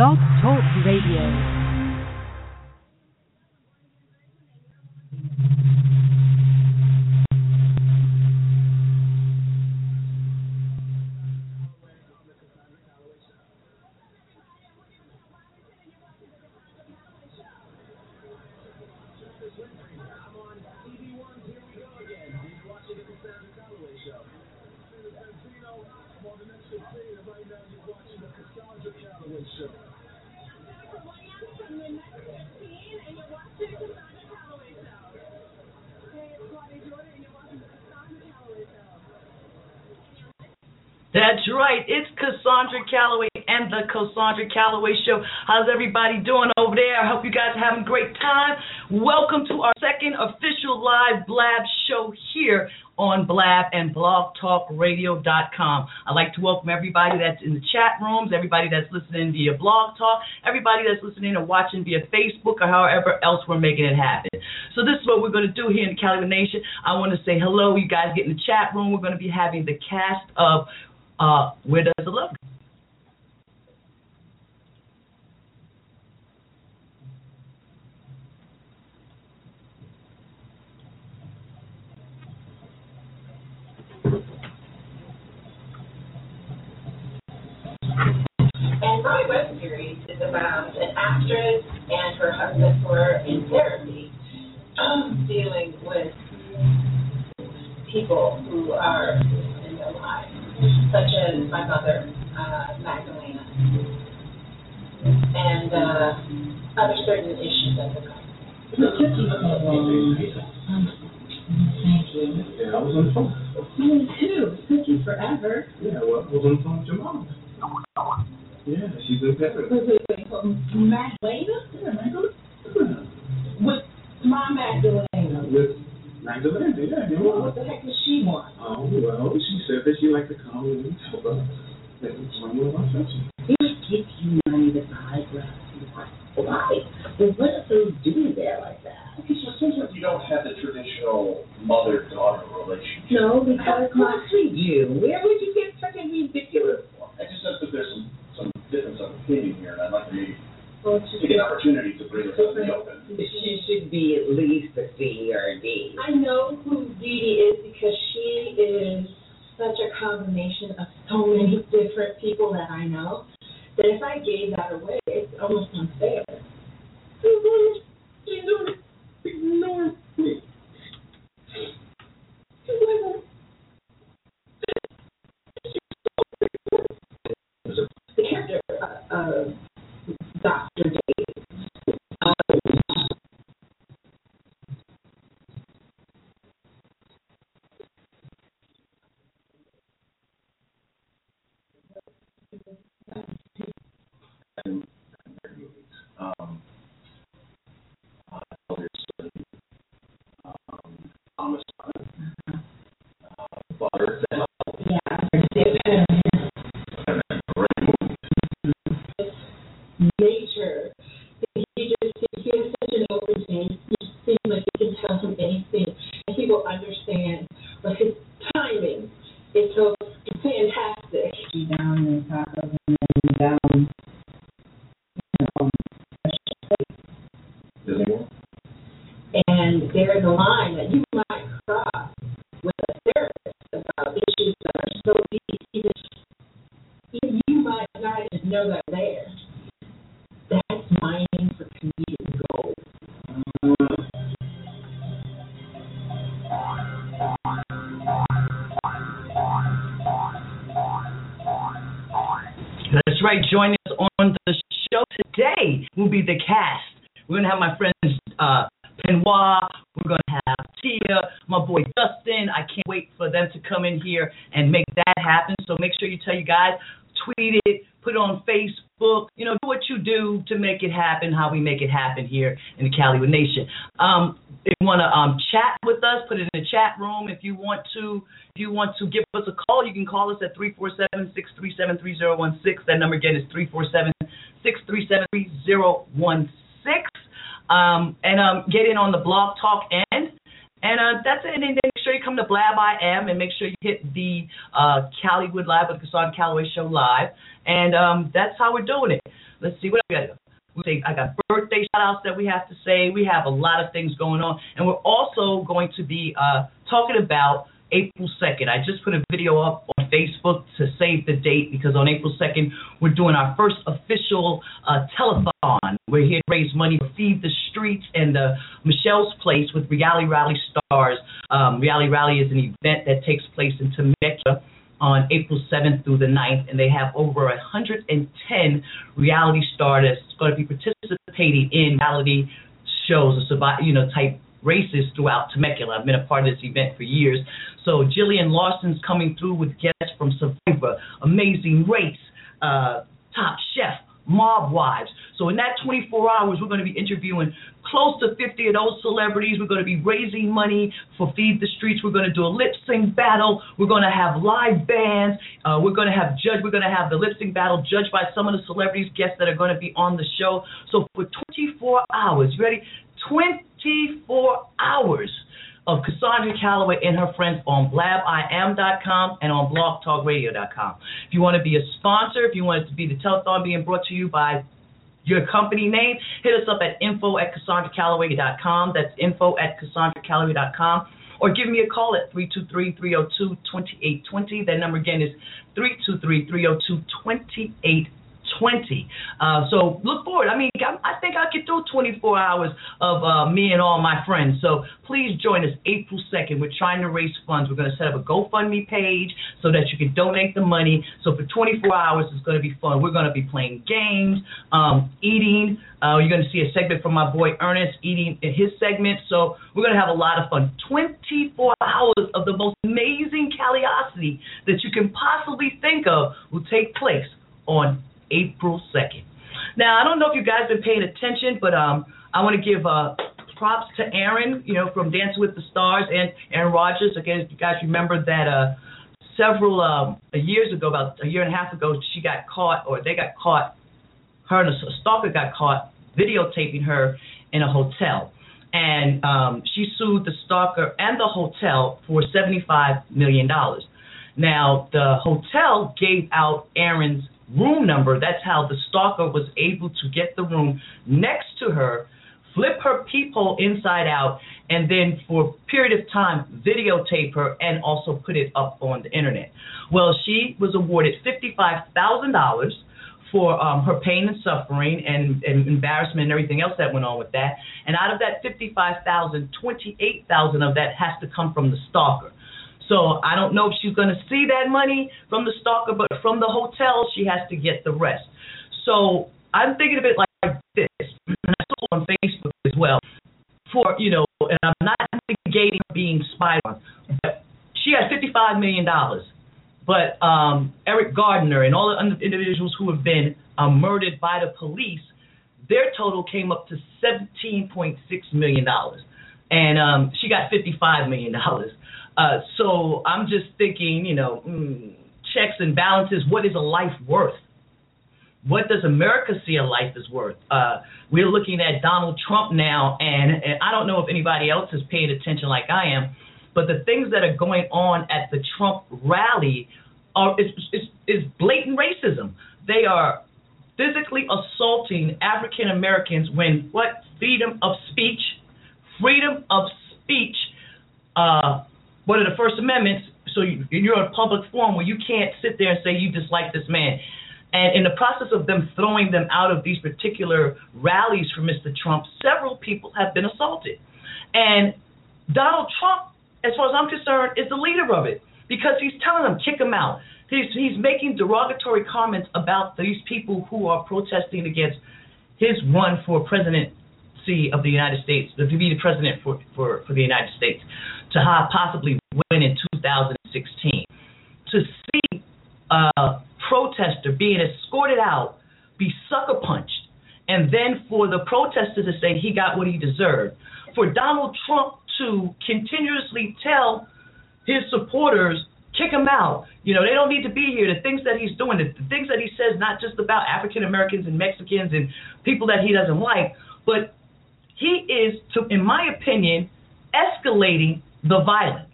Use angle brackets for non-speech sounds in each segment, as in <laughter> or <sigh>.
Blog Talk Radio. Calloway and the Cosandra Calloway Show. How's everybody doing over there? I hope you guys are having a great time. Welcome to our second official live Blab show here on Blab and blogtalkradio.com. I'd like to welcome everybody that's in the chat rooms, everybody that's listening via Blog Talk, everybody that's listening or watching via Facebook or however else we're making it happen. So this is what we're going to do here in the Nation. I want to say hello. You guys get in the chat room. We're going to be having the cast of uh, where does it look? And my web series is about an actress and her husband who are in therapy, um, dealing with people who are in their lives such as my mother, uh, Magdalena, and uh, other certain issues that the come. Thank you. Yeah, I was on the phone. Me too. Took you forever. Yeah, well, I was on the phone with your mom. Yeah, she's in Paris. Wait, wait, wait. Um, Magdalena? Yeah, Magdalena. With my Magdalena. With Magdalena, yeah. you Well, what the heck does she want? Oh, well, she said that she liked to come and help us. That was one of my friends. They give you money to buy grass. Why? Well, what if they do there like that? Okay, so it seems like you don't have the traditional mother-daughter relationship. No, because my we do. Where would you get such a ridiculous I just sense that there's some, some difference opinion here, and I'd like to maybe Well, it's just take an opportunity to bring it out in the open. She should be at least a C or a D. I know who Dee Dee is because she is such a combination of so many different people that I know that if I gave that away, it's almost unfair. She's going to ignore me. The character, uh, uh, it happen. How we make it happen here in the Caliwood Nation. Um, if you want to um, chat with us, put it in the chat room. If you want to, if you want to give us a call, you can call us at 347-637-3016. That number again is 347-637-3016. Um, and um, get in on the blog talk end. And uh, that's it. And then make sure you come to Blab I Am and make sure you hit the uh, Calloway Live with Cosandra Calloway Show live. And um, that's how we're doing it. let's see what we got. Say I got birthday shout outs that we have to say. We have a lot of things going on, and we're also going to be uh, talking about April 2nd. I just put a video up on Facebook to save the date because on April 2nd, we're doing our first official uh, telethon. We're here to raise money for Feed the Streets and uh, Michelle's Place with Reality Rally Stars. Um, Reality Rally is an event that takes place in Temecula on April 7th through the 9th, and they have over 110 reality stars going to be participating in reality shows, you know, type races throughout Temecula. I've been a part of this event for years. So Gillian Larson's coming through with guests from Survivor, Amazing Race, uh, Top Chef, Mob Wives. So in that 24 hours, we're going to be interviewing close to 50 of those celebrities. We're going to be raising money for Feed the Streets. We're going to do a lip sync battle. We're going to have live bands. Uh, we're going to have judge. We're going to have the lip sync battle judged by some of the celebrities guests that are going to be on the show. So for 24 hours, you ready? 24 hours of Cosandra Calloway and her friends on blabiam.com and on blogtalkradio.com. If you want to be a sponsor, if you want it to be the telethon being brought to you by your company name, hit us up at info at cassandra.calloway.com. That's info at cassandra.calloway.com. Or give me a call at 323-302-2820. That number again is 323-302-2820. 20. Uh, so look forward. I mean, I, think I could do 24 hours of uh, me and all my friends. So please join us April 2nd. We're trying to raise funds. We're going to set up a GoFundMe page so that you can donate the money. So for 24 hours, it's going to be fun. We're going to be playing games, um, eating. Uh, you're going to see a segment from my boy Ernest eating in his segment. So we're going to have a lot of fun. 24 hours of the most amazing caliosity that you can possibly think of will take place on April 2nd. Now, I don't know if you guys have been paying attention, but um, I want to give uh, props to Erin, you know, from Dancing with the Stars and Erin Andrews. Again, you guys remember that uh, several um, years ago, about a year and a half ago, she got caught, or they got caught, her and a stalker got caught videotaping her in a hotel. And um, she sued the stalker and the hotel for $75 million. Now, the hotel gave out Erin's room number. That's how the stalker was able to get the room next to her, flip her peephole inside out, and then for a period of time videotape her and also put it up on the internet. Well, she was awarded $55,000 for um, her pain and suffering and, and embarrassment and everything else that went on with that. And out of that 55,000, 28,000 of that has to come from the stalker. So I don't know if she's going to see that money from the stalker, but from the hotel, she has to get the rest. So I'm thinking of it like this, and I saw on Facebook as well. For you know, and I'm not negating being spied on, but she has 55 million dollars. But um, Eric Garner and all the individuals who have been um, murdered by the police, their total came up to 17.6 million dollars, and um, she got 55 million dollars. Uh, so I'm just thinking, you know, mm, checks and balances. What is a life worth? What does America see a life is worth? Uh, we're looking at Donald Trump now, and, and I don't know if anybody else is paying attention like I am, but the things that are going on at the Trump rally are is, is, is blatant racism. They are physically assaulting African Americans when what freedom of speech, freedom of speech uh, one of the First Amendments, so you, you're in a public forum where you can't sit there and say you dislike this man. And in the process of them throwing them out of these particular rallies for Mr. Trump, several people have been assaulted. And Donald Trump, as far as I'm concerned, is the leader of it because he's telling them kick him out. He's he's making derogatory comments about these people who are protesting against his run for presidency of the United States, to be the president for, for, for the United States to possibly win in 2016. To see a protester being escorted out, be sucker punched, and then for the protester to say he got what he deserved, for Donald Trump to continuously tell his supporters, kick him out. You know, they don't need to be here. The things that he's doing, the, the things that he says, not just about African Americans and Mexicans and people that he doesn't like, but he is, to, in my opinion, escalating the violence.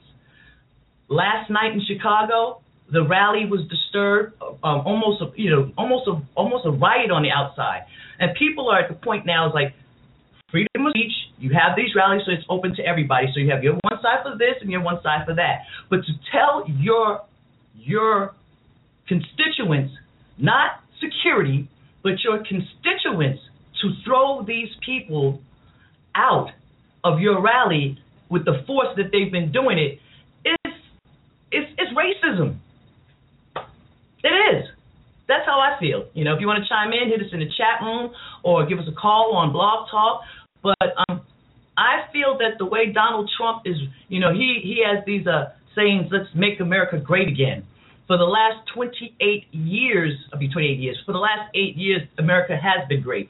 Last night in Chicago, the rally was disturbed um, almost a, you know, almost a almost a riot on the outside, and people are at the point now is like freedom of speech. You have these rallies, so it's open to everybody. So you have your one side for this and your one side for that. But to tell your your constituents, not security, but your constituents, to throw these people out of your rally with the force that they've been doing it, it is it's it's racism. It is. That's how I feel. You know, if you want to chime in, hit us in the chat room or give us a call on Blog Talk. But um, I feel that the way Donald Trump is, you know, he he has these uh, sayings, "Let's make America great again." For the last 28 years, I'll be 28 years. For the last eight years, America has been great.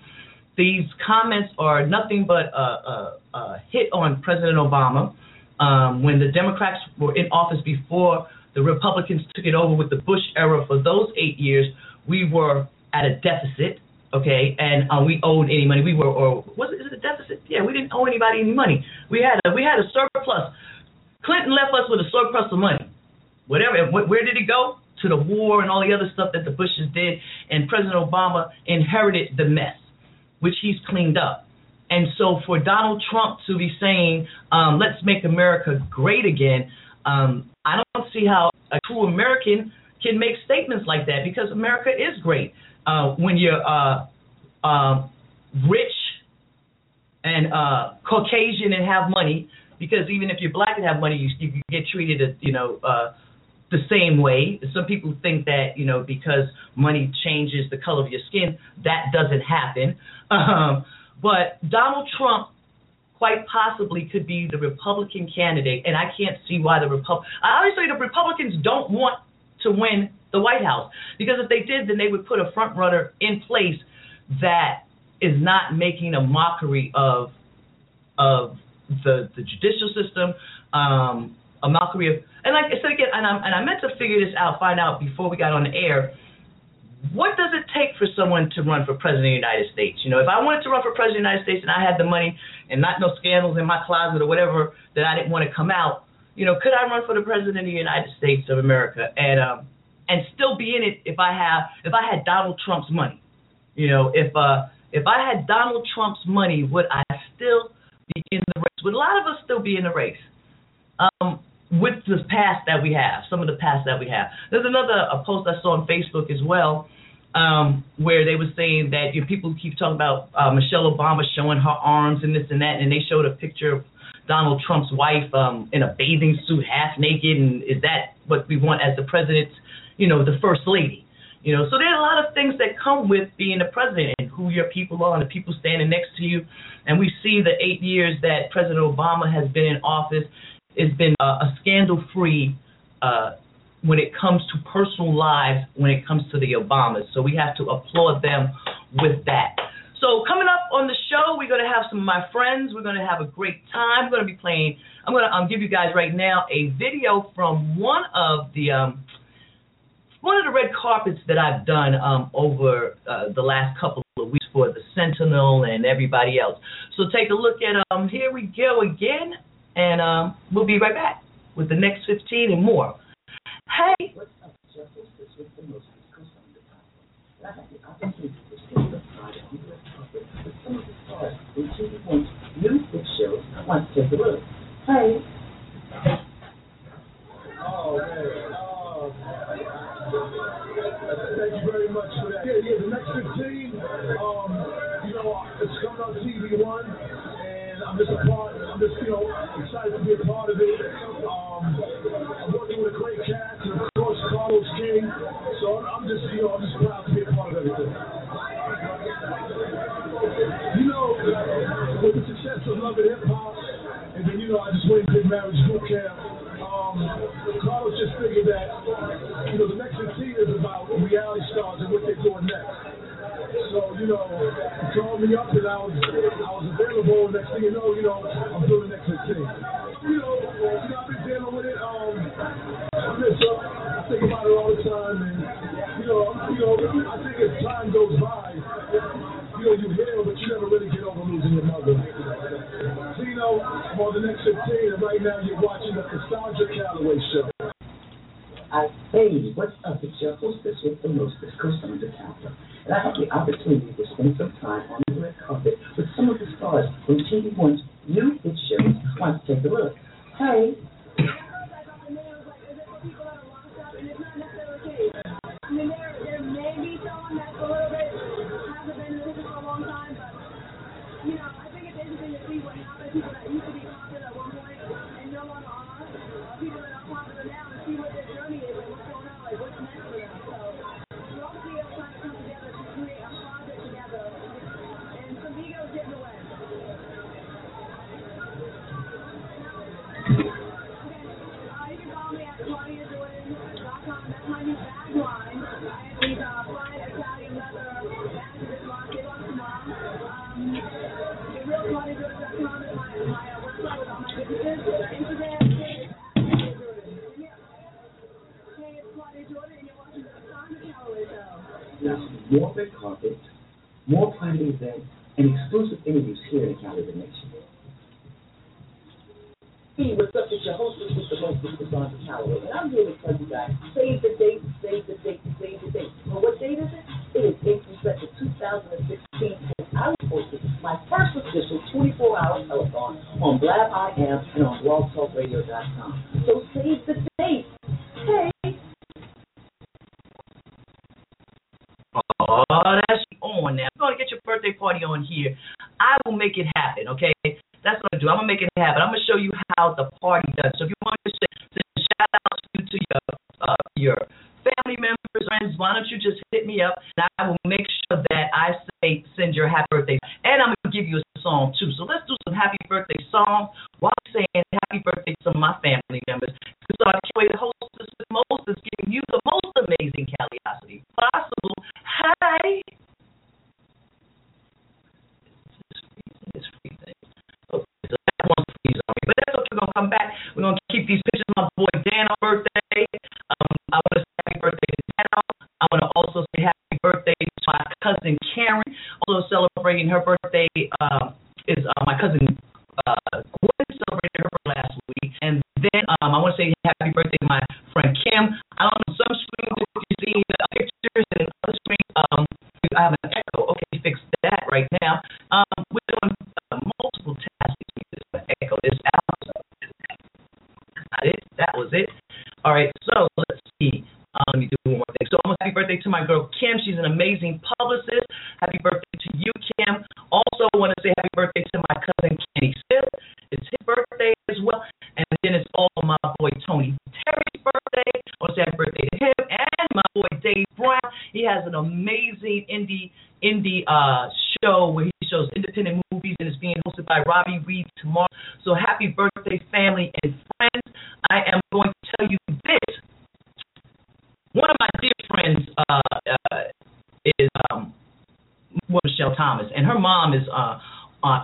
These comments are nothing but a, a, a hit on President Obama. Um, when the Democrats were in office before the Republicans took it over with the Bush era, for those eight years, we were at a deficit okay, and uh, we owed any money. We were, or was it, is it a deficit? Yeah, we didn't owe anybody any money. We had a we had a surplus. Clinton left us with a surplus of money. Whatever. Where did it go? To the war and all the other stuff that the Bushes did, and President Obama inherited the mess, which he's cleaned up. And so for Donald Trump to be saying, um, "Let's make America great again," um, I don't see how a true American can make statements like that because America is great uh, when you're uh, uh, rich and uh, Caucasian and have money, because even if you're black and have money, you, you get treated, you know, uh, the same way. Some people think that you know because money changes the color of your skin, that doesn't happen. Um, but Donald Trump quite possibly could be the Republican candidate, and I can't see why the Repub. Obviously, the Republicans don't want to win the White House. Because if they did, then they would put a front runner in place that is not making a mockery of of the the judicial system, um, a mockery of and like I said again, and I and I meant to figure this out, find out before we got on the air. What does it take for someone to run for president of the United States? You know, if I wanted to run for president of the United States and I had the money and not no scandals in my closet or whatever that I didn't want to come out, you know, could I run for the president of the United States of America? And um, and still be in it if I have if I had Donald Trump's money. You know, if uh if I had Donald Trump's money, would I still be in the race? Would a lot of us still be in the race? Um, with the past that we have, some of the past that we have. There's another a post I saw on Facebook as well, um, where they were saying that you know, people keep talking about uh, Michelle Obama showing her arms and this and that, and they showed a picture of Donald Trump's wife um, in a bathing suit, half naked, and is that what we want as the president? you know, the first lady. You know, so there are a lot of things that come with being a president and who your people are and the people standing next to you. And we see the eight years that President Obama has been in office has been uh, a scandal-free uh, when it comes to personal lives, when it comes to the Obamas. So we have to applaud them with that. So coming up on the show, we're going to have some of my friends. We're going to have a great time. We're going to be playing. I'm going to um, give you guys right now a video from one of the um, one of the red carpets that I've done um, over uh, the last couple of weeks for the Sentinel and everybody else. So take a look at um, here we go again, and um, we'll be right back with the next 15 and more. Hey. Hey. Oh, man. Oh. Thank you very much for that. Yeah, yeah, the next 15, um, you know, it's coming on TV One, and I'm just a part, I'm just, you know, excited to be a part of it. Um, I'm working with a great cast, and of course, Carlos King, so I'm, just, you know, I'm just proud to be a part of everything. You know, with the success of Love and Hip Hop, and then, you know, I just went and did Marriage Boot Camp, um, Carlos just figured that, you know, the next 15 is about reality stars and what they're doing next. So, you know, he called me up and I was, I was available. Next thing you know, you know, I'm doing the next 15. You know, you know, I've been dealing with it. Um, I miss her. I think about her all the time. And, you know, you know, I think as time goes by, you know, you heal, but you never really get over losing your mother. I'm on the next 15, and right now you're watching the Cosandra Calloway Show. I say, what's up? It's your hostess with the mostest, Cassandra Kappa. And I have the opportunity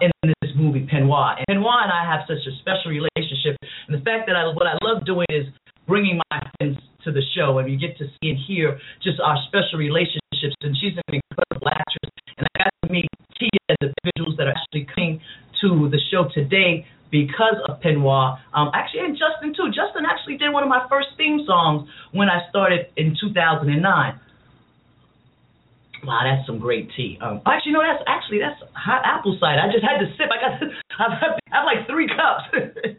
in this movie Penoir. And Penoir and I have such a special relationship, and the fact that I what I love doing is bringing my friends to the show, and you get to see and hear just our special relationships. And she's an incredible actress, and I got to meet Tia and the individuals that are actually coming to the show today because of Penoir. Um, actually, and Justin too. Justin actually did one of my first theme songs when I started in 2009. Wow, that's some great tea. Um, actually, no, that's actually that's hot apple cider. I just had to sip. I got, <laughs> I've, I have like three cups. <laughs>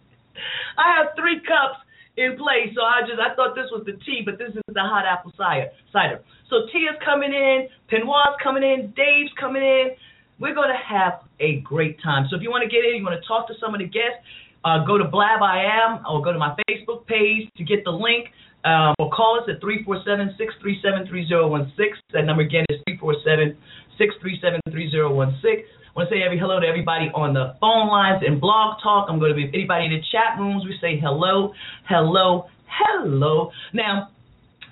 I have three cups in place, so I just I thought this was the tea, but this is the hot apple cider. Cider. So Tia's coming in, Penoir's coming in, Dave's coming in. We're gonna have a great time. So if you want to get in, you want to talk to some of the guests, uh, go to Blab I Am or go to my Facebook page to get the link. Um, or call us at 347 637 3016. That number again is 347 637 3016. I want to say every hello to everybody on the phone lines and blog talk. I'm going to be anybody in the chat rooms. We say hello, hello, hello. Now,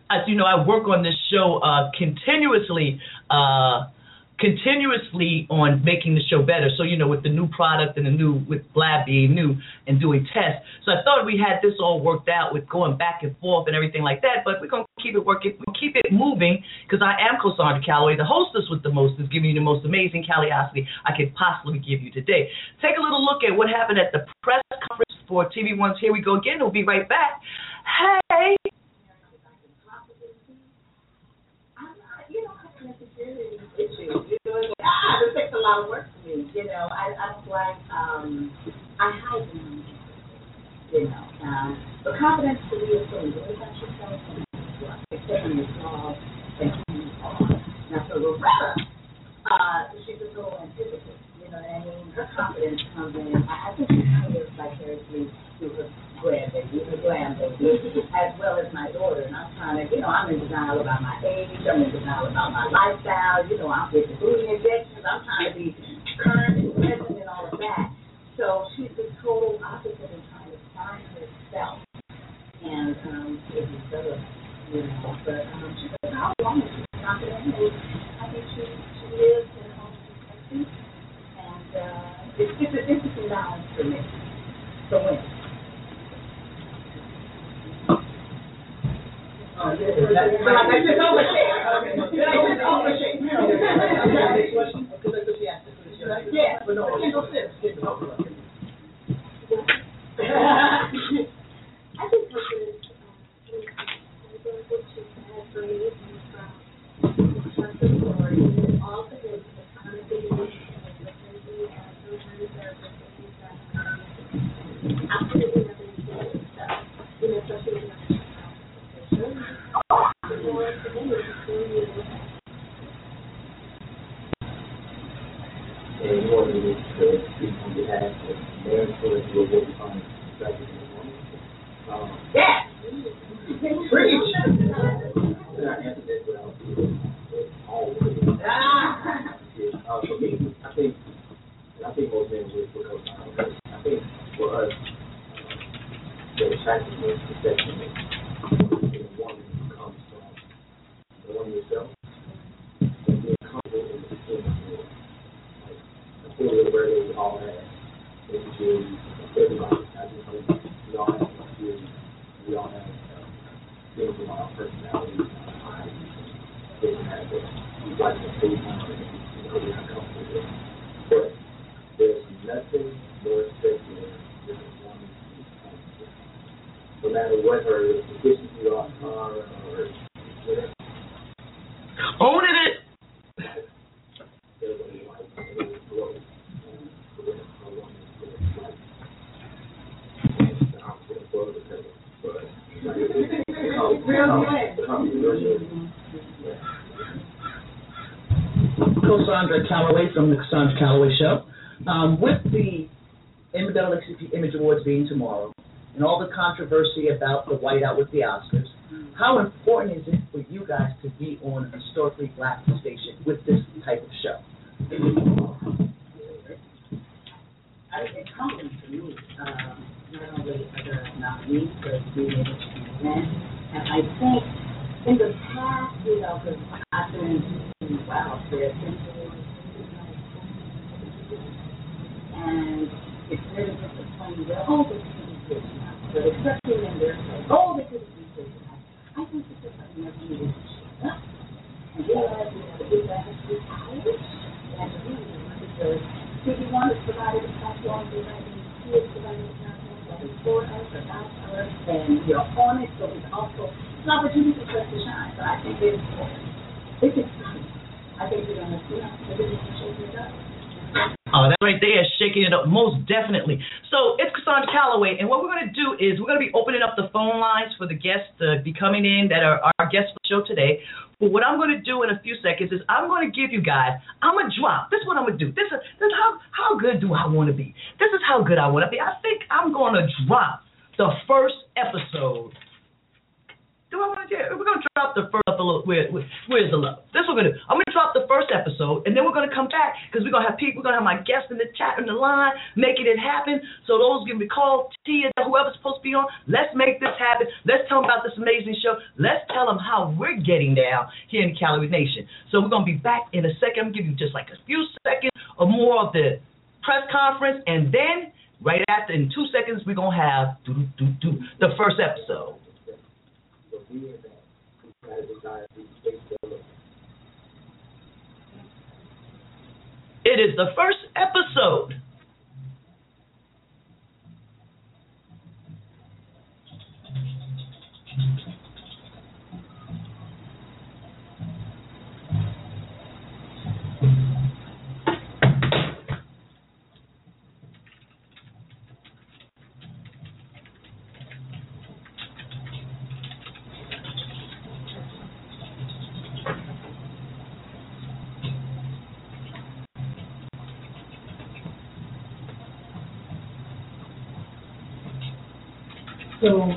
as you know, I work on this show uh, continuously. Uh, continuously on making the show better. So, you know, with the new product and the new, with Blab being new and doing tests. So I thought we had this all worked out with going back and forth and everything like that, but we're going to keep it working, we'll keep it moving because I am Cosandra Calloway, the hostess with the most, is giving you the most amazing curiosity I could possibly give you today. Take a little look at what happened at the press conference for TV One's Here We Go Again. We'll be right back. Hey! You know, ah, this takes a lot of work for me. You know, I, I don't like, um, I hide. You know, um, confidence to you she's a antithesis. Know I mean? Her confidence comes in. I, think she kind of lives her grandbaby, her as well as my daughter. And I'm trying to, you know, I'm in denial about my age. I'm in denial about my lifestyle. You know, I'm with the injections. I'm trying to be current and present and all of that. So she's the total opposite in trying to find herself and um, to develop, you know. But um, she's a powerful woman. She's confident. I think she, she lives in a home she's And uh, it's, it's an interesting balance for me. So when? Oh, yeah. But I just overshare. I just overshare. Next question? Because that's what she asked. That's what she asked. Yeah. But no, Single. I think what is, um, what she for me from the trust of the Lord, and all of it is accountability and listening and sometimes there are just things that absolutely nothing to do with stuff, you know, especially when you're the Lord me you And in order to to speak on behalf of Mayor Torres, who will be on the second in the morning. Um, Yeah. Preach. and I answered that without all. Ah. Yeah, uh, for me, I think, and I think most men would would co-sign on this. I think for us, uh, the attractiveness, perception of a woman comes from knowing yourself and being comfortable in the skin of your like, I feel that where we all have insecurities, everybody has insecurities. We all have insecurities. We all have things about our personality, our eyes, different habits. We like to food on and you there's nothing more than. No matter are or whatever, Owning it. there's a light, there's a glow. for what a woman is like. And the opposite of glow is heaven. But, like, Real good. come, real good. Yeah. Cosandra Calloway from the Cosandra Calloway Show. Um, with the NAACP Image Awards being tomorrow, and all the controversy about the whiteout with the Oscars, how important is it for you guys to be on a historically black station with this type of show? I think it's humbling to me, um, not only as a nominee, but being able to present. And I think in the past, you know, because I've been, wow, there's been and it's never just a plain, well, oh, they couldn't be good enough. But especially when they're like, oh, good enough. I think never needed to. You to to think we're know, everything's shaking it up. Oh, that right there is shaking it up, most definitely. So it's Cosandra Calloway, and what we're going to do is we're going to be opening up the phone lines for the guests to be coming in that are our guests for the show today. But what I'm going to do in a few seconds is I'm going to give you guys, I'm going to drop. This is what I'm going to do. This is, this is how, how good do I want to be? This is how good I want to be. I think I'm going to drop the first episode. Do I want to do? We're to drop the first episode. Where, where, where's the love? This we're to do. I'm to drop the first episode, and then we're to come back because we're to have people. We're to have my guests in the chat in the line, making it happen. So those can be called Tia, whoever's supposed to be on. Let's make this happen. Let's tell them about this amazing show. Let's tell them how we're getting down here in Calloway Nation. So we're to be back in a second. I'm to give you just like a few seconds or more of the press conference, and then right after, in two seconds, we're to have the first episode. In that. It is the first episode. So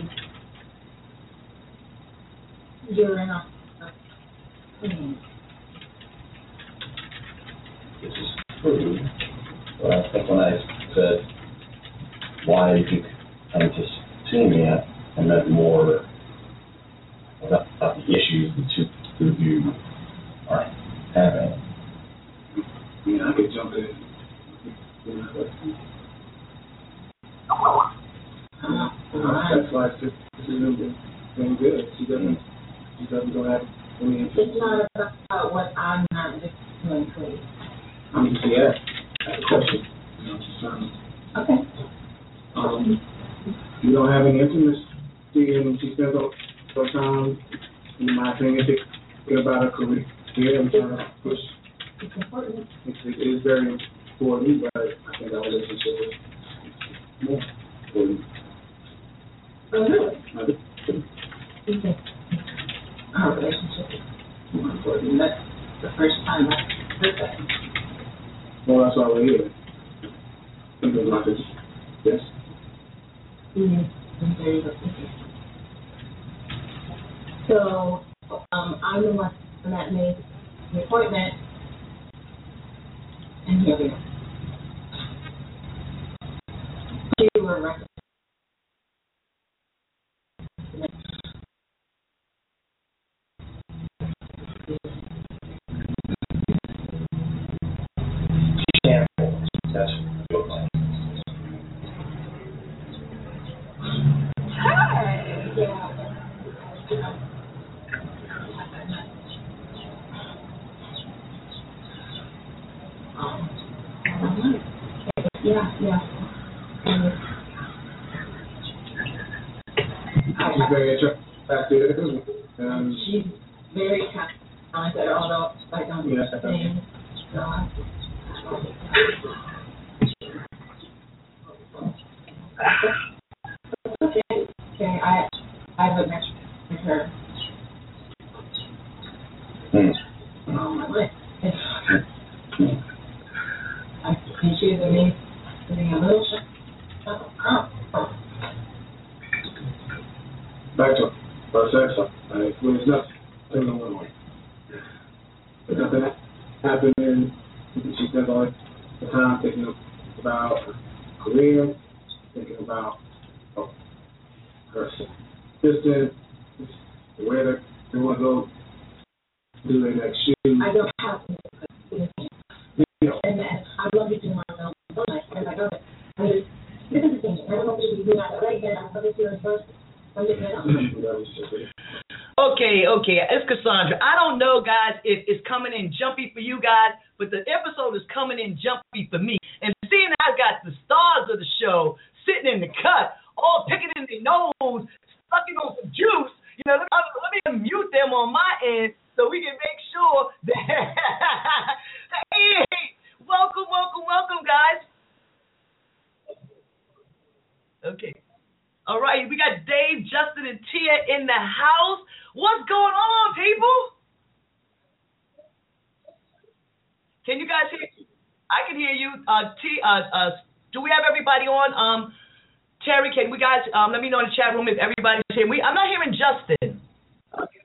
All right, we got Dave, Justin, and Tia in the house. What's going on, people? Can you guys hear? I can hear you. Uh, T, uh, uh, do we have everybody on? Um, Terry, can we guys? Um, let me know in the chat room if everybody's here. We, I'm not hearing Justin. Okay.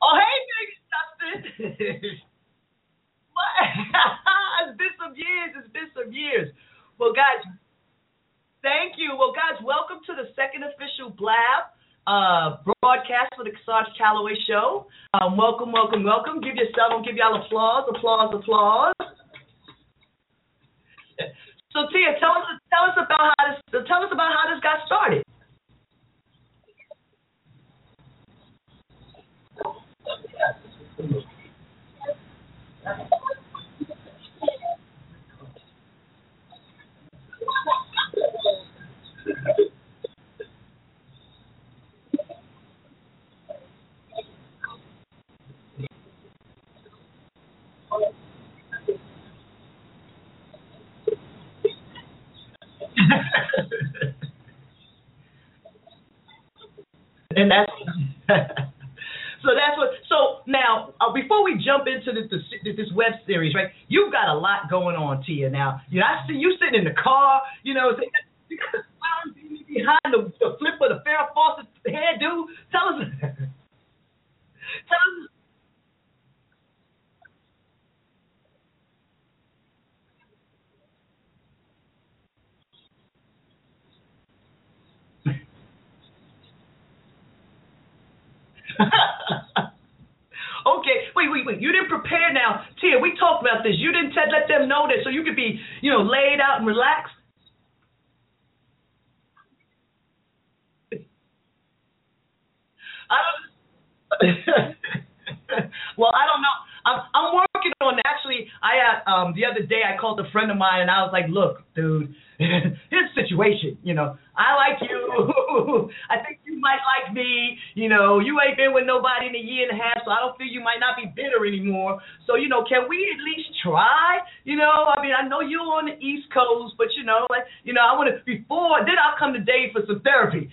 Oh, hey, baby Justin. <laughs> what? <laughs> it's been some years. It's been some years. Well, guys, Thank you. Well, guys, welcome to the second official Blab uh, broadcast for the Cosandra Calloway Show. Um, welcome, welcome, welcome. Give yourself, give y'all applause, applause, applause. <laughs> so, Tia, tell us, tell us about how this, tell us about how this got started. <laughs> and that's <laughs> so that's what so now uh, before we jump into this, this, this web series right you've got a lot going on tia now. You know i see you sitting in the car you know <laughs> behind the, the flip of the Farrah Fawcett hairdo? Tell us. <laughs> tell us. <laughs> okay, wait, wait, wait. You didn't prepare now. Tia, we talked about this. You didn't let them know this so you could be, you know, laid out and relaxed. I don't. <laughs> well, I don't know. I'm I'm working on actually. I had um the other day I called a friend of mine and I was like, look, dude, <laughs> his situation. You know, I like you. <laughs> I think you might like me. You know, you ain't been with nobody in a year and a half, so I don't feel you might not be bitter anymore. So you know, can we at least try? You know, I mean, I know you're on the East Coast, but you know, like you know, I want to before then I'll come to Dave for some therapy.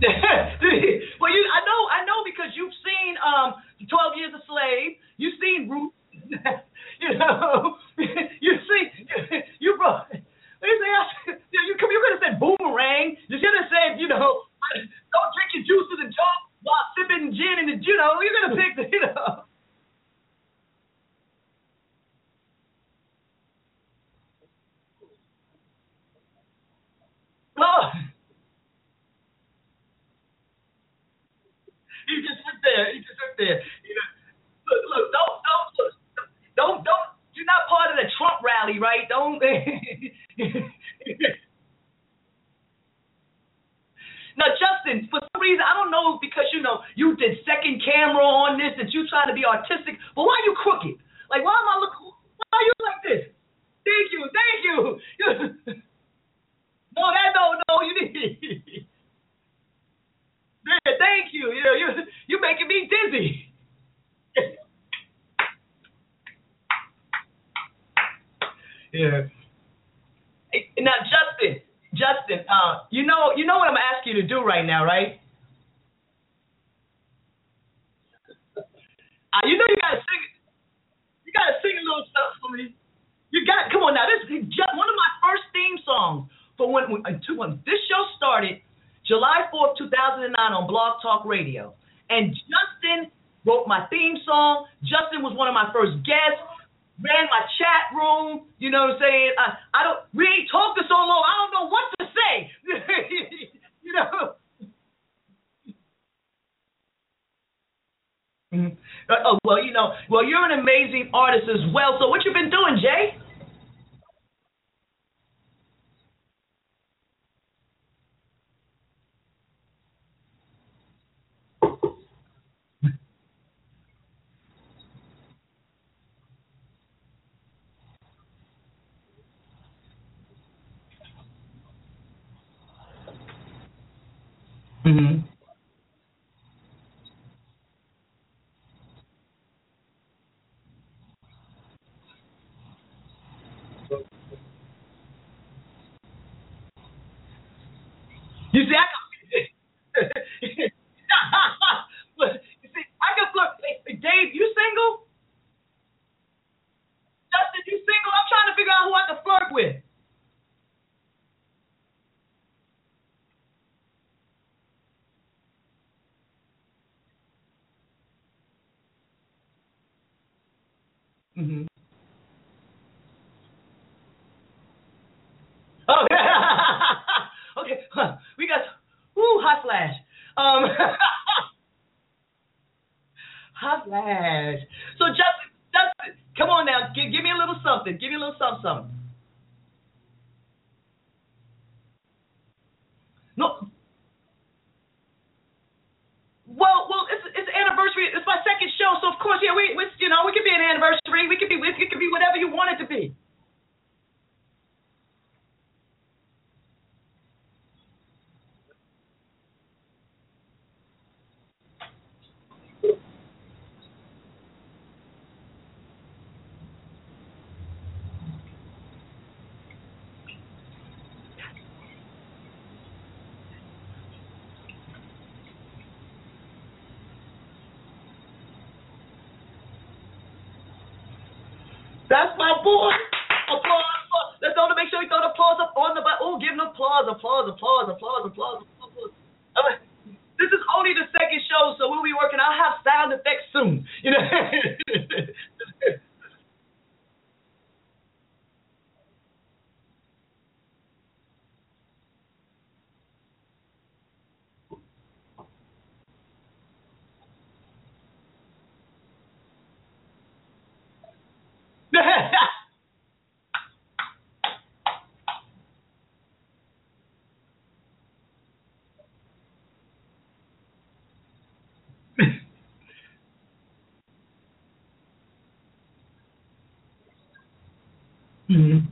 <laughs> well, you, I know, I know because you've seen um, Twelve Years a Slave. You've seen Ruth. <laughs> you know, <laughs> you see, you brought. You say, you could, have said boomerang. You should have said, you know, don't drink your juice to the jaw while sipping gin and the, you know, you're gonna pick the, you know. Oh. You just sit there. You just sit there. You know, look, look, don't, don't, look, don't, don't. You're not part of the Trump rally, right? Don't. <laughs> now, Justin, for some reason, I don't know because you know you did second camera on this, that you try to be artistic, but why are you crooked? Like, why am I look? Why are you like this? Thank you, thank you. <laughs> no, that no, no, you need. <laughs> Yeah, thank you. You know, you you making me dizzy. <laughs> yeah. Now, Justin, Justin, uh, you know, you know what I'm gonna you to do right now, right? <laughs> Uh, you know you gotta sing. You gotta sing a little stuff for me. You got. Come on now. This is just one of my first theme songs for when when, uh, when this show started, July 4th, 2009, on Blog Talk Radio. And Justin wrote my theme song. Justin was one of my first guests. Ran my chat room. You know what I'm saying? I, I don't. We ain't talked to so long. I don't know what to say. <laughs> you know. Mhm. Uh, Oh well, you know, well you're an amazing artist as well. So what you been doing, Jay? Mhm.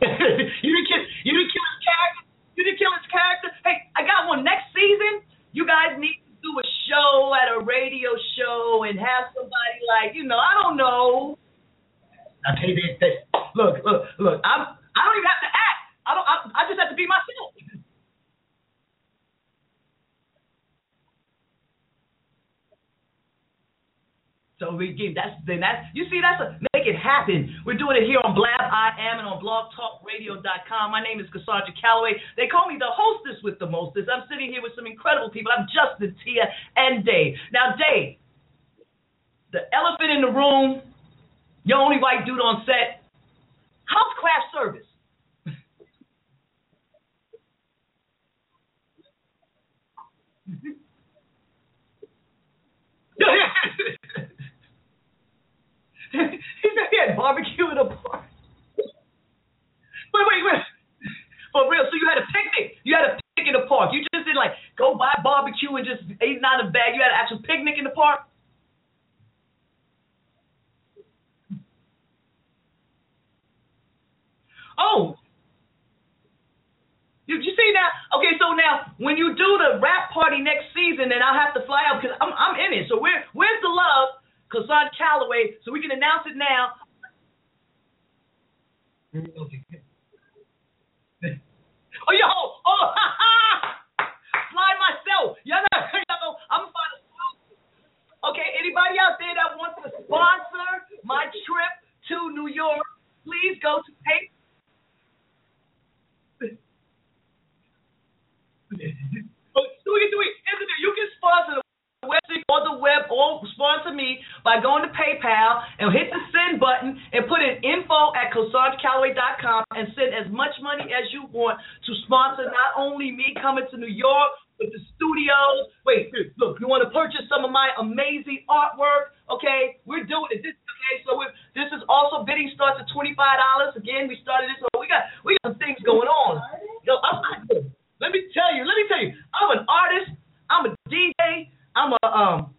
<laughs> you didn't kill you didn't kill his character. You didn't kill his character. Hey, I got one. Next season, you guys need to do a show at a radio show and have somebody like, you know, I don't know. Okay, they, they, look, look, look. I'm I don't even have to act. I don't I, I just have to be myself. So we give that's then that's you see that's a make it happen. We're doing it here on Blab I Am and on blogtalkradio.com. My name is Cosandra Calloway. They call me the hostess with the mostest. I'm sitting here with some incredible people. I'm Justin, Tia, and Dave. Now, Dave, the elephant in the room, your only white dude on set. How's craft service? he said he had barbecue in a park. Wait, wait, wait. For real, so you had a picnic. You had a picnic in the park. You just didn't like go buy barbecue and just ate it out of a bag. You had an actual picnic in the park. Oh, you, you see now? Okay, so now when you do the rap party next season, then I'll have to fly out because I'm I'm in it. So where where's the love, Cosandra Calloway? So we can announce it now. Oh yo, oh ha ha! Fly myself. Yeah, no, no, I'm fine. Okay, anybody out there that wants to sponsor my trip to New York, please go to pay. Oh, do it, do it. You can sponsor the website or the web or sponsor me by going to PayPal and hit the send button and put in info at CosandraCalloway.com and send as much money as you want to sponsor not only me coming to New York, but the studios. Wait, look, you want to purchase some of my amazing artwork? Okay, we're doing it. This okay, so this is also bidding starts at twenty five dollars. Again, we started this. So we got we got some things going on. Yo, I'm, let me tell you. Let me tell you. I'm an artist. I'm a DJ. I'm a um,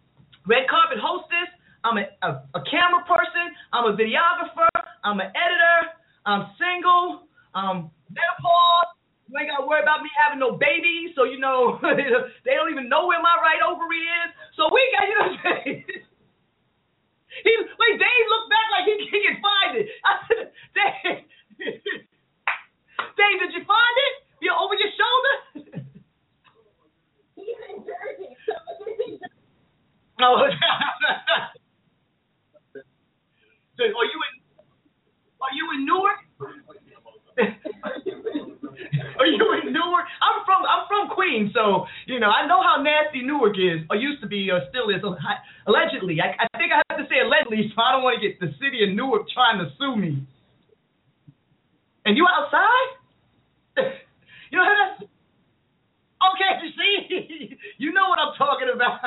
red carpet hostess. I'm a, a, a camera person. I'm a videographer. I'm an editor. I'm single. Um, menopause. You ain't got to worry about me having no babies. So, you know, <laughs> they don't even know where my right ovary is. So we got, you know what I'm saying? <laughs> He, wait, Dave looked back like he, <laughs> he can find it. I said, Dave, Dave, did you find it? You over your shoulder? He's in Jersey, Oh, are you in? Are you in Newark? Are you in Newark? I'm from I'm from Queens, so you know I know how nasty Newark is, or used to be, or still is. Allegedly, I, I think I have to say allegedly, so I don't want to get the city of Newark trying to sue me. And you outside? you know that's okay. You <laughs> see, you know what I'm talking about.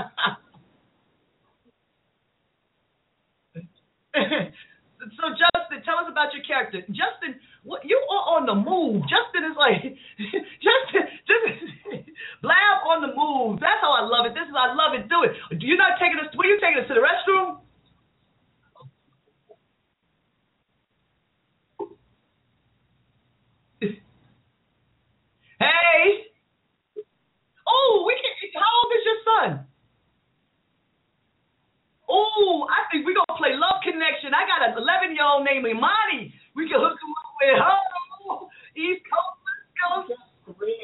<laughs> so Justin, tell us about your character. Justin, what you are on the move. Justin is like <laughs> Justin, Justin <laughs> blab on the move. That's how I love it. This is I love it. Do it. You're not taking us. Where you taking us to the restroom? <laughs> Hey. Oh, we can. How old is your son? Oh, I think we're gonna play name Imani. We can hook him up with her. East Coast, West Coast. Three.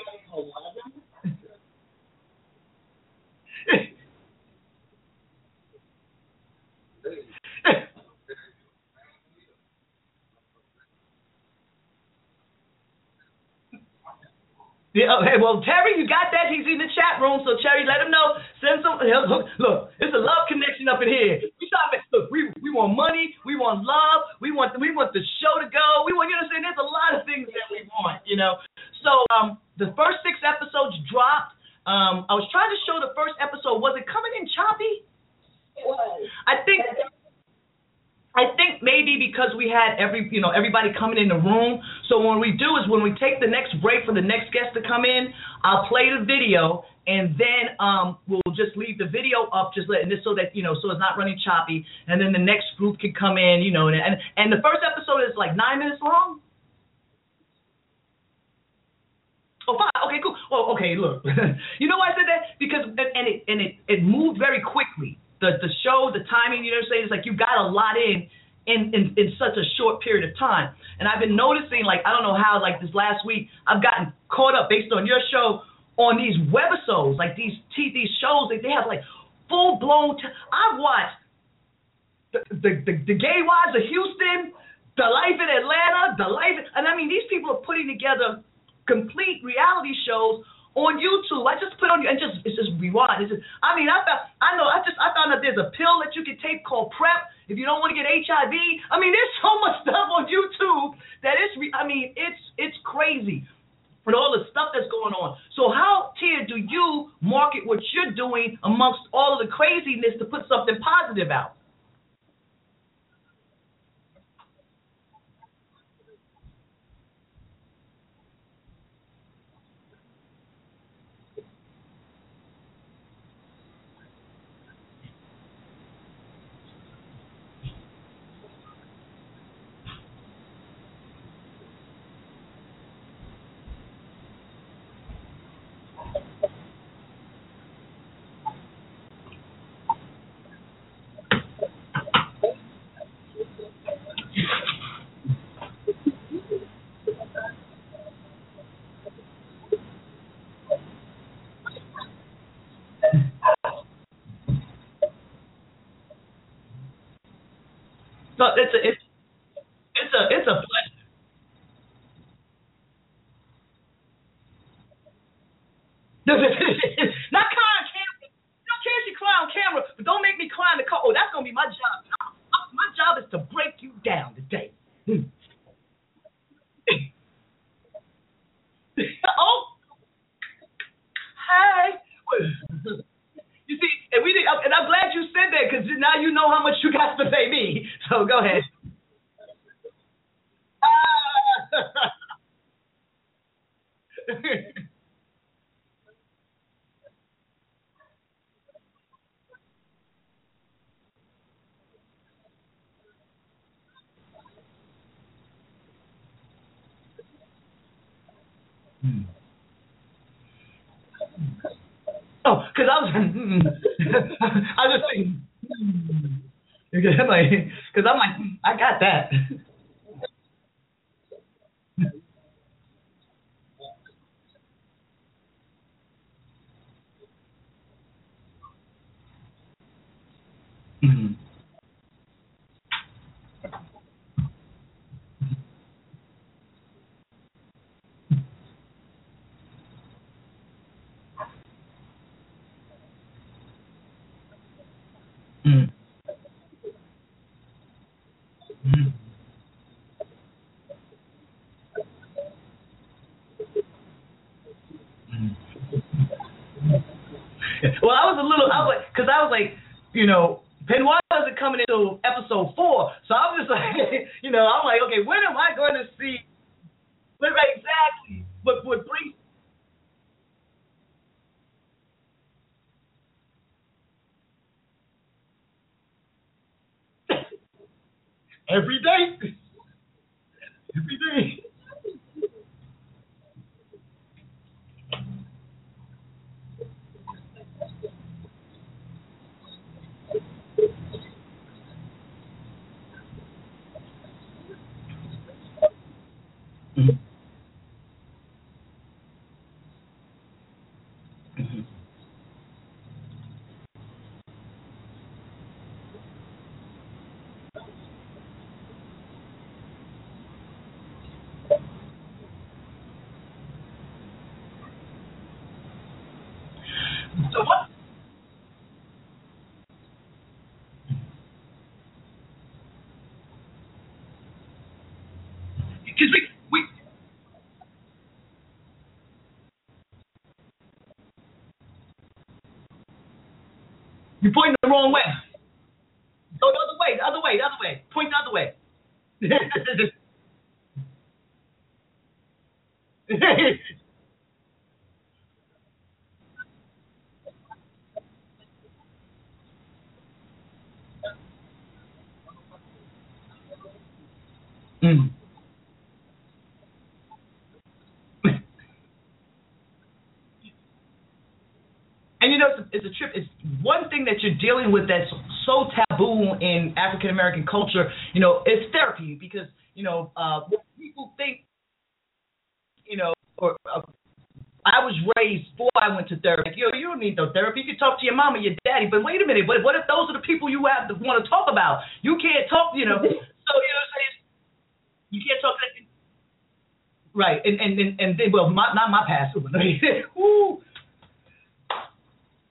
<laughs> Yeah, okay, well, Terry, you got that? He's in the chat room, so Terry, let him know. Send some. Look, look it's a love connection up in here. We stop it. Look, we we want money, we want love, we want we want the show to go. We want you know what I'm saying. There's a lot of things that we want, you know. So um, the first six episodes dropped. Um, I was trying to show the first episode. Was it coming in choppy? It was. I think I think maybe because we had every you know everybody coming in the room. So what we do is when we take the next break for the next guest to come in, I'll play the video and then um we'll just leave the video up just letting this so that you know so it's not running choppy and then the next group can come in you know and and, the first episode is like nine minutes long. Oh, fine. Okay, cool. Oh, okay. Look, <laughs> you know why I said that? Because and, and it and it it moved very quickly. The the show, the timing. You know what I'm saying? It's like you got a lot in. In, in in such a short period of time, and I've been noticing, like I don't know how, like this last week, I've gotten caught up based on your show on these webisodes, like these these shows, like they have like full blown. T- I've watched the, the the the Gay Wives of Houston, The Life in Atlanta, The Life, and I mean these people are putting together complete reality shows on YouTube. I just put on you and just it's just rewind. It's just I mean I found I know I just I found out there's a pill that you can take called PrEP if you don't want to get HIV. I mean there's so much <laughs> stuff on YouTube that it's I mean it's it's crazy. And all the stuff that's going on. So how, Tia, do you market what you're doing amongst all of the craziness to put something positive out? No, it's a it's it's a it's a pleasure. Not cry on camera. You don't care if you cry on camera, but don't make me cry in the car. Oh, that's gonna be my job. My job is to break you down today. oh, hey. You see, and we did, and I'm glad you said that because now you know how much you got to pay me. So go ahead. Oh, because I just thinking, hmm. like, because I'm like, hmm, I got that. Mhm. Mm. Mm. Mm. Well, I was a little, I was like, because I was like, you know, Benoit wasn't coming into episode four, so I was just like, you know, I'm like, okay, when am I going to see? But right, exactly. But what brings every day, every day. Because we, we You're pointing the wrong way. Go the other way, the other way, the other way. Point the other way. mm. And you know, it's a, it's a trip. It's one thing that you're dealing with that's so taboo in African American culture. You know, it's therapy because you know uh, people think. You know, or uh, I was raised before I went to therapy. Like, Yo, you don't need no therapy. You can talk to your mama, your daddy. But wait a minute. What, what if those are the people you have to want to talk about? You can't talk. You know. <laughs> so you know, what I'm saying you can't talk. To right. And and and, and then, well, my, not my pastor, <laughs> but woo.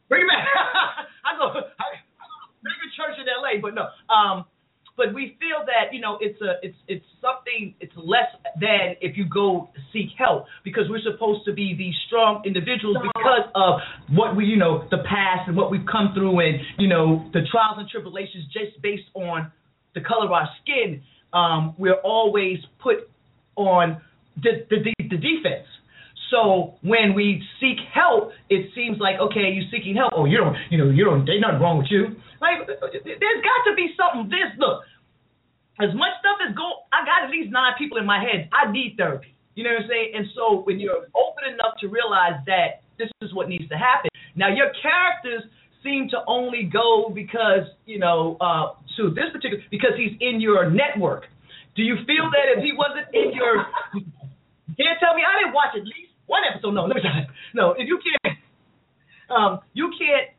Bring it back. I go, I, I go to mega church in L.A., but no. Um, but we feel that you know it's a it's it's something it's less than if you go seek help because we're supposed to be these strong individuals because of what we you know the past and what we've come through and you know the trials and tribulations just based on the color of our skin. Um, we're always put on the the, the defense. So when we seek help, it seems like okay, you seeking help. Oh, you don't, you know, you don't. There's nothing wrong with you. Like there's got to be something. This look, as much stuff as go, I got at least nine people in my head. I need therapy. You know what I'm saying? And so when you're open enough to realize that this is what needs to happen. Now your characters seem to only go because you know uh, to this particular because he's in your network. Do you feel that if he wasn't in your, can't tell me I didn't watch at least one episode. No, let me tell you. No, if you can't, um, you can't.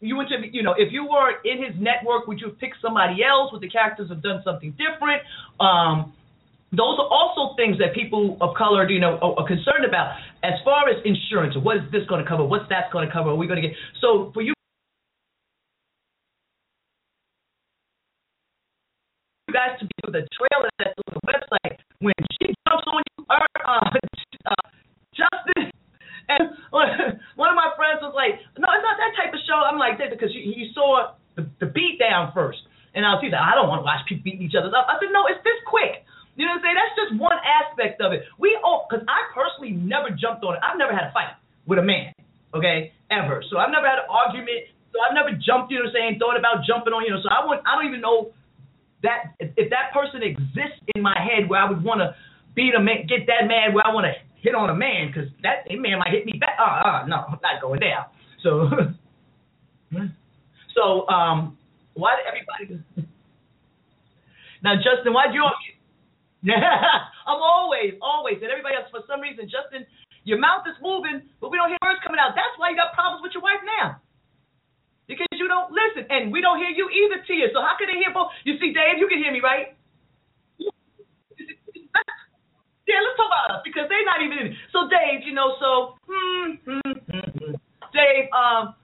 You went to, you know, if you were in his network, would you have picked somebody else? Would the characters have done something different? Um, those are also things that people of color, you know, are, are concerned about. As far as insurance, what is this going to cover? What's that going to cover? Are we going to get? So for you guys to be the trailer that's on the website when she jumps on you, uh, uh, Justin. And one of my friends was like, "No, it's not that show." I'm like, "Because you, you saw the, the beat down first. And I was like, "I don't want to watch people beating each other up." I said, "No, it's this quick." You know what I'm saying? That's just one aspect of it. We all, because I personally never jumped on it. I've never had a fight with a man, okay, ever. So I've never had an argument. So I've never jumped. You know what I'm saying? Thought about jumping on. You know. So I would. I don't even know that if, if that person exists in my head where I would want to beat a man, get that mad where I want to hit on a man because that man might hit me back. Oh, uh, no, I'm not going there. So, <laughs> so um, why did everybody? <laughs> now, Justin, why'd you? <laughs> I'm always, always, and everybody else. For some reason, Justin, your mouth is moving, but we don't hear words coming out. That's why you got problems with your wife now. Because you don't listen, and we don't hear you either, Tia. So how can they hear both? You see, Dave, you can hear me, right? <laughs> Yeah, let's talk about us because they're not even in. So, Dave, you know, so, hmm, hmm, hmm, hmm. Dave, um,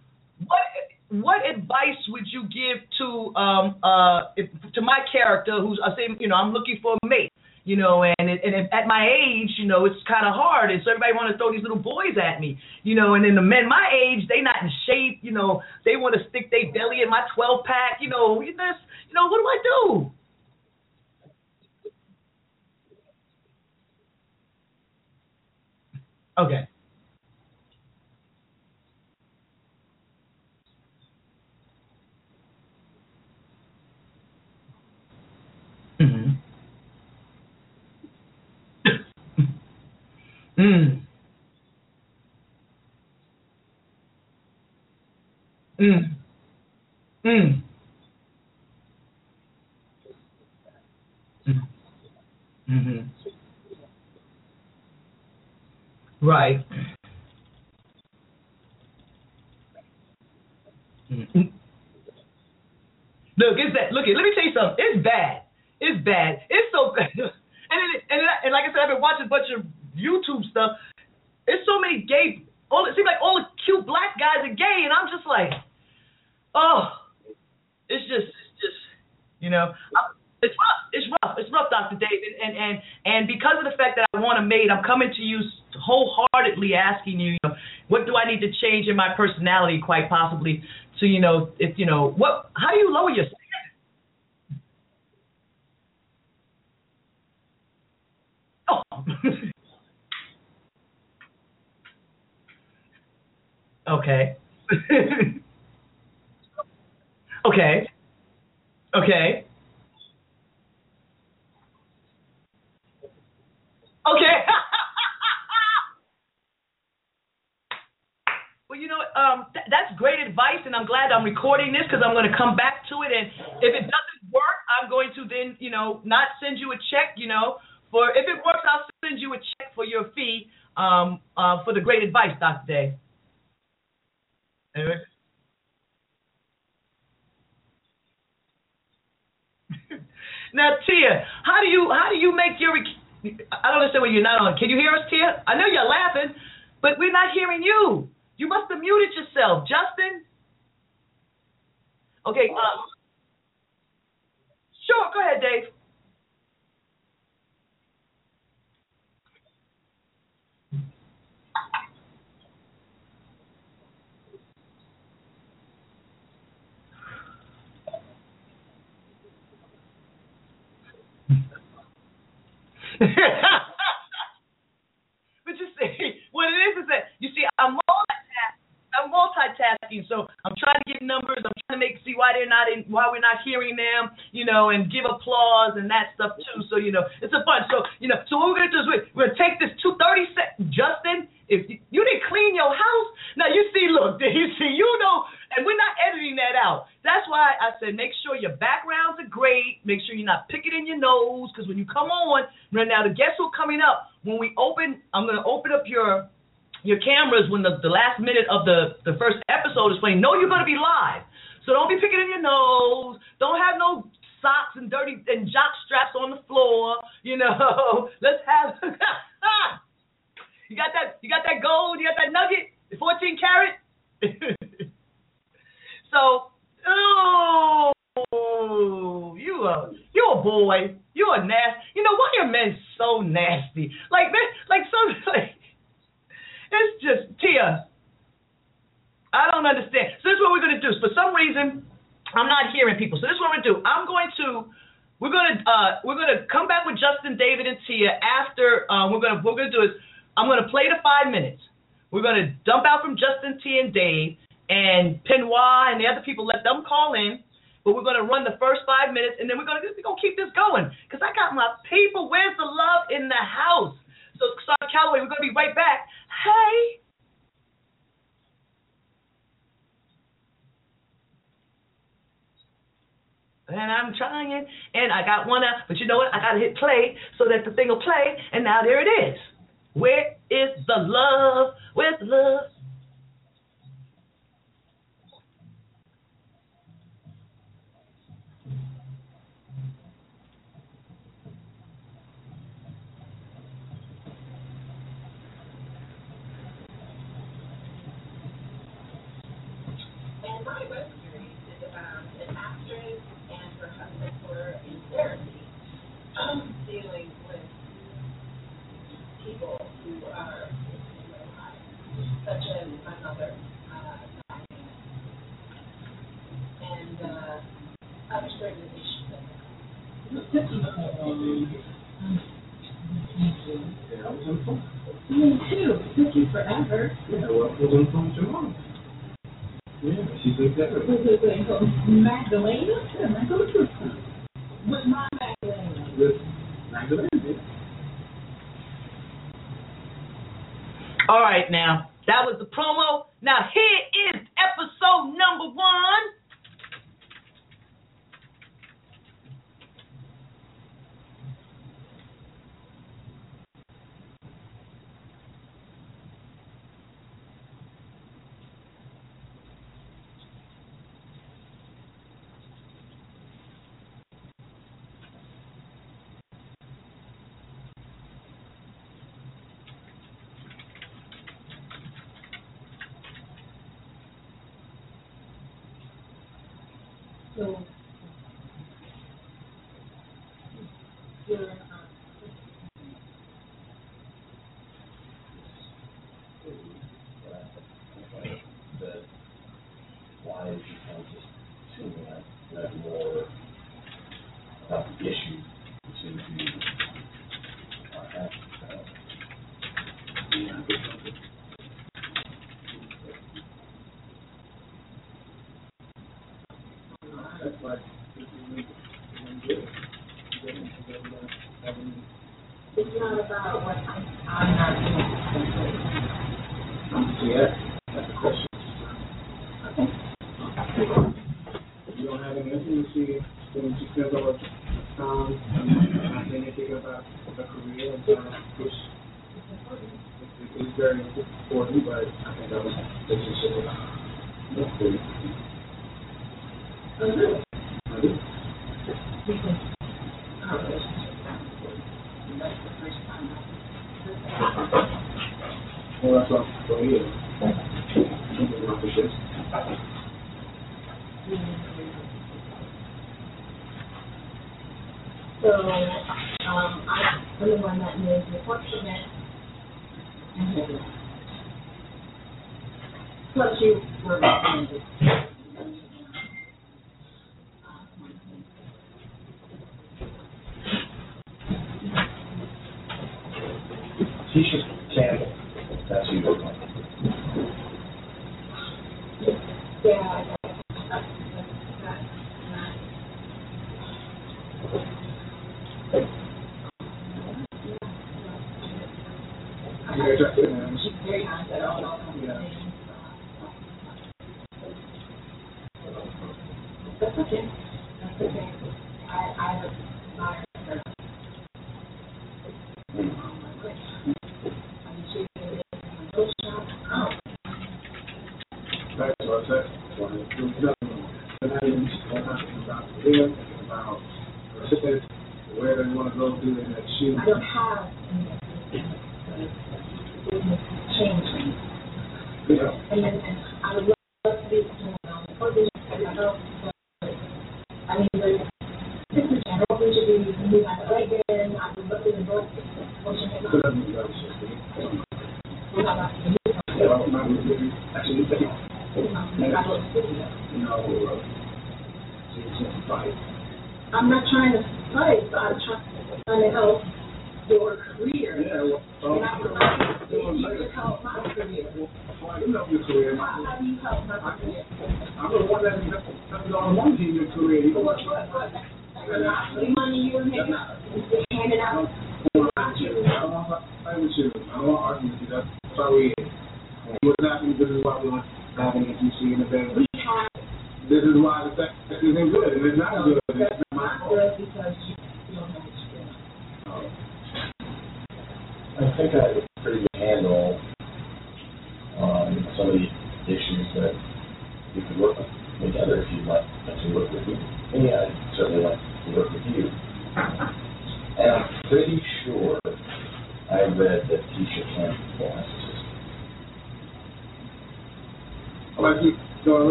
what what advice would you give to um uh to my character who's I say you know I'm looking for a mate you know and and at my age you know it's kind of hard and so everybody want to throw these little boys at me you know and then the men my age they not in shape you know they want to stick their belly in my 12 pack you know you this you know what do I do Okay. Mhm. Mm. Mm. Mm. Mm. Mhm. Right. Mhm. Look, it's that. Look, let me tell you something. It's bad. It's bad. It's so <laughs> bad. And it, and it, and like I said, I've been watching a bunch of YouTube stuff. It's so many gay. All it seems like all the cute black guys are gay, and I'm just like, oh, it's just, it's just, you know. It's rough. It's rough. It's rough, Dr. David. And and and because of the fact that I want a mate, I'm coming to you wholeheartedly asking you, you know, what do I need to change in my personality, quite possibly, to you know, if you know, what? How do you lower your standards? Oh. <laughs> <laughs> okay. okay. Okay. Okay. <laughs> well, you know, um, th- that's great advice, and I'm glad I'm recording this because I'm going to come back to it. And if it doesn't work, I'm going to then, you know, not send you a check. You know, for if it works, I'll send you a check for your fee um, uh, for the great advice, Dr. Day. Anyway. <laughs> now, Tia, how do you how do you make your I don't understand when you're not on. Can you hear us, Tia? I know you're laughing, but we're not hearing you. You must have muted yourself, Justin. Okay. Um, sure. Go ahead, Dave. <laughs> but you see, what it is is that you see, I'm multitasking. I'm multitasking, so I'm trying to get numbers. I'm trying to make see why they're not in, why we're not hearing them, you know, and give applause and that stuff too. So you know, it's a fun. So you know, so what we're gonna do is we're, gonna take this two thirty sec. Justin, if you, you didn't clean your house, now you see, look, <laughs> you see, you know, and we're not editing that out. That's why I said make sure your backgrounds are great. Make sure you're not picking in your nose, because when you come on, right now the guests who are coming up, when we open, I'm gonna open up your your cameras when the, the last minute of the, the first episode is playing. No, you're going to be live. So don't be picking in your nose. Don't have no socks and dirty and jock straps on the floor. You know, <laughs> let's have. <laughs> you got that? You got that gold? You got that nugget? 14 carat? <laughs> so, oh, you a you a boy. You a nasty. You know why are men so nasty? Like they like so <laughs> like it's just Tia. I don't understand. So this is what we're gonna do. For some reason, I'm not hearing people. So this is what we're gonna do. I'm going to we're gonna uh, we're gonna come back with Justin, David, and Tia after uh, we're gonna we're gonna do is I'm gonna play the five minutes. We're gonna dump out from Justin, Tia, and Dave, and Penoir and the other people. Let them call in. But we're gonna run the first five minutes, and then we're gonna we're gonna keep this going because I got my people. Where's the love in the house? So, Cosandra Calloway, we're going to be right back. Hey. And I'm trying, and I got one out, but you know what? I got to hit play so that the thing will play, and now there it is. Where is the love? Where's the love? And my web series is about an actress and her husband were in therapy, um, dealing with people who are in their lives, such as my mother, uh, and uh, other certain issues. Yeah, I was on the phone. Me too. Took you forever. Yeah, well, I was on the phone with your mom. Yeah, she's in therapy. Wait, wait, wait. So Magdalena? Yeah, Magdalena. With my Magdalena. With Magdalene. yeah. All right, now that was the promo. Now here is episode number one. He's just Sam. That's who you're talking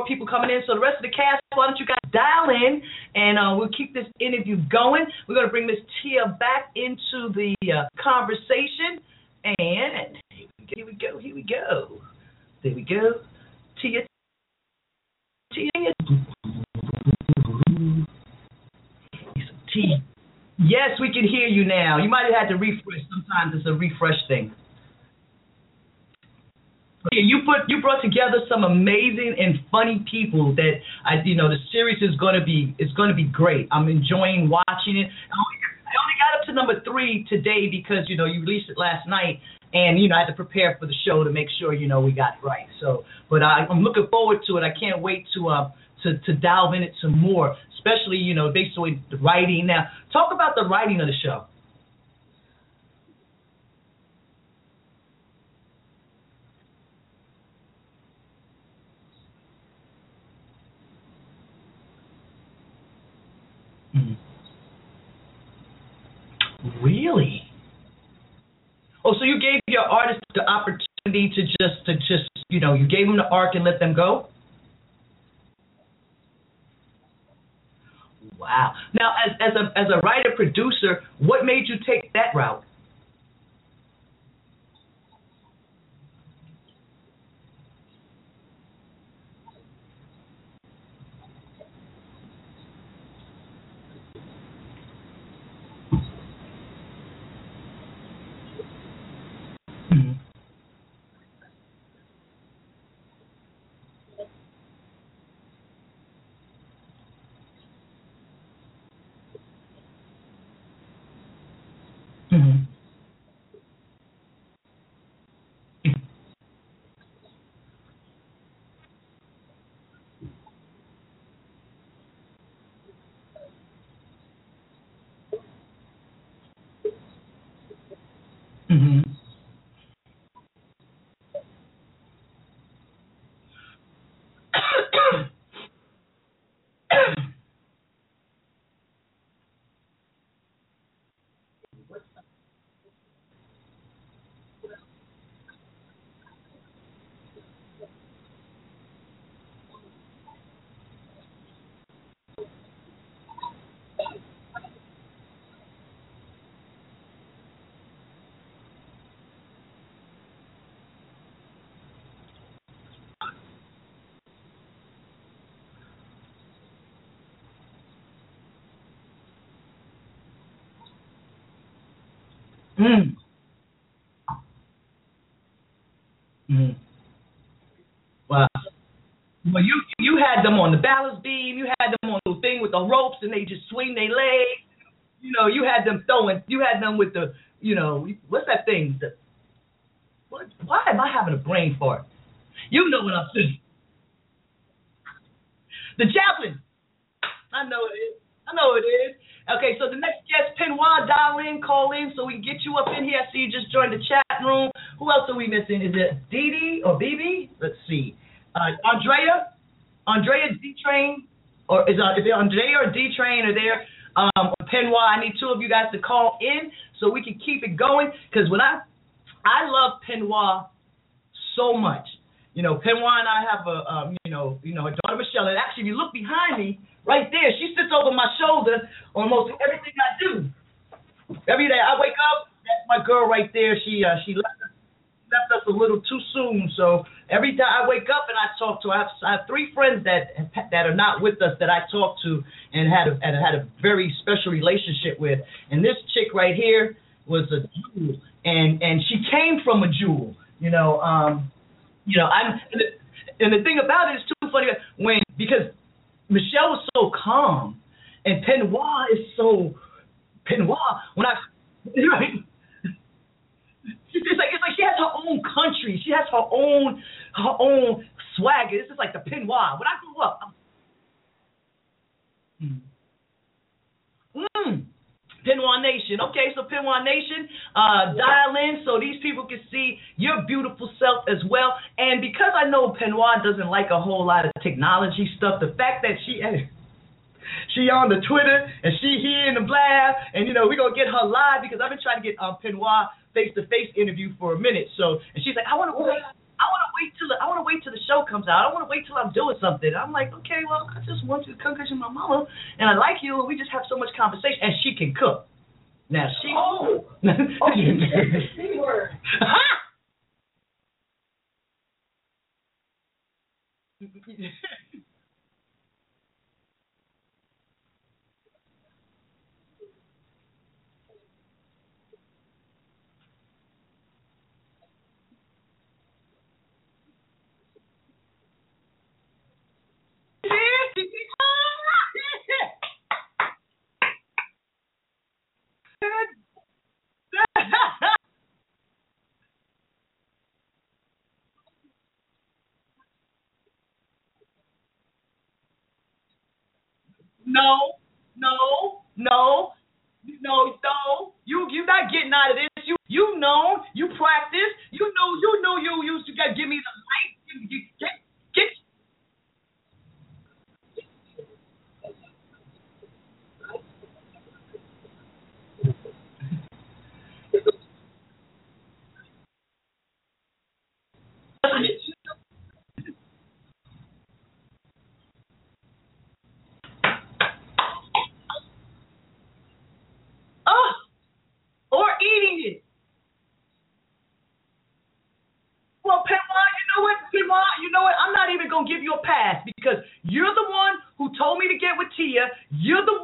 more people coming in. So the rest of the cast, why don't you guys dial in and uh, we'll keep this interview going. We're going to bring Miss Tia back into the uh, conversation. And here we go, here we go. There we go. Tia. Tia. Yes, we can hear you now. You might have had to refresh. Sometimes it's a refresh thing. You put you brought together some amazing and funny people that I you know the series is to be it's to be great. I'm enjoying watching it. I only, I only got up to number three today because you know you released it last night, and you know I had to prepare for the show to make sure you know we got it right. So, but I, I'm looking forward to it. I can't wait to uh to to delve in it some more, especially you know based on the writing. Now, talk about the writing of the show. Really? Oh, so you gave your artist the opportunity to just to just you know you gave them the arc and let them go. Wow. Now, as as a as a writer producer, what made you take that route? Mhm. Mhm. Mhm. Mm. Mm. Wow. Well, you you had them on the balance beam. You had them on the thing with the ropes, and they just swing their legs. You know, you had them throwing. You had them with the, you know, what's that thing? The, what? Why am I having a brain fart? You know what I'm saying? The javelin. I know it is. I know it is. Okay, so the next guest, Penwa, dial in, call in, so we can get you up in here. I see you just joined the chat room. Who else are we missing? Is it Dee Dee or BB? Let's see. Uh, Andrea, Andrea D Train, or is, uh, is it Andrea or D Train are there? Um, Penwa, I need two of you guys to call in so we can keep it going. Because when I, I love Penwa so much. You know, Penwa and I have a, um, you know, you know, her daughter Michelle. And actually, if you look behind me, right there, she sits over my shoulder on almost everything I do. Every day I wake up, that's my girl right there. She, uh, she left, left us a little too soon. So every time I wake up and I talk to I have, I have three friends that that are not with us that I talk to and had a, and had a very special relationship with. And this chick right here was a jewel, and and she came from a jewel. You know, um, you know, I'm and the thing about it is too funny when because Michelle was so calm and Penoir is so Penoir. When I <laughs> right, it's like it's like she has her own country. She has her own her own swagger. This is like the Penoir. When I grew up, I'm, mm. Mm. Penwa Nation. Okay, so Penwa Nation, uh, dial in so these people can see your beautiful self as well. And because I know Penwa doesn't like a whole lot of technology stuff, the fact that she <laughs> she on the Twitter and she here in the blab, and you know we're gonna get her live because I've been trying to get um, Penwa face to face interview for a minute. So and she's like, I want to. I want to wait till the, I want to wait till the show comes out. I don't want to wait till I'm doing something. I'm like, okay, well, I just want you to come because you're my mama, and I like you, and we just have so much conversation. And she can cook. Now she. Oh. <laughs> oh C word. <laughs> no, no, no, no, no. You you not getting out of this. You you know, you practice. You know, you know, you got to give me the light. You, you, get get. Oh, or eating it. Well, Penwa, you know what, Penwa, you know what? I'm not even gonna give you a pass because you're the one who told me to get with Tia. You're the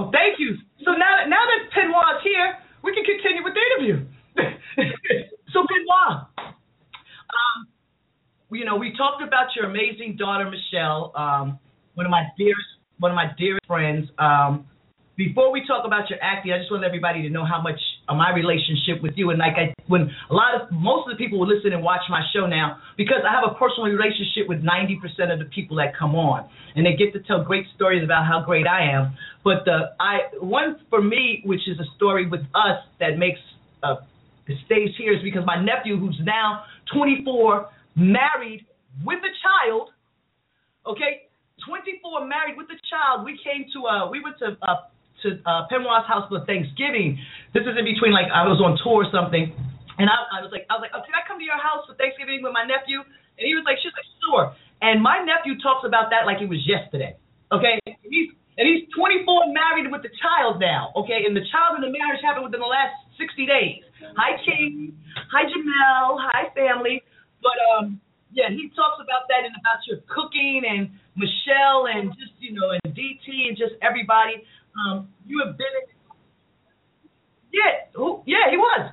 Whoa, thank you. So now, that now that Penwa's here, we can continue with the interview. <laughs> so Penwa, um, you know, we talked about your amazing daughter Michelle, um, one of my dearest, one of my dearest friends. Um, before we talk about your acting, I just want everybody to know how much my relationship with you and like I, when a lot of most of the people will listen and watch my show now because I have a personal relationship with 90% of the people that come on, and they get to tell great stories about how great I am. But the I one for me, which is a story with us that makes uh, stays here, is because my nephew, who's now 24, married with a child. Okay, 24 married with a child. We came to uh, we went to uh, to uh, Penwa's house for Thanksgiving. This is in between, like I was on tour or something, and I, I was like, I was like, oh, can I come to your house for Thanksgiving with my nephew? And he was like, she's like, sure. And my nephew talks about that like it was yesterday. Okay, 24, married with a child now. Okay, and the child and the marriage happened within the last 60 days. Hi, King. Hi, Jamel. Hi, family. But um, yeah, he talks about that and about your cooking and Michelle and just you know and DT and just everybody. Um, you have been in. Yeah, who, yeah, he was.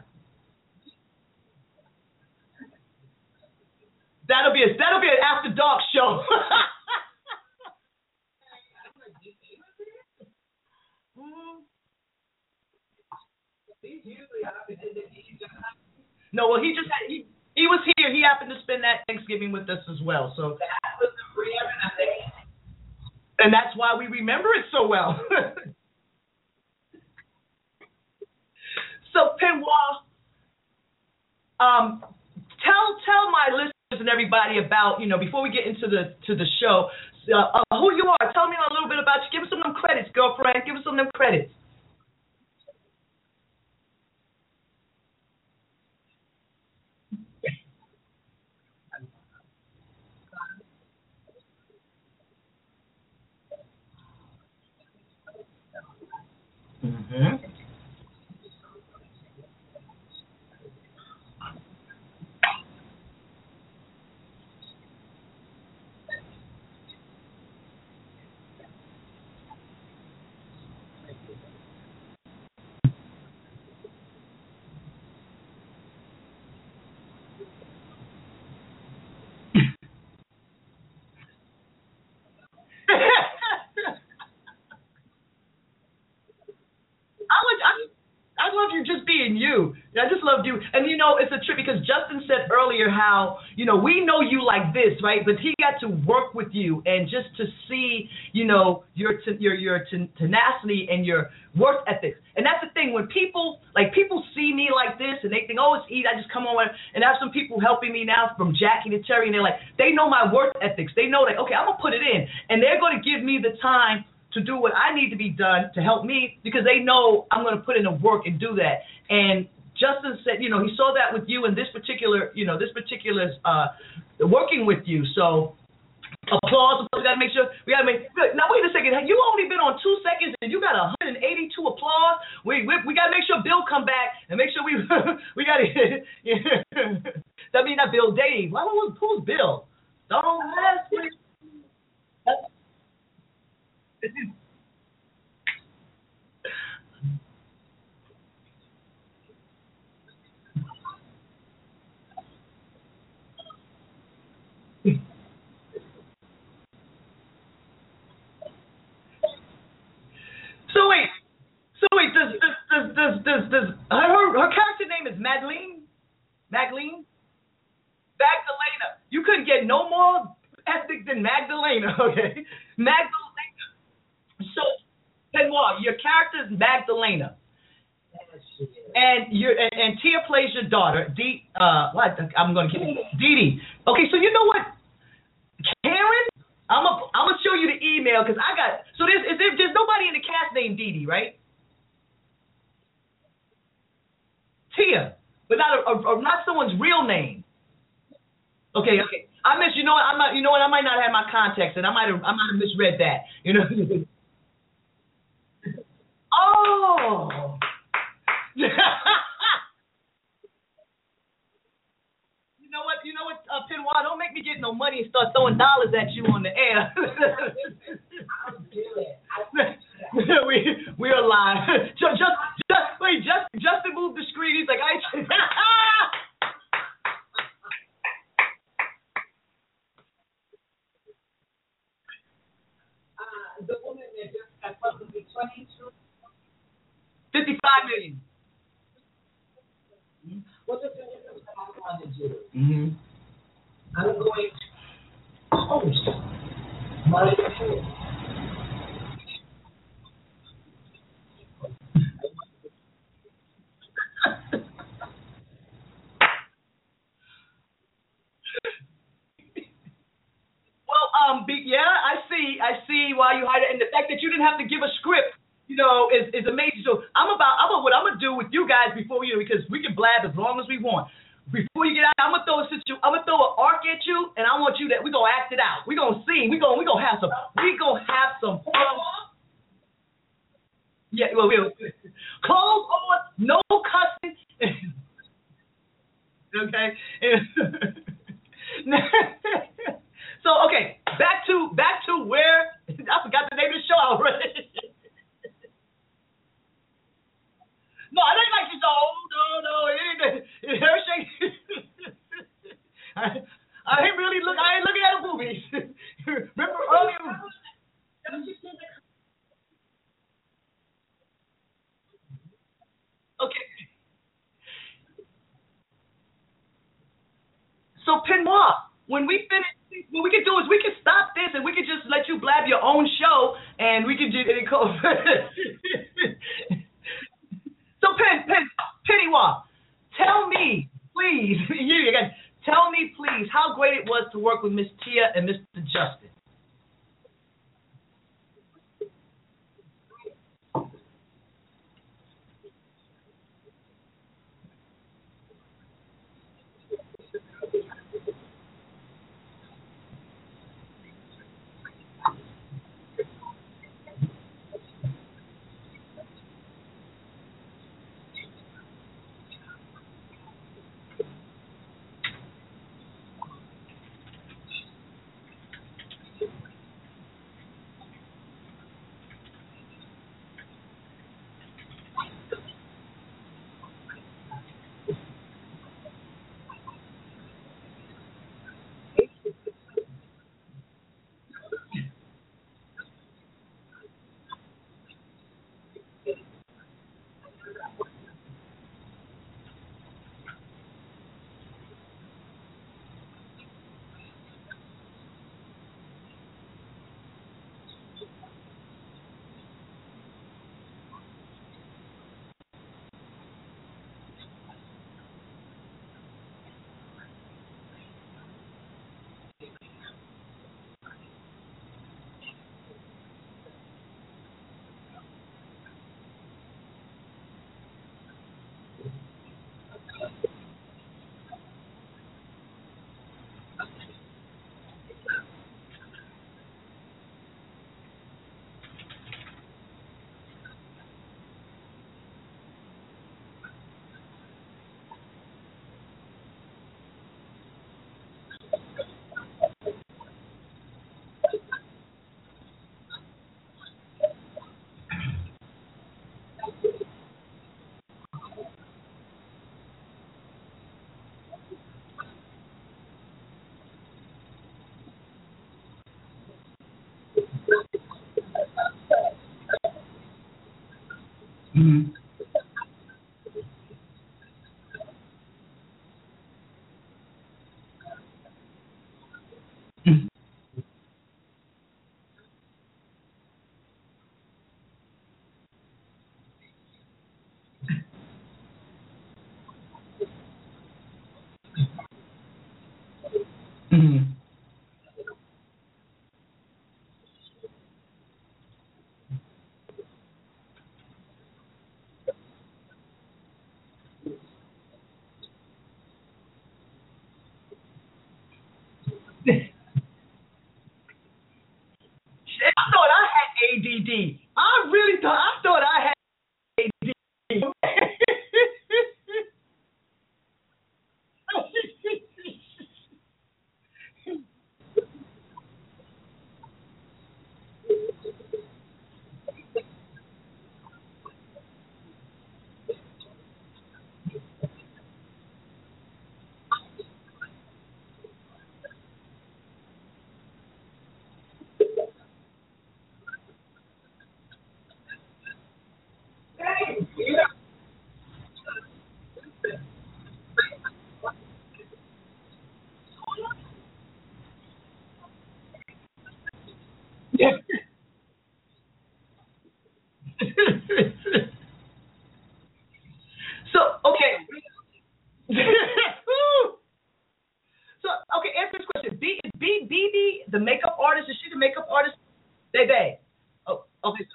That'll be a that'll be an after dark show. <laughs> no, well, he just had, he he was here. He happened to spend that Thanksgiving with us as well. So that was and that's why we remember it so well. <laughs> so Penwa, um, tell tell my listeners and everybody about you know before we get into the to the show uh, uh, who you are. Tell me a little bit about you. Give us some of them credits, girlfriend. Give us some of them credits. Mm-hmm. Working you. Just being you. I just loved you. And you know, it's a trip because Justin said earlier how, you know, we know you like this, right? But he got to work with you and just to see, you know, your your your tenacity and your work ethics. And that's the thing when people like people see me like this and they think, "Oh, it's Ed, I just come on and I have some people helping me now from Jackie to Terry and they're like, they know my work ethics. They know that okay, I'm to put it in and they're to give me the time to do what I need to be done to help me because they know I'm going to put in the work and do that. And Justin said, you know, he saw that with you in this particular, you know, this particular uh, working with you. So applause. We got to make sure. We got to make. Now wait a second. You only been on two seconds and you got 182 applause. We we, we got to make sure Bill come back and make sure we <laughs> we got to. that mean not Bill Dave. Why who's, who's Bill? Don't mess with. So wait, so wait, does does does does does, her her character name is Madeline? Madeline? Magdalena. You couldn't get no more ethnic than Magdalena, <laughs> okay? Magdalena. So Benoit, your character is Magdalena. And your and, and Tia plays your daughter, Dee. Uh, what? I'm going to keep it. Dee Dee. Okay, so you know what, Karen? I'm gonna I'm gonna show you the email because I got so there's is there, there's nobody in the cast named Dee Dee, right? Tia, but not a, a, a, not someone's real name. Okay, okay. I miss you know what I might you know what I might not have my context and I might have I might have misread that. You know. <laughs> oh. <laughs> you know what? You know what, uh, Pinoy, Don't make me get no money and start throwing dollars at you on the air. I'll do it. we we are live. <laughs> Just, just, just wait. Just Justin moved the screen. He's like, I. <laughs> Uh, the woman that just got publicly 22. Fifty-five million. Well, the thing is what I want to do. Mm-hmm. I'm going to host my. Well, um, be, yeah, I see, I see why you hired it, and the fact that you didn't have to give a script, you know, is is amazing. So I'm about, I'm about what I'm gonna do with you guys before you, because we can blab as long as we want. Before you get out, I'm gonna throw a situ, I'm gonna throw an arc at you, and I want you that we gonna act it out. We gonna sing. We gonna we gonna have some. We gonna have some fun. Yeah, well, we'll <laughs> clothes on, no cussing. <laughs> okay. <laughs> so okay, back to back to where I forgot the name of the show already. No, I ain't like this. No, no, no. It ain't. It, her. <laughs> I, I ain't really look. I ain't looking at movies. <laughs> Remember earlier? Okay. So Pinoy, when we finish, what we can do is we can stop this and we can just let you blab your own show and we can just <laughs> it. So Pen Pen Pennywah, tell me please, <laughs> you again. Tell me please how great it was to work with Miss Tia and Mr. Justin. Mhm. Mhm. Mhm. Shit, I thought I had ADD. I really thought I thought I had ADD. <laughs> so okay. <laughs> so okay, answer this question. B is B BB the makeup artist? Is she the makeup artist? Bebe. Oh, okay.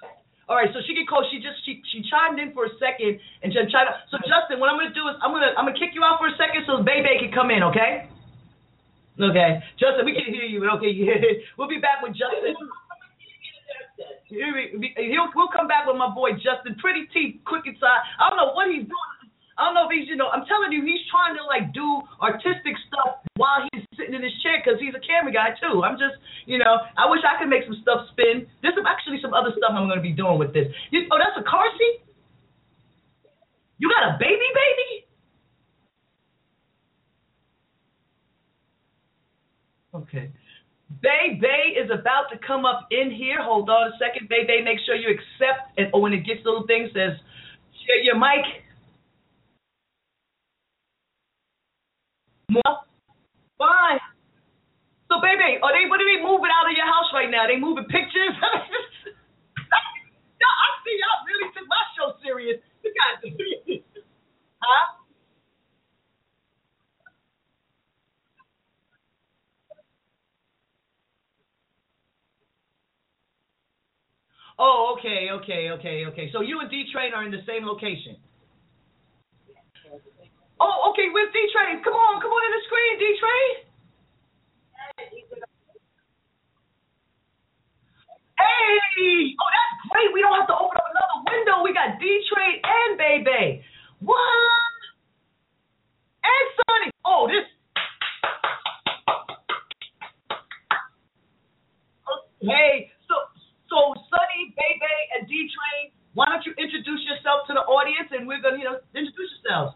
All right, so she get close. She just she she chimed in for a second and just chimed. So Justin, what I'm gonna do is I'm gonna I'm gonna kick you out for a second so Bebe can come in. Okay. Okay, Justin, we can hear you. But okay, we'll my boy Justin, pretty teeth, quick inside. I don't know what he's doing. I don't know if he's, you know, I'm telling you, he's trying to like do artistic stuff while he's sitting in his chair because he's a camera guy too. I'm just, you know, I wish I could make some stuff spin. There's some, actually some other stuff I'm going to be doing with this. You, oh, that's a car seat. You got a baby, baby? Okay. Bay Bay is about to come up in here. Hold on a second. Bay Bay, make sure you accept when it gets little things, says share your mic. More? Fine. So baby, are they what are they moving out of your house right now? They moving pictures? no, I see y'all really took my show serious. You got Huh? Oh, okay, okay, okay, okay. So you and D Train are in the same location. Oh, okay. Where's D Train? Come on, come on in the screen, D Train. Hey! Oh, that's great. We don't have to open up another window. We got D Train and Bebe. What? And Sonny. Oh, this. Hey, so so Sonny, Bebe, and D Train, why don't you introduce yourself to the audience and we're gonna, you know, introduce yourselves.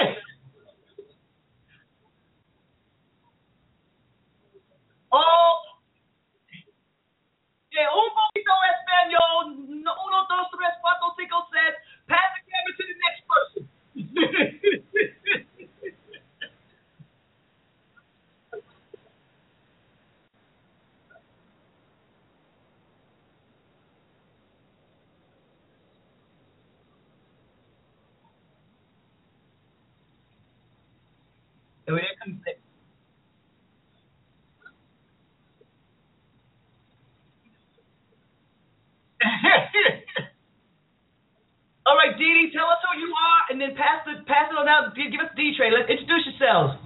Dee tell us who you are, and then pass the pass it on out. Give us D Train. Let's introduce yourselves.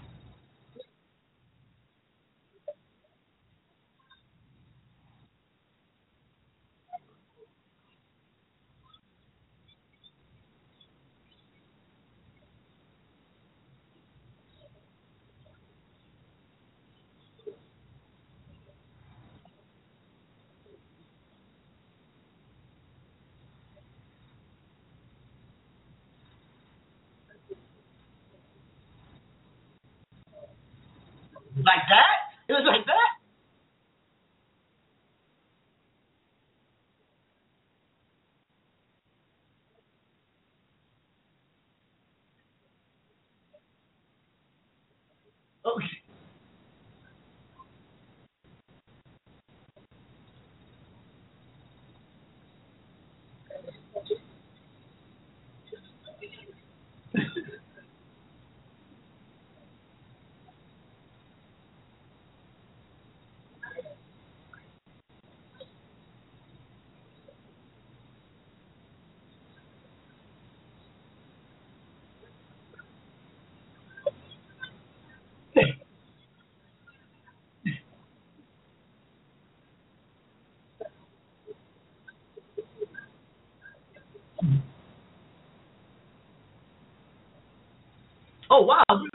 Oh wow. Was,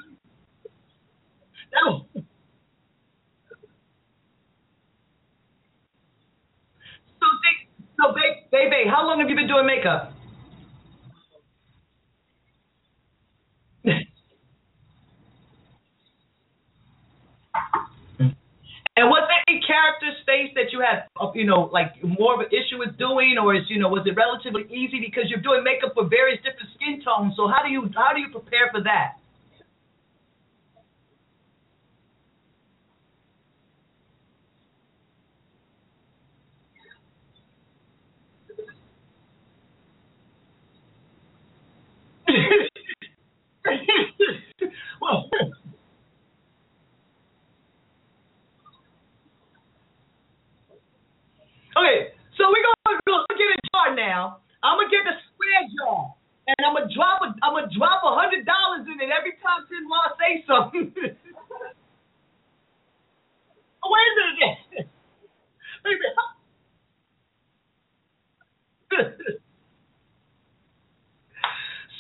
so, they- so, babe, baby, how long have you been doing makeup? <laughs> And was there any character space that you had, you know, like more of an issue with doing, or is, you know, was it relatively easy because you're doing makeup for various different skin tones? So how do you how do you prepare for that? well, okay, so we're gonna go get a jar now. I'm gonna get the square jar, and I'm gonna drop a I'm gonna drop a hundred dollars in it every time Tim Law say something. oh, wait a minute. again. Wait a minute.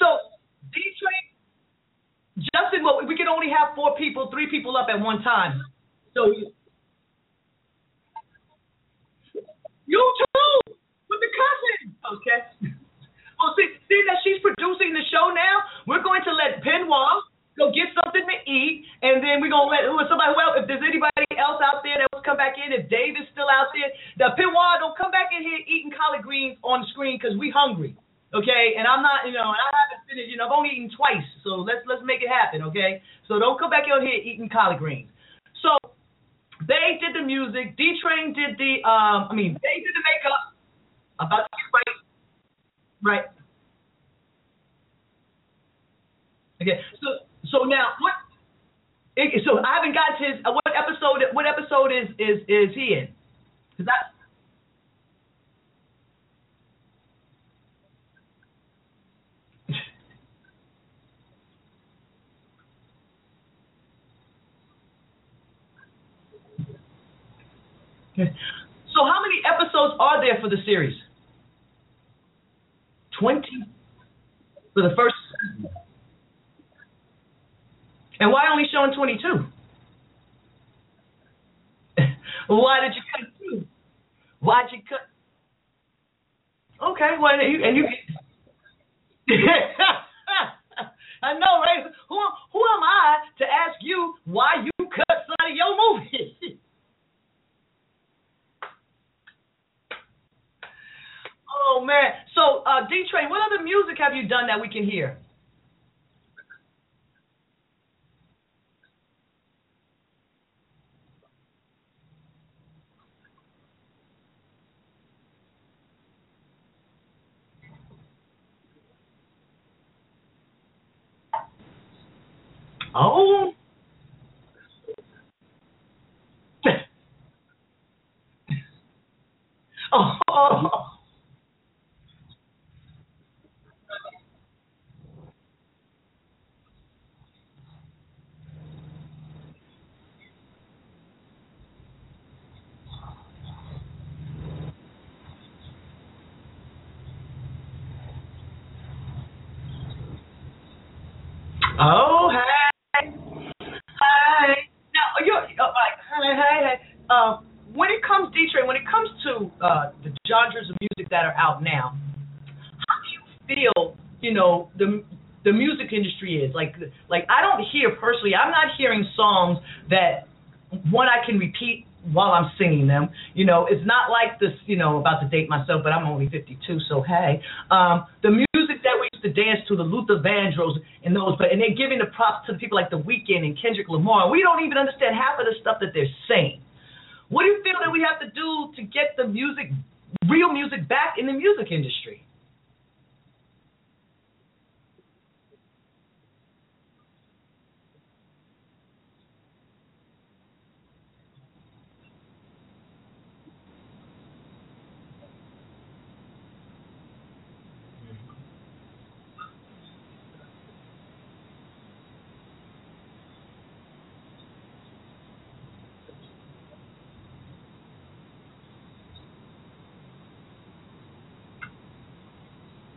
so D Train Justin, well, we can only have four people, three people up at one time. So you, you too with the cousin. Okay. Well, see, see that she's producing the show now. We're going to let Penwa go get something to eat, and then we're gonna let who somebody who else, if there's anybody else out there that wants to come back in, if Dave is still out there, the Penwa don't come back in here eating collard greens on screen because we hungry. Okay, and I'm not, you know, and I haven't finished, you know, I've only eaten twice, so let's let's make it happen, okay? So don't come back out here eating collard greens. So they did the music, D Train did the, um, I mean, they did the makeup. About to get right, right. Okay, so so now what? it- So I haven't got to his. What episode? What episode is is is he in? Because I. So how many episodes are there for the series? Twenty for the first. And why only showing twenty-two? <laughs> why did you cut two? Why'd you cut? Okay, well, and you, and you <laughs> I know, right? Who who am I to ask you why you cut some of your movies? <laughs> oh man! So, uh, D Train, what other music have you done that we can hear? Oh. <laughs> oh. Oh, hey. Hey. Now, you're, uh, like, hey, hey, hey. Uh, when it comes, D-Train, when it comes to uh, the genres of music that are out now, how do you feel, you know, the the music industry is? Like, like I don't hear personally, I'm not hearing songs that, one, I can repeat while I'm singing them. You know, it's not like this, you know, about to date myself, but I'm only 52, so hey. Um, the music that we used to dance to, the Luther Vandross and those, but and they're giving the props to the people like The Weeknd and Kendrick Lamar. We don't even understand half of the stuff that they're saying. What do you feel that we have to do to get the music, real music, back in the music industry?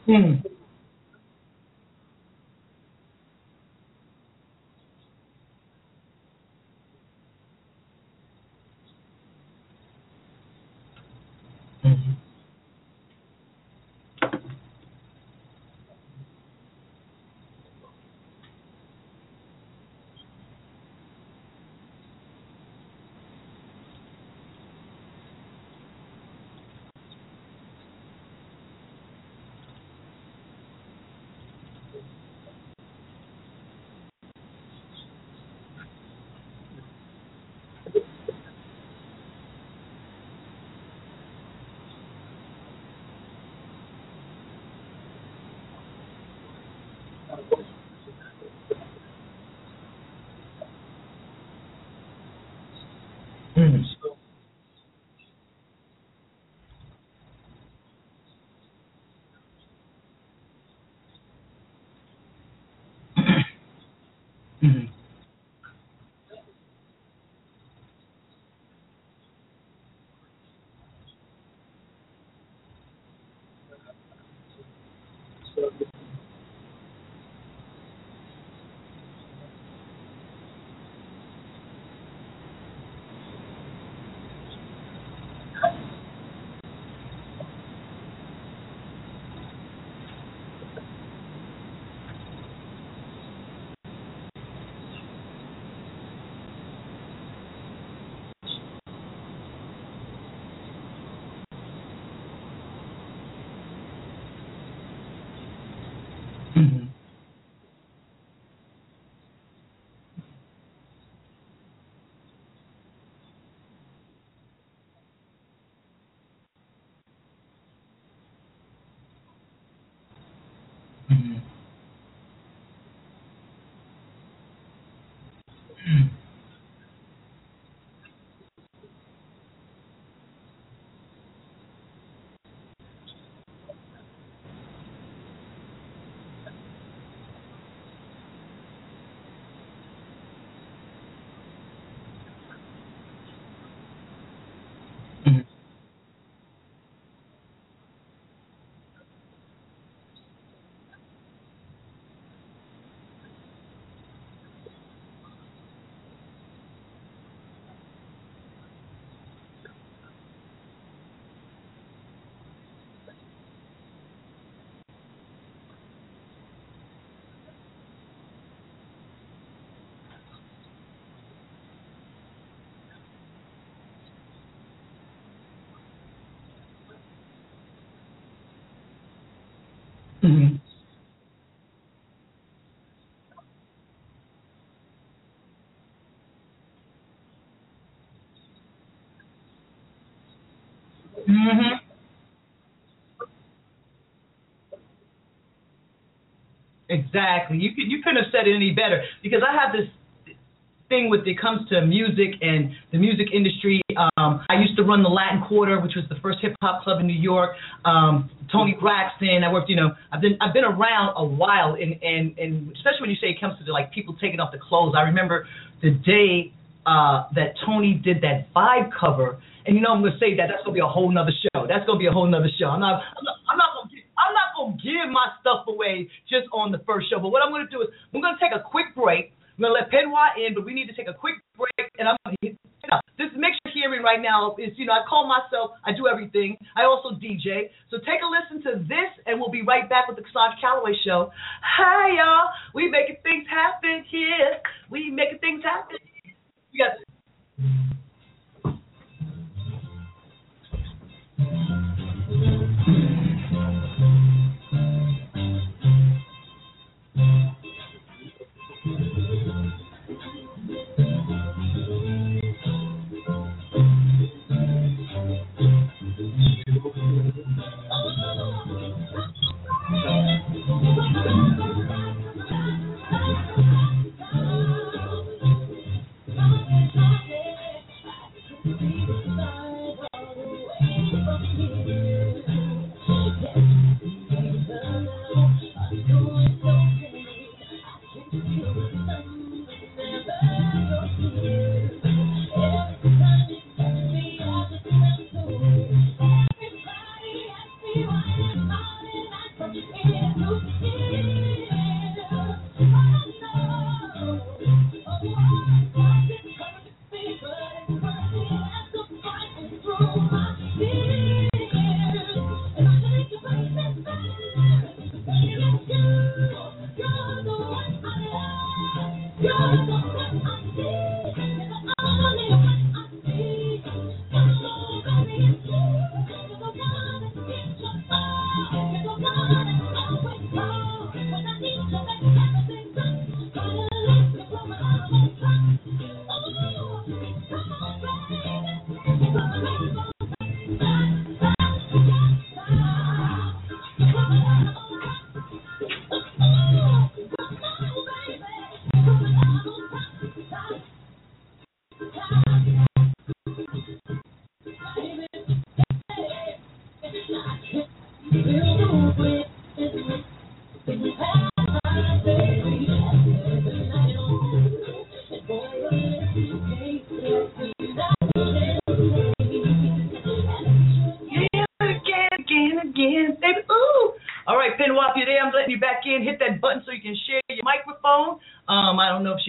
Hmm. Mm-hmm. Mhm. Mhm. Exactly. You could you couldn't have said it any better because I have this thing with it comes to music and the music industry. Um, I used to run the Latin Quarter, which was the first hip hop club in New York. Um, Toni Braxton. I worked. You know, I've been I've been around a while, and and and especially when you say it comes to the, like people taking off the clothes. I remember the day uh, that Toni did that vibe cover. And you know I'm gonna say that that's gonna be a whole nother show. That's gonna be a whole nother show. I'm not I'm not, I'm not gonna give, I'm not gonna give my stuff away just on the first show. But what I'm to do is we're to take a quick break. Going to let Penwa in, but we need to take a quick break. And I'm know, this mix you're hearing right now is, you know, I call myself, I do everything. I also DJ. So take a listen to this, and we'll be right back with the Cosandra Calloway Show. Hi, y'all. We making things happen here. We making things happen. You got Yeah,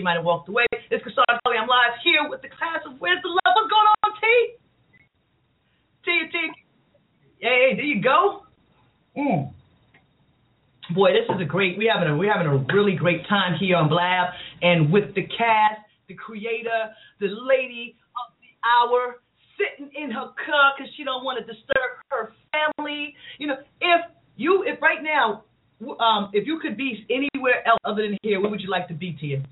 she might have walked away. It's Cassandra Kelly. I'm live here with the class of Where's the Love? What's going on, T? T, T. Hey, there you go. Mm. Boy, this is a great. We having a we're having a really great time here on Blab, and with the cast, the creator, the lady of the hour, sitting in her car because she don't want to disturb her family. You know, if you if right now, um, if you could be anywhere else other than here, where would you like to be, Tia?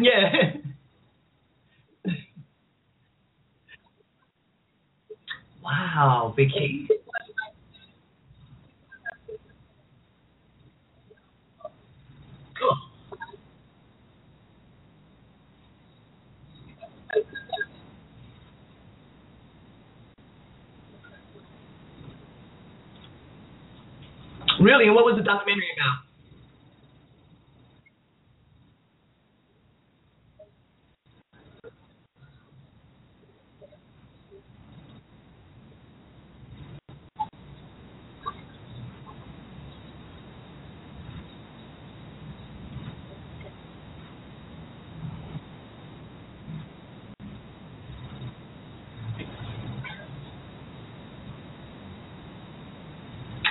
Yeah. wow, vacation. Really? And what was the documentary about?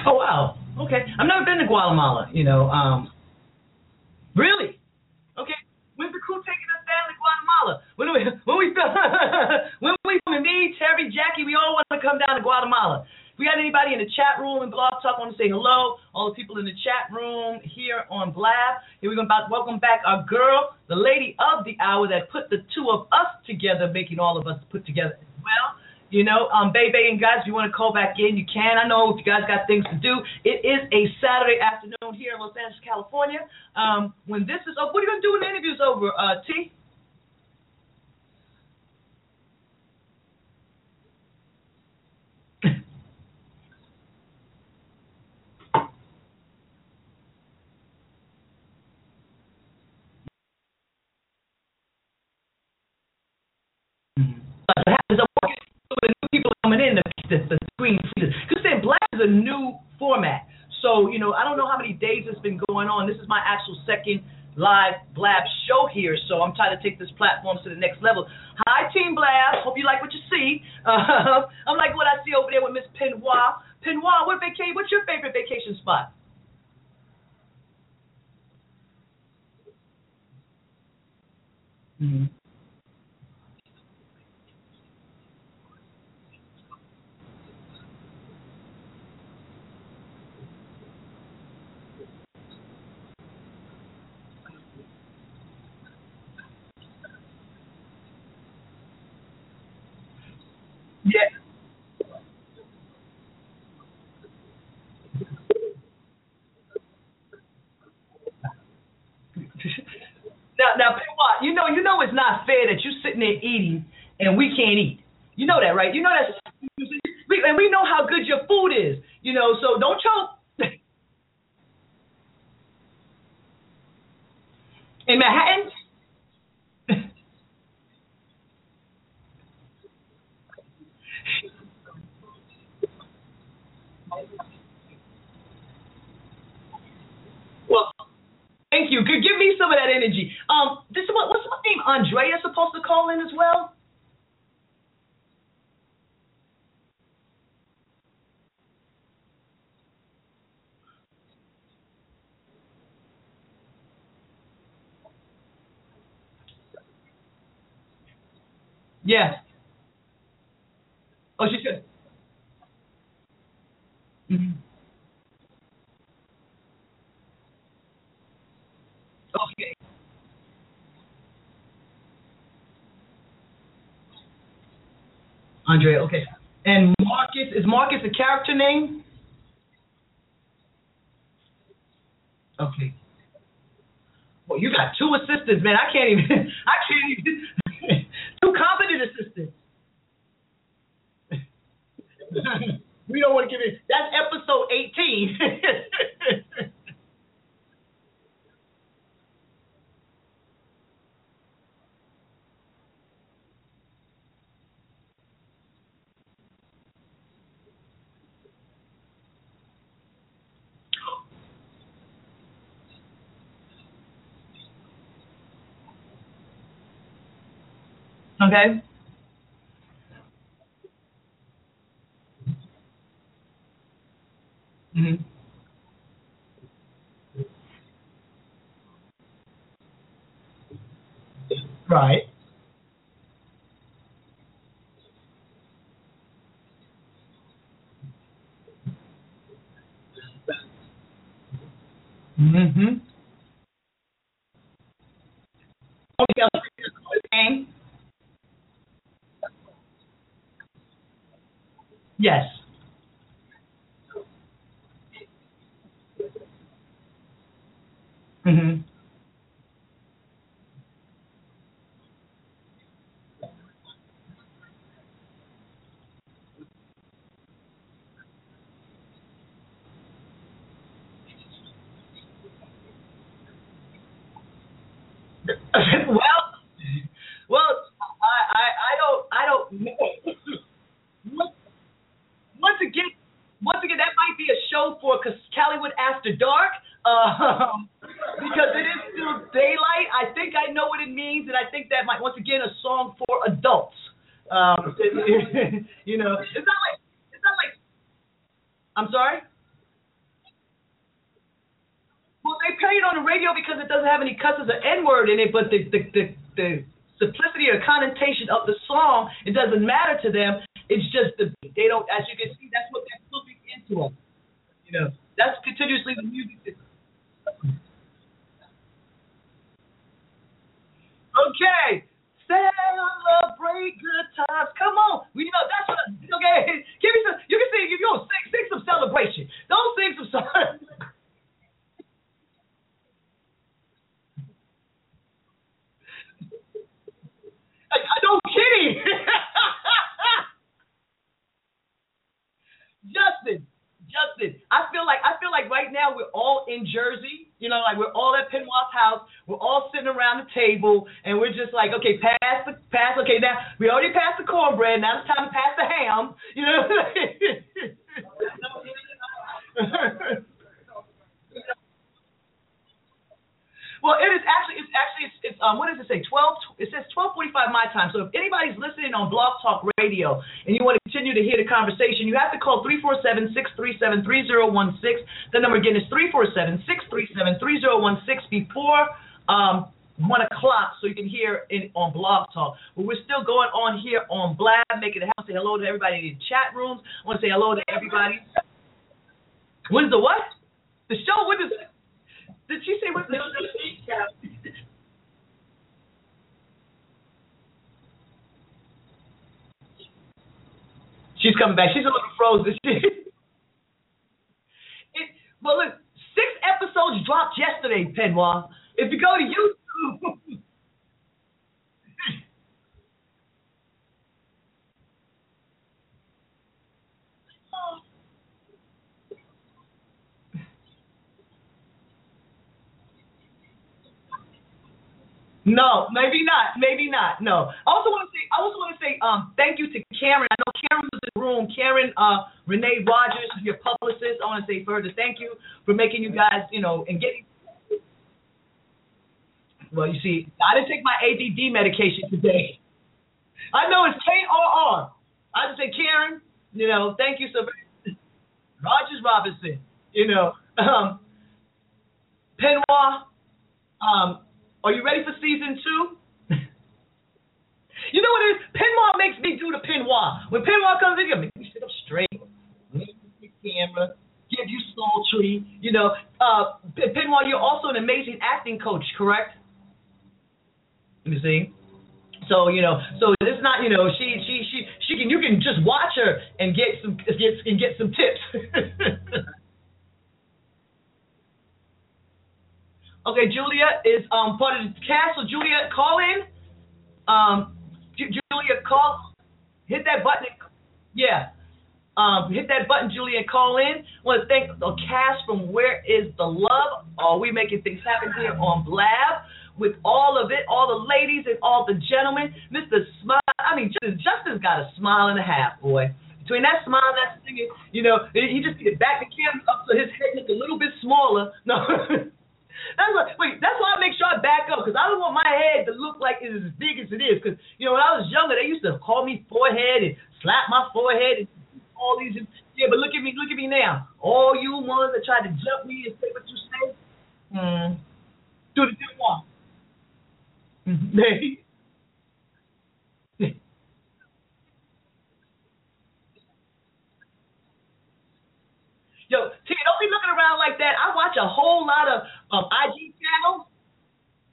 Oh wow. Okay. I've never been to Guatemala, you know. Um Really? Okay. When's the crew taking us down to Guatemala? When we when we <laughs> when we me, Terry, Jackie, we all want to come down to Guatemala. If we got anybody in the chat room and blog talk want to say hello, all the people in the chat room here on Blab. Here we're going to welcome back our girl, the lady of the hour that put the two of us together, making all of us put together as well. You know, um, baby and guys, if you want to call back in, you can. I know if you guys got things to do. It is a Saturday afternoon here in Los Angeles, California. Um, when this is over, what are you going to do when the interview's over, uh, T? So, you know, I don't know how many days it's been going on. This is my actual second live Blab show here, so I'm trying to take this platform to the next level. Hi, Team Blab. Hope you like what you see. Uh, <laughs> I'm like what I see over there with Miss Pinoir. Pinoir, what vacation? What's your favorite vacation spot? Mm-hmm. Know, you know, it's not fair that you're sitting there eating and we can't eat. You know that, right? You know that, and we know how good your food is. You know, so don't choke. <laughs> In Manhattan, Well, thank you. Give give me some of that energy. Um, this what what's my name? Andrea supposed to call in as well. Yes. Oh, she said. Mhm. Okay. Andrea, okay. And Marcus is Marcus a character name? Okay. Well, you got two assistants, man. I can't even. <laughs> I can't even. <laughs> two competent assistants. <laughs> we don't want to give it. That's episode eighteen. Okay. hmm Right. Mm-hmm. Yes. Mm-hmm. well, well, I, I, I don't, I don't. Once once again, once again, that might be a show for Cause Callywood After Dark, um, because it is still daylight. I think I know what it means, and I think that might once again a song for adults. Um, you know, it's not like it's not like. I'm sorry. Well, they play it on the radio because it doesn't have any cusses or N word in it, but the the, the the simplicity or connotation of the song, it doesn't matter to them. It's just the they don't, as you can see, that's what they're flipping into them. You know, that's continuously the music. Okay, celebrate good times. Come on, we know that's what. Okay, give me some. You can sing if you don't sing, sing some celebration. Don't sing some song. I, I don't kidding. Justin, Justin, I feel like I feel like right now we're all in Jersey. You know, like we're all at Penoir's house. We're all sitting around the table, and we're just like, okay, pass the pass. Okay, now we already passed the cornbread. Now it's time to pass the ham. You know. say 12. It says 12:45 my time. So if anybody's listening on Blog Talk Radio and you want to continue to hear the conversation, you have to call 347-637-3016. The number again is 347-637-3016 before um, one o'clock, so you can hear it on Blog Talk. But we're still going on here on Blab, making it happen. Say hello to everybody in the chat rooms. I want to say hello to everybody. When's the what? The show? When is? Did she say what's the? She's coming back. She's a little frozen. <laughs> but look, six episodes dropped yesterday, Penwa. If you go to YouTube. No, maybe not. Maybe not. No. I also want to say. I also want to say. Um, thank you to Karen. I know Karen was in the room. Karen, uh, Renee Rogers, your publicist. I want to say further thank you for making you guys, you know, and getting. Well, you see, I didn't take my ADD medication today. I know it's K R R. I just say Karen. You know, thank you so much. Rogers Robinson. You know, um, Penwa. Um, are you ready for season two? you know what it is? Penwa makes me do the Penwa. When Penwa comes in, he make me sit up straight, camera, give you sultry. You know, uh, Penwa, you're also an amazing acting coach, correct? You see. So you know, so it's not you know she she she she can you can just watch her and get some get and get some tips. <laughs> Okay, Julia is um, part of the cast. So Julia, call in. Um, Julia, call. Hit that button. Yeah. Um, hit that button, Julia, call in. I want to thank the cast from Where Is the Love? Are we making things happen here on Blab? With all of it, all the ladies and all the gentlemen. Mr. Smile, I mean, Justin's got a smile and a half, boy. Between that smile and that singing, you know, he just get back the camera up so his head looks a little bit smaller. <laughs> No. That's why, wait, that's why I make sure I back up because I don't want my head to look like it's as big as it is. Because you know, when I was younger, they used to call me forehead and slap my forehead and all these. Yeah, but look at me, look at me now. All you ones that try to jump me and say what you say, hmm, do the good <laughs> one. Yo, T, don't be looking around like that. I watch a whole lot of um, IG channels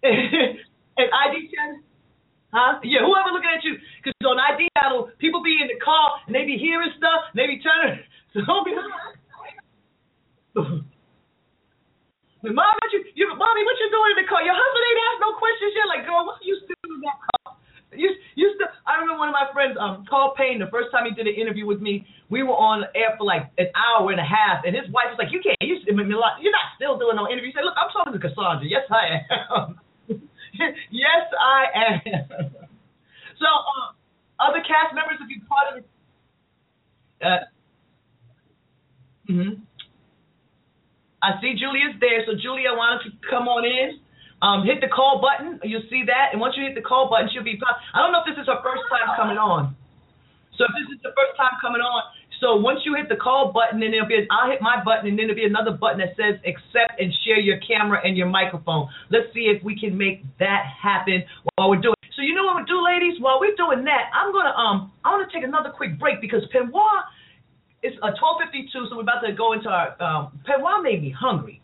<laughs> and IG channels. Huh? Yeah, whoever looking at you, because on IG channel, people be in the car and they be hearing stuff, and they be turning. <laughs> So don't be. <laughs> Mom, what you, you, mommy, what you doing in the car? Your husband ain't asked no questions yet. Like, girl, what are you still in that car? You, you still. I remember one of my friends, um, Carl Payne. The first time he did an interview with me, we were on air for like an hour and a half, and his wife was like, "You can't. You, you're not still doing no interview." He said, "Look, I'm talking to Cosandra. Yes, I am. <laughs> yes, I am." <laughs> so, uh, other cast members, if you're part of it. Uh, mm-hmm. I see Julia's there, so Julia, why don't you come on in? Um, hit the call button. You'll see that, and once you hit the call button, she'll be. I don't know if this is her first time coming on. So if this is the first time coming on, so once you hit the call button, then there'll be. I'll hit my button, and then there'll be another button that says accept and share your camera and your microphone. Let's see if we can make that happen while we're doing. So you know what we do, ladies? While we're doing that, I'm gonna um I want to take another quick break because Penwa is uh, 12:52, so we're about to go into our. Um, Penwa made me hungry,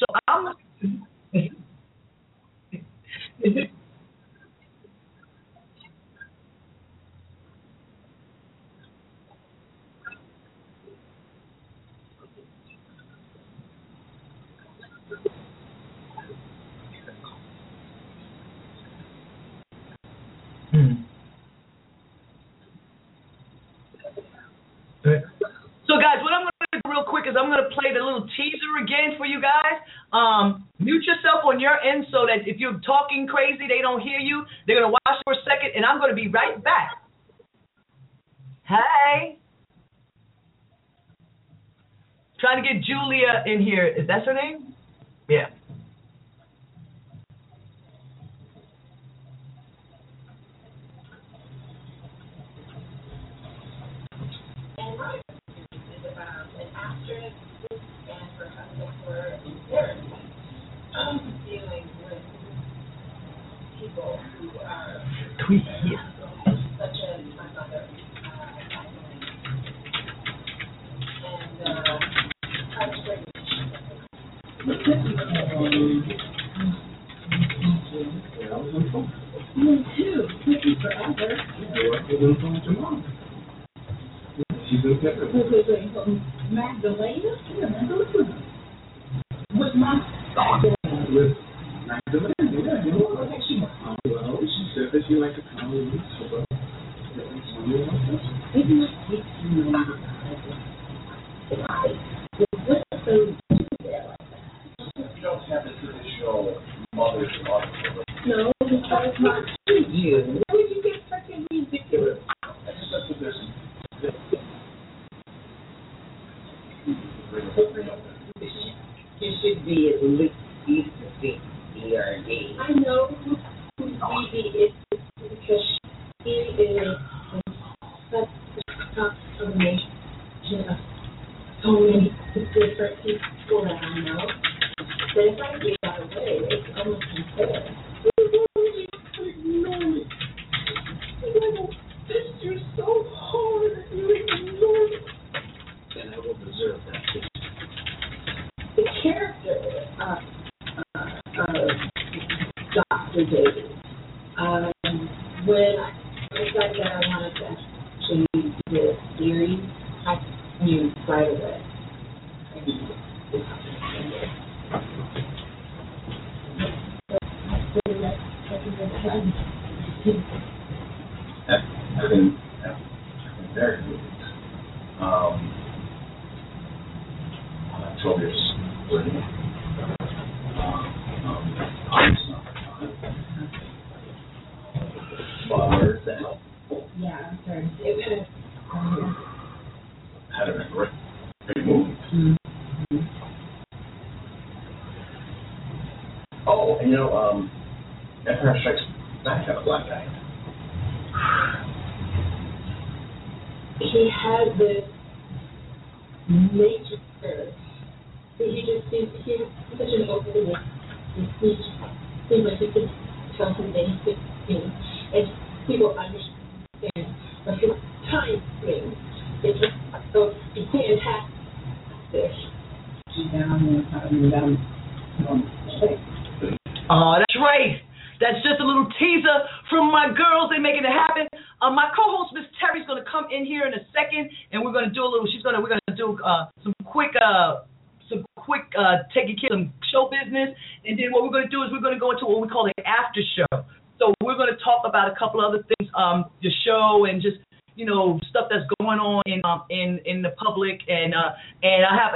so I'm. Hmm. So, guys, what I'm going to do real quick is I'm going to play the little teaser again for you guys. Um, mute yourself on your end so that if you're talking crazy, they don't hear you. They're going to watch for a second, and I'm going to be right back. Hey. Trying to get Julia in here. Is that her name? Yeah. Actress and her husband were in therapy, um, dealing with people who are Tweet here. such as my mother. Uh, and uh, I was pregnant. Yeah, I was on the phone. Me too. Cookie forever. Yeah, I was on the phone with your mom. Yeah, She's in Texas. Wait, wait, wait. With my With Magdalena, yeah, you know well, she said that she liked to come with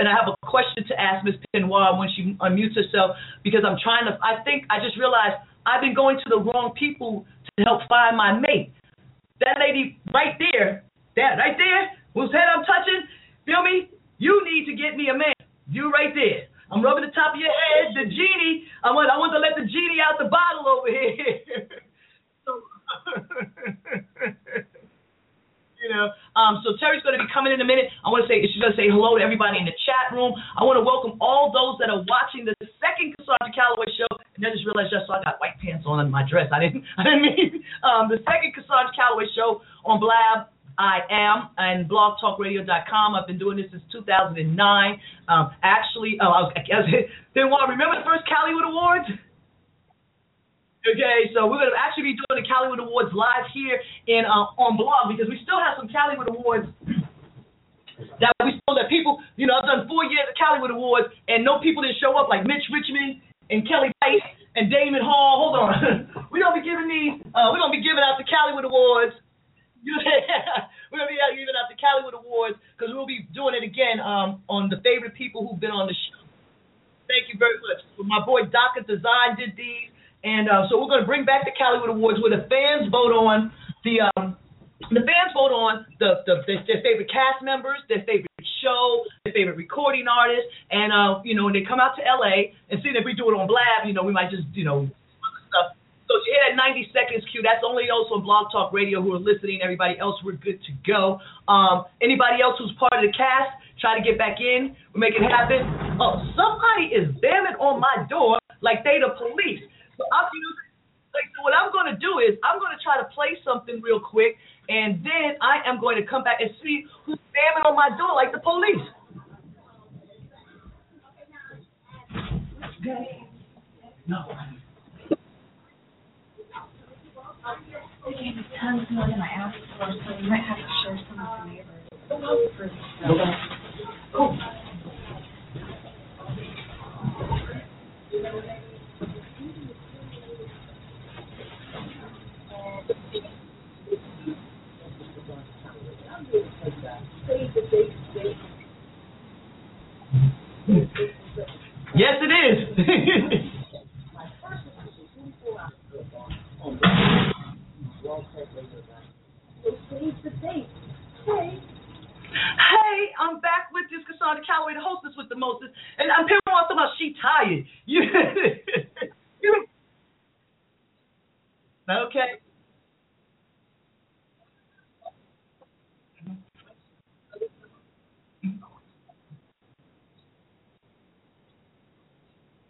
and I have a question to ask Miss Pinoir when she unmutes herself because I'm trying to. I think I just realized I've been going to the wrong people to help find my mate. That lady right there, that right there, whose head I'm touching, feel me? You need to get me a man. You right there. I'm rubbing the top of your head, the genie. I want I want to let the genie out the bottle over here. <laughs> <laughs> you know. Um, so Terry's going to be coming in a minute. I want to say she's going to say hello to everybody in the chat room. I want to welcome all those that are watching the second Cosandra Calloway show. And I just realized just so I got white pants on in my dress. I didn't <laughs> I didn't mean um, the second Cosandra Calloway show on Blab. I am and blogtalkradio.com. I've been doing this since 2009. Um, actually, oh, I was, I was then what? Remember the first Callywood Awards? Okay, so we're gonna actually be doing the Callywood Awards live here in uh, on blog because we still have some Callywood Awards that we still that people, you know, I've done four years of Callywood Awards and no people didn't show up like Mitch Richmond and Kelly Price and Damon Hall. Hold on, <laughs> we're gonna be giving these, uh, we're gonna be giving out the Callywood Awards. <laughs> We're gonna be out giving out the Callywood Awards because we'll be doing it again um, on the favorite people who've been on the show. Thank you very much. My boy Daka Design did these. And uh, so we're going to bring back the Callywood Awards where the fans vote on the um, the fans vote on the, the their, favorite cast members, their favorite show, their favorite recording artist, and uh, you know when they come out to LA and see if we do it on Blab, you know we might just you know stuff. So you that 90 seconds cue, that's only those on Blog Talk Radio who are listening. Everybody else, we're good to go. Um, anybody else who's part of the cast, try to get back in. We make it happen. Oh, somebody is banging on my door like they the police. I'm like so what I'm gonna do is I'm gonna try to play something real quick and then I am going to come back and see who's banging on my door like the police. No. To neighbors. Cool. Yes, it is. <laughs> Hey, I'm back with this Cosandra Calloway, the hostess with the mostest, and I'm hearing all about she tired. <laughs> You, you <laughs> okay?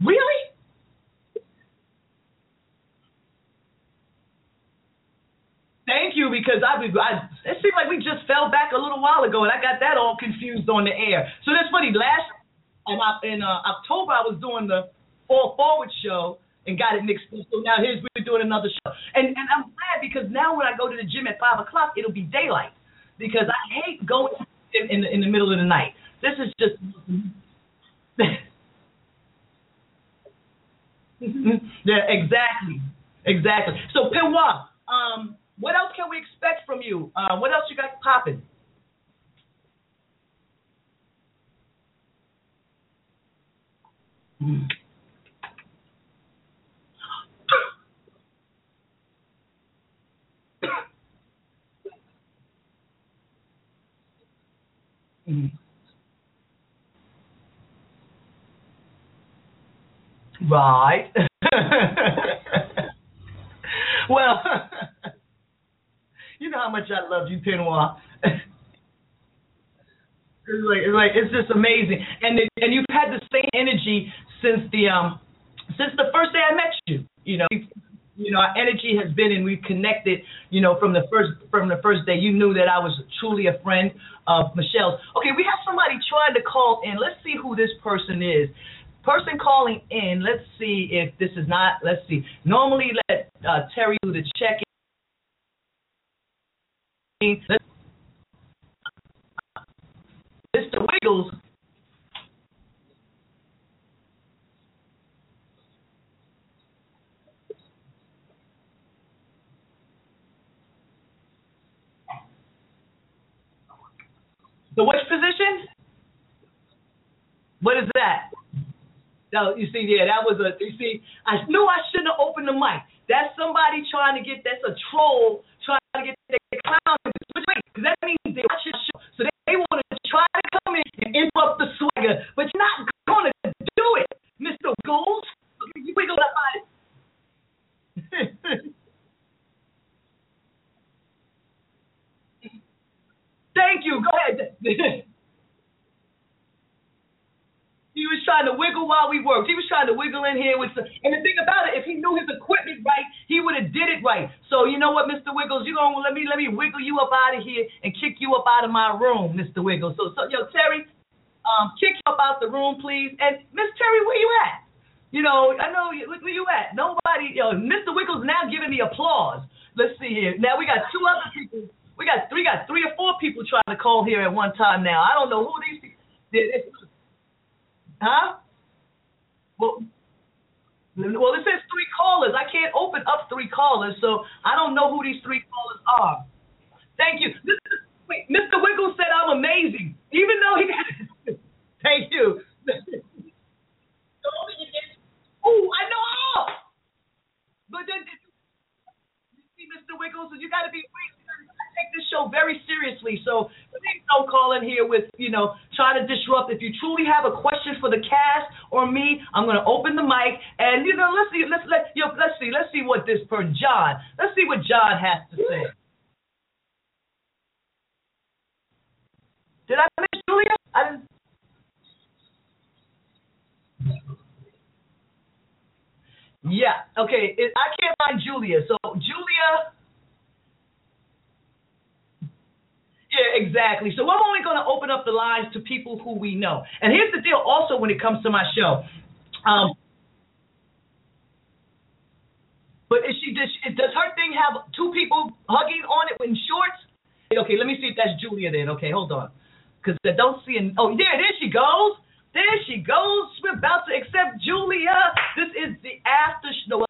Really? Thank you, because I, I it seemed like we just fell back a little while ago, and I got that all confused on the air. So that's funny. Last in, in uh, October, I was doing the Fall Forward show and got it mixed up. So now here's we're doing another show, and and I'm glad because now when I go to the gym at five o'clock, it'll be daylight because I hate going to in the in the middle of the night. This is just. Yeah, exactly, exactly. So Penwa, um, what else can we expect from you? Uh, what else you got popping? Mm. Mm. Right. <laughs> well, you know how much I love you, Pinoy. It's like, it's like it's just amazing, and it, and you've had the same energy since the um since the first day I met you. You know, you know our energy has been, and we've connected. You know, from the first from the first day, you knew that I was truly a friend of Michelle's. Okay, we have somebody trying to call in. Let's see who this person is. Person calling in. Let's see if this is not. Let's see. Normally, let uh, Terry do the check in. Mr. Wiggles. The which position? What is that? No, you see, yeah, that was a. You see, I knew I shouldn't have opened the mic. That's somebody trying to get. That's a troll trying to get their clown. Because that means they watch your show, so they, they want to try to come in and interrupt the swagger, but you're not going to do it, Mister Gold. You wiggle that body. <laughs> Thank you. Go ahead. <laughs> He was trying to wiggle while we worked. He was trying to wiggle in here with some, and the thing about it, if he knew his equipment right, he would have did it right. So you know what, Mr. Wiggles, you gonna let me let me wiggle you up out of here and kick you up out of my room, Mr. Wiggles. So so yo, Terry, um, kick you up out the room, please. And Miss Terry, where you at? You know, I know where you at. Nobody, yo, Mr. Wiggles now giving me applause. Let's see here. Now we got two other people. We got we got three or four people trying to call here at one time now. I don't know who these people. Huh? Well, well, it says three callers. I can't open up three callers, so I don't know who these three callers are. Thank you. Wait, Mr. Wiggles said I'm amazing, even though he. <laughs> Thank you. <laughs> oh, I know. all. But then, you see, Mr. Wiggles, you got to be. I take this show very seriously, so please don't call in here with, you know, trying to disrupt. If you truly have a question for the cast or me, I'm to open the mic and you know, let's see, let's let yo, let's see, let's see what this per John, let's see what John has to say. Did I miss Julia? I didn't. Yeah. Okay. It, I can't find Julia. So Julia. Yeah, exactly. So I'm only going to open up the lines to people who we know. And here's the deal. Also, when it comes to my show, um, but is she does, she, does her thing have two people hugging on it in shorts? Okay, let me see if that's Julia then. Okay, hold on, because I don't see. An, oh, yeah, there she goes. There she goes. We're about to accept Julia. This is the after show.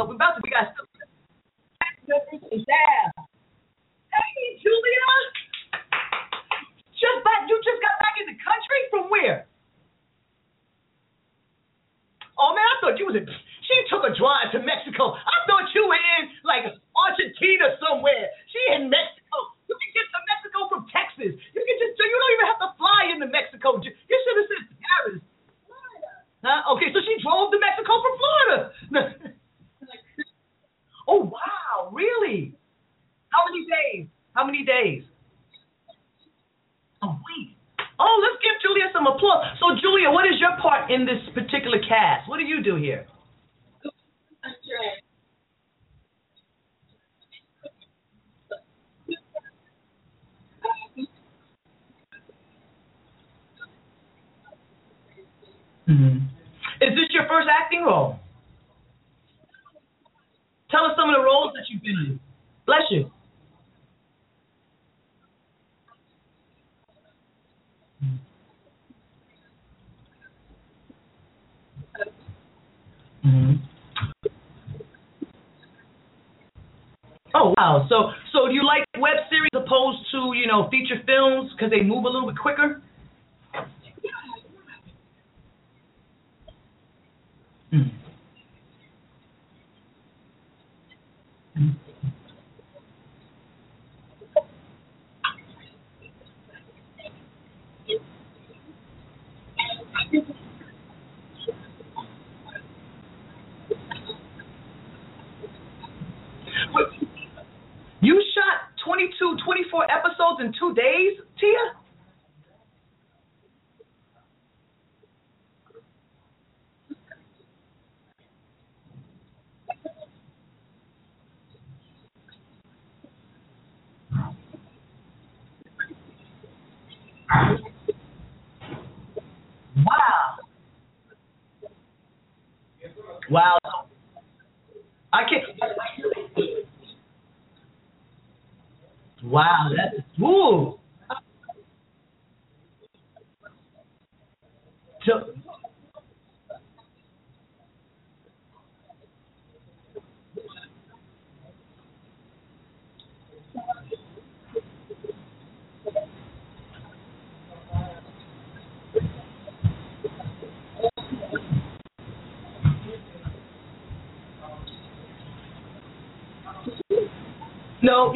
We're about to. We got. Yeah. Hey, Julia. Just back. You just got back in the country from where? Oh man, I thought you was in. She took a drive to Mexico. I thought you were in like Argentina somewhere. She in Mexico. You can get to Mexico from Texas. You can just. You don't even have to fly into Mexico. You should have said Paris. Huh? Okay, so she drove to Mexico from Florida. <laughs> oh wow, really? How many days? How many days? A week. Oh, let's give Julia some applause. So, Julia, what is your part in this particular cast? What do you do here? Mm-hmm. Is this your first acting role? Tell us some of the roles that you've been in. Bless you. Mm-hmm. Oh wow! So so do you like web series opposed to you know feature films because they move a little bit quicker? Mm. You shot 22, 24 episodes in two days, Tia? Wow. Wow. I can't. Wow, that's ooh. So,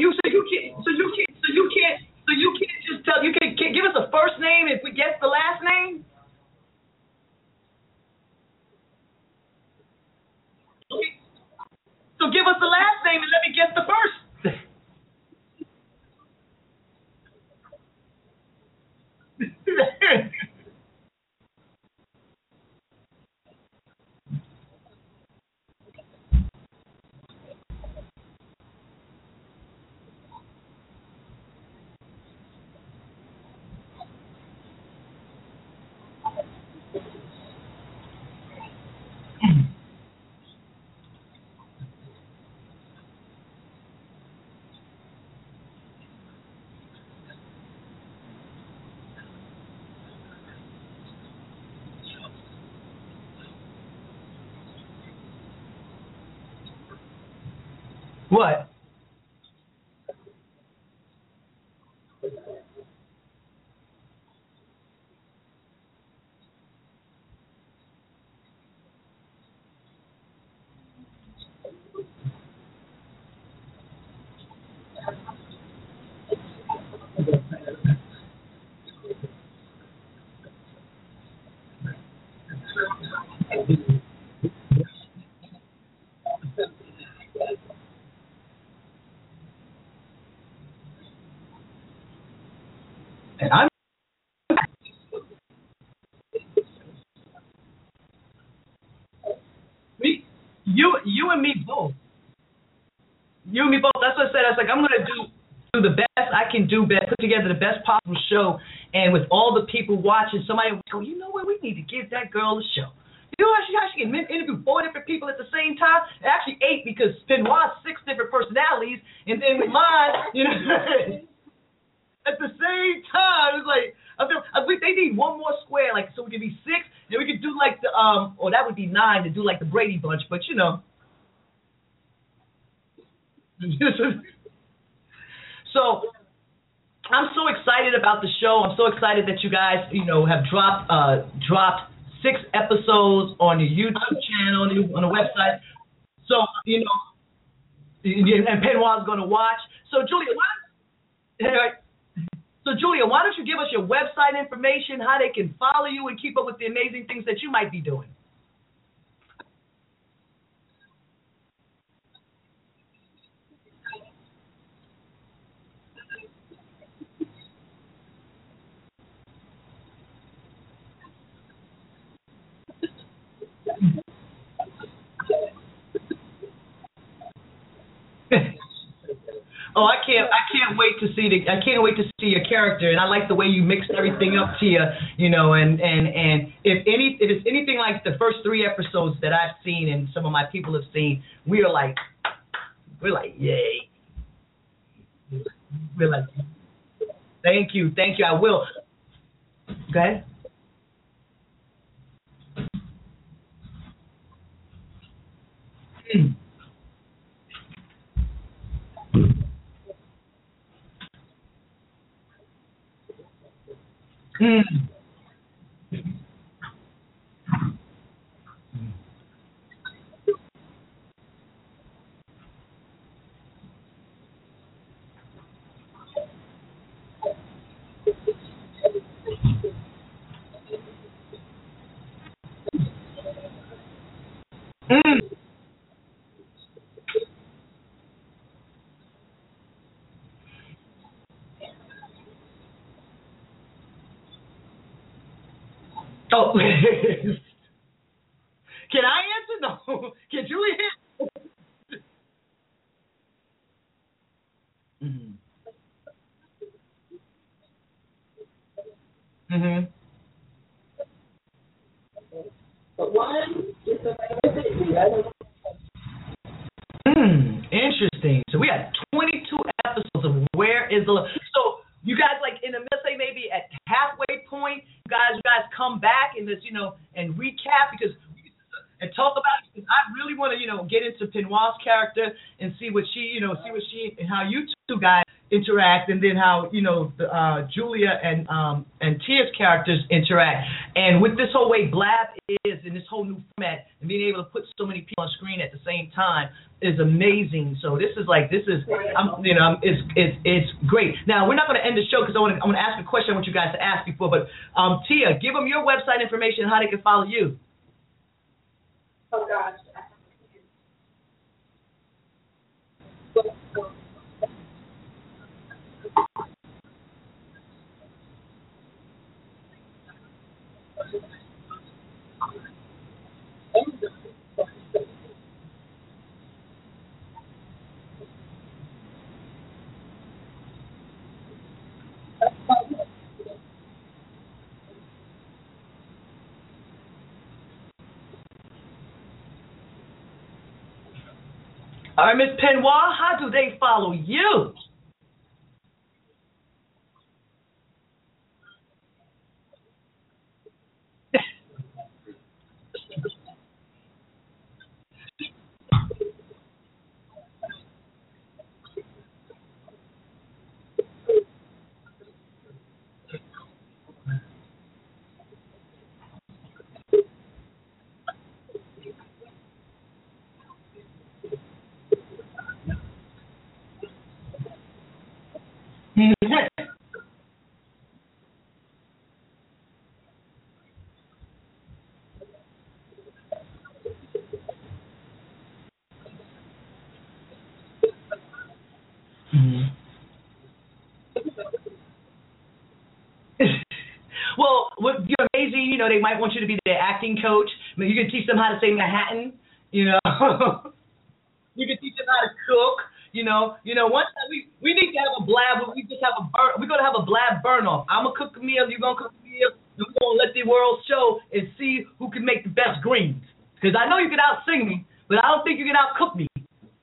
you so you can't so you can't so you can't so you can't just tell you can, can give us a first name if we guess the last name. Okay. So give us the last name and let me guess the first. What? And I'm you you and me both. You and me both. That's what I said. I was like, I'm gonna do do the best I can do, best put together the best possible show, and with all the people watching, somebody would go, you know what, we need to give that girl a show. You know how she, how she can interview four different people at the same time? Actually, eight because Benoit's six different personalities, and then mine, you know, <laughs> at the same time, it's like I think they need one more square, like so we can be six, and we could do like the um, or that would be nine to do like the Brady Bunch, but you know. <laughs> so I'm so excited about the show. I'm so excited that you guys, you know, have dropped uh dropped six episodes on your YouTube channel, on the website. So, you know, and Benoit's going to watch. So, Julia, why, so Julia, why don't you give us your website information, how they can follow you and keep up with the amazing things that you might be doing? Oh, I can't! I can't wait to see the. I can't wait to see your character, and I like the way you mixed everything up, Tia. You know, and and and if any, if it's anything like the first three episodes that I've seen and some of my people have seen, we are like, we're like, yay. We're like, thank you, thank you. I will. Go ahead. Mm. Mm. Mm. Oh. Can I answer? No. Can Julie answer? Mhm. Mhm. But one is a the other Hmm. Interesting. So we had 22 episodes of Where Is the Love. So you guys like in the let's say maybe at halfway point, you guys you guys come back and just you know and recap because and talk about it because I really want to you know get into Benoit's character and see what she you know see what she and how you two guys interact and then how you know the, uh, Julia and um and Tia's characters interact and with this whole way Blab is in this whole new format and being able to put so many people on screen at the same time is amazing. So this is like this is I'm you know it's it's it's great. Now we're not going to end the show because I want to I want to ask a question I want you guys to ask before. But um Tia, give them your website information how they can follow you. oh gosh. All right, Miss Benoit, how do they follow you? <laughs> well, what you're amazing. You know, they might want you to be their acting coach. I mean, you can teach them how to say Manhattan. You know. <laughs> We can teach them how to cook. You know, you know. One time we we need to have a blab. We just have a burn. We're gonna have a blab burn off. I'm gonna cook a meal. You're gonna cook a meal. And we're gonna let the world show and see who can make the best greens. Because I know you can out sing me, but I don't think you can out cook me.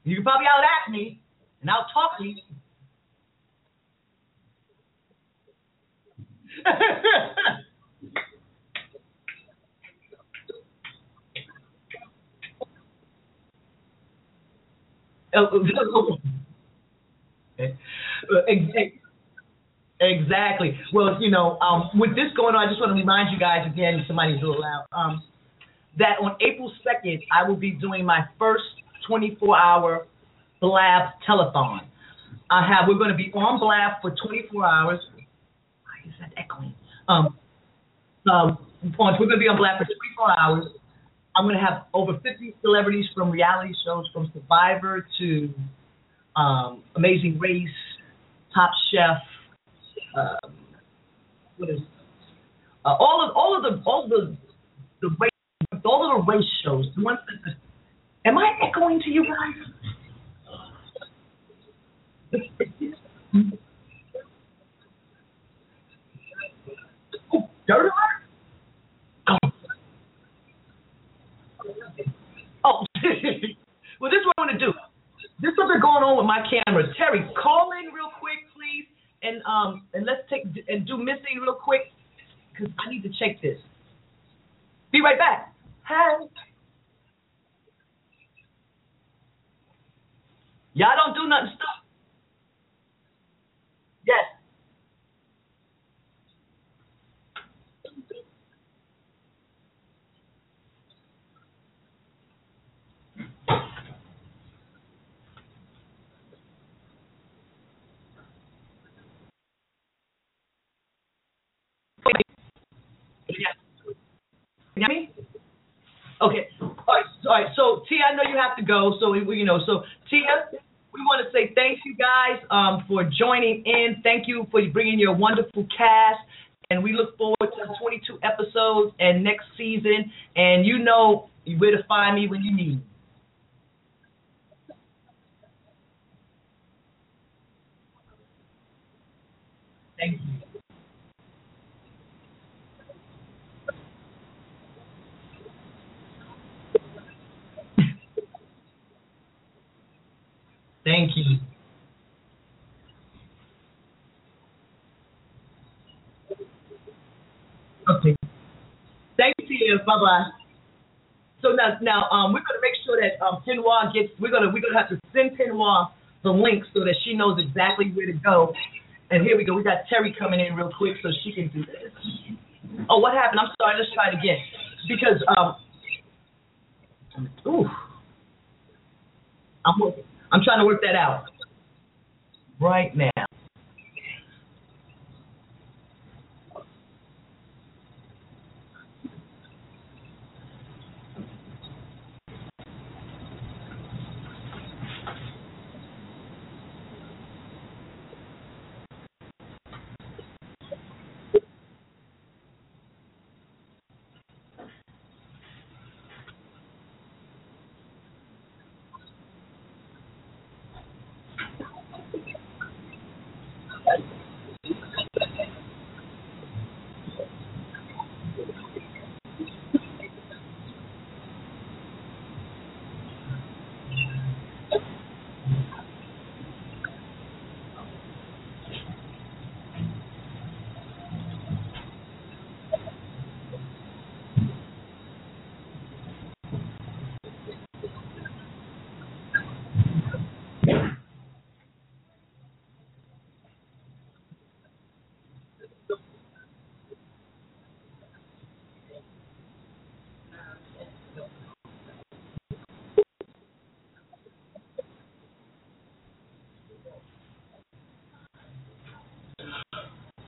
You can probably out act me and out talk me. <laughs> Oh, okay. Uh, ex- ex- <laughs> Exactly. Well, you know, um, with this going on, I just want to remind you guys again, somebody's a little loud, um, that on April 2nd, I will be doing my first 24-hour Blab telethon. I have, we're going to be on Blab for 24 hours. Why is that echoing? Um, um, we're going to be on Blab for 24 hours. I'm going to have over 50 celebrities from reality shows, from Survivor to um, Amazing Race, Top Chef, um, what is uh, all of all of the all the the race all of the race shows. The ones that, am I echoing to you guys? <laughs> oh, dirt alert! Oh. Oh, well, this is what I'm gonna do. This is what's going on with my camera. Terry, call in real quick, please, and um, and let's take and do missing real quick, because I need to check this. Be right back. Hey. Y'all don't do nothing stupid. Yes. Yeah. You hear me? Okay. All right. All right. So Tia, I know you have to go. So we, you know, so Tia, we want to say thank you guys um, for joining in. Thank you for bringing your wonderful cast, and we look forward to 22 episodes and next season. And you know where to find me when you need. me. Thank you. Thank you. Okay. Thank you. Bye bye. So now, now um, we're gonna make sure that um, Pinwa gets. We're gonna we're gonna have to send Pinwa the link so that she knows exactly where to go. And here we go. We got Terry coming in real quick so she can do this. Oh, what happened? I'm sorry. Let's try it again. Because um, ooh, I'm working. I'm trying to work that out right now.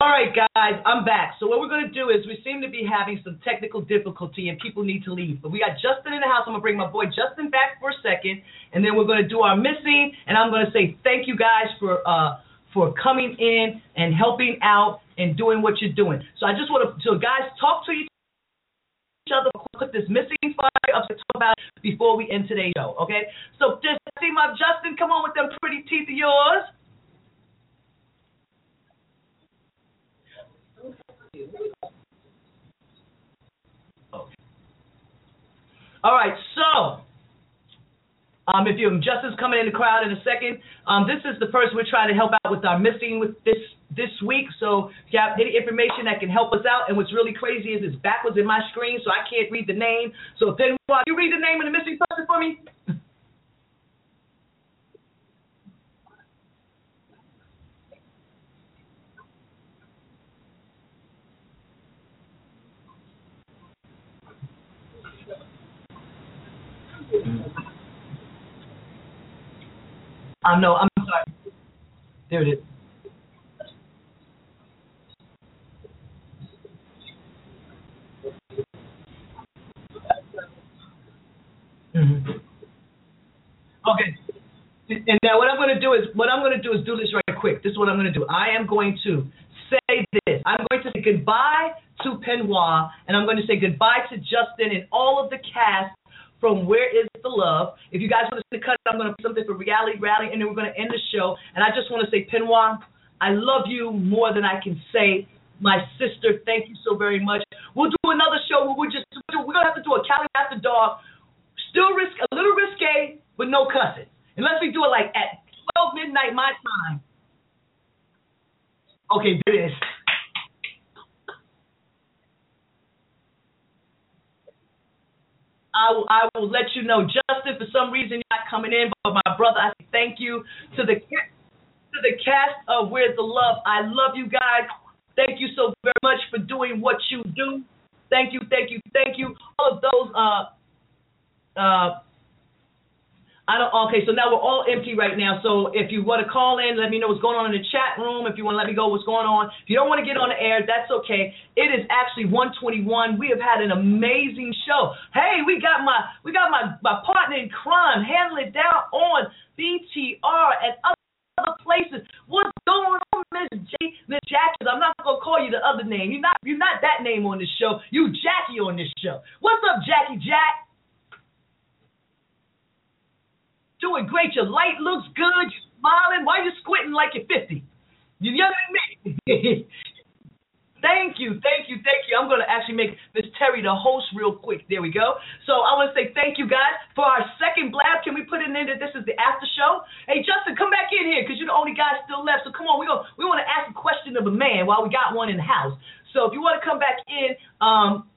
All right, guys, I'm back. So what we're going to do is we seem to be having some technical difficulty and people need to leave. But we got Justin in the house. I'm going to bring my boy Justin back for a second, and then we're going to do our missing. And I'm going to say thank you guys for uh, for coming in and helping out and doing what you're doing. So I just want to, so guys, talk to each other. Put this missing fire up to talk about before we end today's show. Okay. So just see my Justin, come on with them pretty teeth of yours. All right, so um, if you Justin's coming in the crowd in a second, um, this is the person we're trying to help out with our missing with this this week. So if you have any information that can help us out, and what's really crazy is it's backwards in my screen, so I can't read the name. So if anyone, you read the name of the missing person for me. <laughs> Um, no, I'm sorry. There it is. Mm-hmm. Okay. And now what I'm going to do is what I'm going to do is do this right quick. This is what I'm going to do. I am going to say this. I'm going to say goodbye to Penoir, and I'm going to say goodbye to Justin and all of the cast from Where Is the Love. If you guys want to cut I'm going to put something for Reality Rally, and then we're going to end the show. And I just want to say, Penoir, I love you more than I can say. My sister, thank you so very much. We'll do another show where we're just we're gonna have to do a Cali After Dark, still risk a little risque, but no cussing. Unless we do it like at 12 midnight my time. Okay, do this. I will, I will let you know. Justin, for some reason you're not coming in, but my brother, I say thank you to the to the cast of Where's the Love. I love you guys. Thank you so very much for doing what you do. Thank you, thank you, thank you. All of those uh uh I don't. Okay, so now we're all empty right now. So if you want to call in, let me know what's going on in the chat room. If you want to let me know what's going on, if you don't want to get on the air, that's okay. It is actually 121. We have had an amazing show. Hey, we got my we got my my partner in crime handling it down on BTR and other places. What's going on, Miss J, Miss Jackie? I'm not gonna call you the other name. You're not you're not that name on this show. You Jackie on this show. What's up, Jackie Jack? Doing great. Your light looks good. You're smiling. Why are you squinting like you're 50? You're me. thank you, thank you, thank you. I'm going to actually make Miss Terry the host real quick. There we go. So I want to say thank you, guys, for our second blab. Can we put it in that this is the after show? Hey, Justin, come back in here because you're the only guy still left. So come on, we go. We want to ask a question of a man while we got one in the house. So if you want to come back in, um,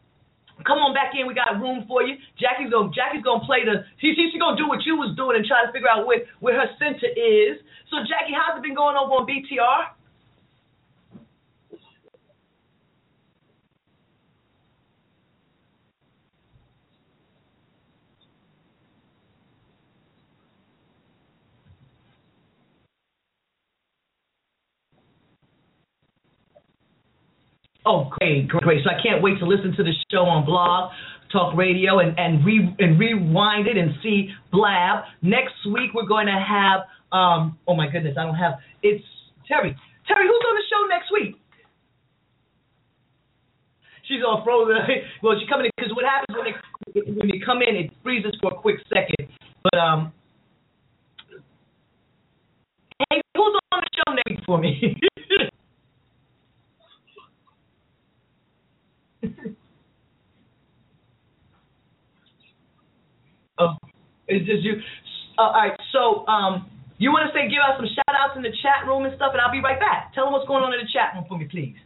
Come on back in. We got room for you. Jackie's gonna Jackie's gonna play the. She she, she gonna do what you was doing and try to figure out where where her center is. So Jackie, how's it been going over on BTR? Oh, great, great. great. So I can't wait to listen to the show on Blog Talk Radio and and re and rewind it and see Blab. Next week we're going to have um oh my goodness, I don't have it's Terry. Terry, who's on the show next week? She's all frozen. <laughs> well, she's coming in because what happens when they when they come in, it freezes for a quick second. But um, hey, who's on the show next for me? <laughs> <laughs> oh, it's just you. Uh, all right, so um, you want to say give out some shout outs in the chat room and stuff, and I'll be right back. Tell them what's going on in the chat room for me, please.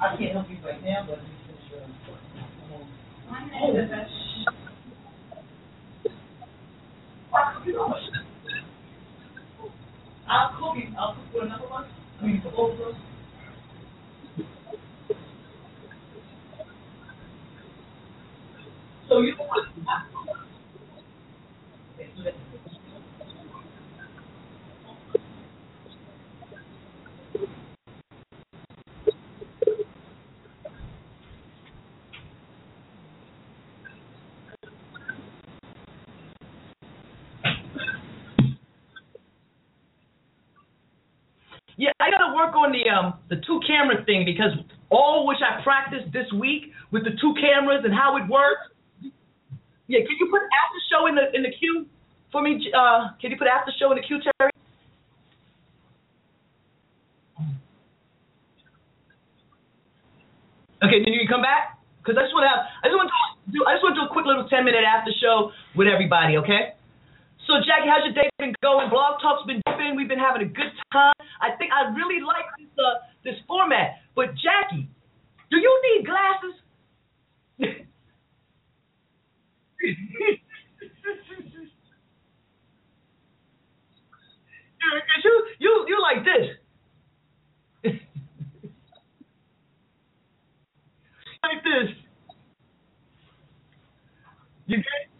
I can't help you right now, but you can sure. I'll cook it. I'll cook for another one. I mean, for both of us. So you Yeah, I gotta work on the um the two camera thing because all which I practiced this week with the two cameras and how it works. Yeah, can you put after show in the in the queue for me? Uh, can you put after show in the queue, Terry? Okay, then you can come back because I just want to have I just want to do I just want to do a quick little ten minute after show with everybody. Okay. So Jackie, how's your day been going? Blog Talk's been We've been having a good time. I think I really like this uh, this format. But Jackie, do you need glasses? <laughs> You you you like this. <laughs> like this. You get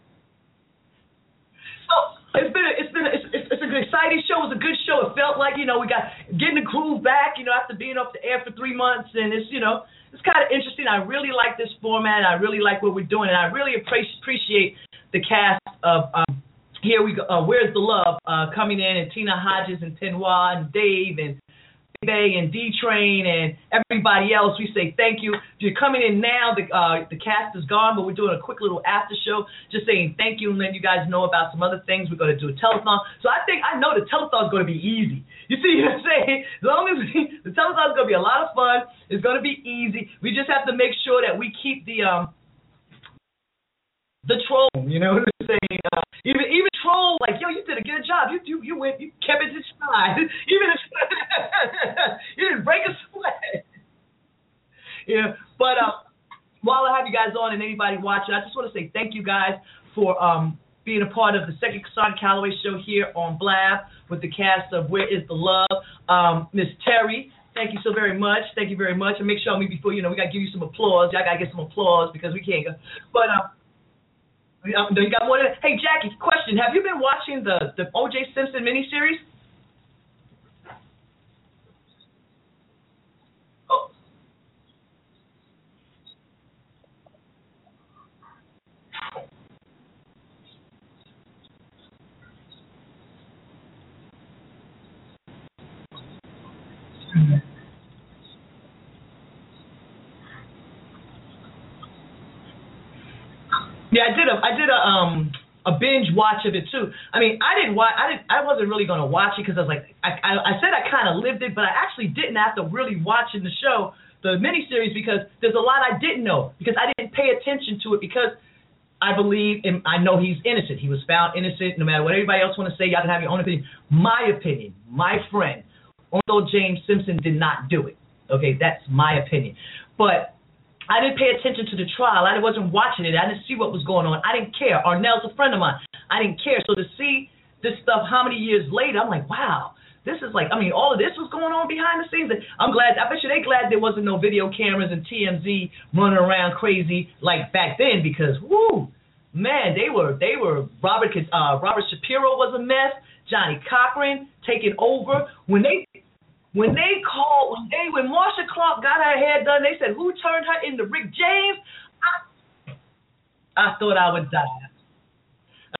so it's been a, it's been a, it's, it's it's an exciting show. It's a good show. It felt like you know we got getting the groove back. You know after being off the air for three months, and it's you know it's kind of interesting. I really like this format. I really like what we're doing, and I really appreciate appreciate the cast of um, here we go. Uh, Where's the love uh, coming in, and Tina Hodges and Tenwa and Dave and Bay and D Train and everybody else. We say thank you. You're coming in now, the uh, the cast is gone, but we're doing a quick little after show, just saying thank you and letting you guys know about some other things. We're going to do a telethon. So I think I know the telethon is going to be easy. You see what I'm saying? As long as we, the telethon is going to be a lot of fun. It's going to be easy. We just have to make sure that we keep the um the troll, you know what I'm saying? Uh, even even troll, like, yo, you did a good job. You you you went, you kept it to stride. <laughs> even if <laughs> you didn't break a sweat. <laughs> Yeah, but uh, while I have you guys on and anybody watching, I just want to say thank you guys for um being a part of the second Cosandra Calloway show here on Blab with the cast of Where Is the Love, um, Miss Terry. Thank you so very much. Thank you very much. And make sure me before you know we gotta give you some applause. Y'all gotta get some applause because we can't go. But uh, um, you got more Hey, Jackie, question: Have you been watching the the O.J. Simpson miniseries? Oh. Yeah, I did a I did a um a binge watch of it too. I mean, I didn't watch. I didn't. I wasn't really gonna watch it because I was like, I I, I said I kind of lived it, but I actually didn't after really watching the show, the miniseries, because there's a lot I didn't know because I didn't pay attention to it because I believe and I know he's innocent. He was found innocent. No matter what everybody else want to say, y'all can have your own opinion. My opinion, my friend, although James Simpson did not do it. Okay, that's my opinion, but I didn't pay attention to the trial. I wasn't watching it. I didn't see what was going on. I didn't care. Arnelle's a friend of mine. I didn't care. So to see this stuff how many years later, I'm like, wow, this is like, I mean, all of this was going on behind the scenes. I'm glad. I bet you they glad there wasn't no video cameras and TMZ running around crazy like back then because, whoo, man, they were they were Robert uh, Robert Shapiro was a mess. Johnnie Cochran taking over when they when they called, when they, when Marcia Clark got her hair done, they said, "Who turned her into Rick James?" I, I thought I would die.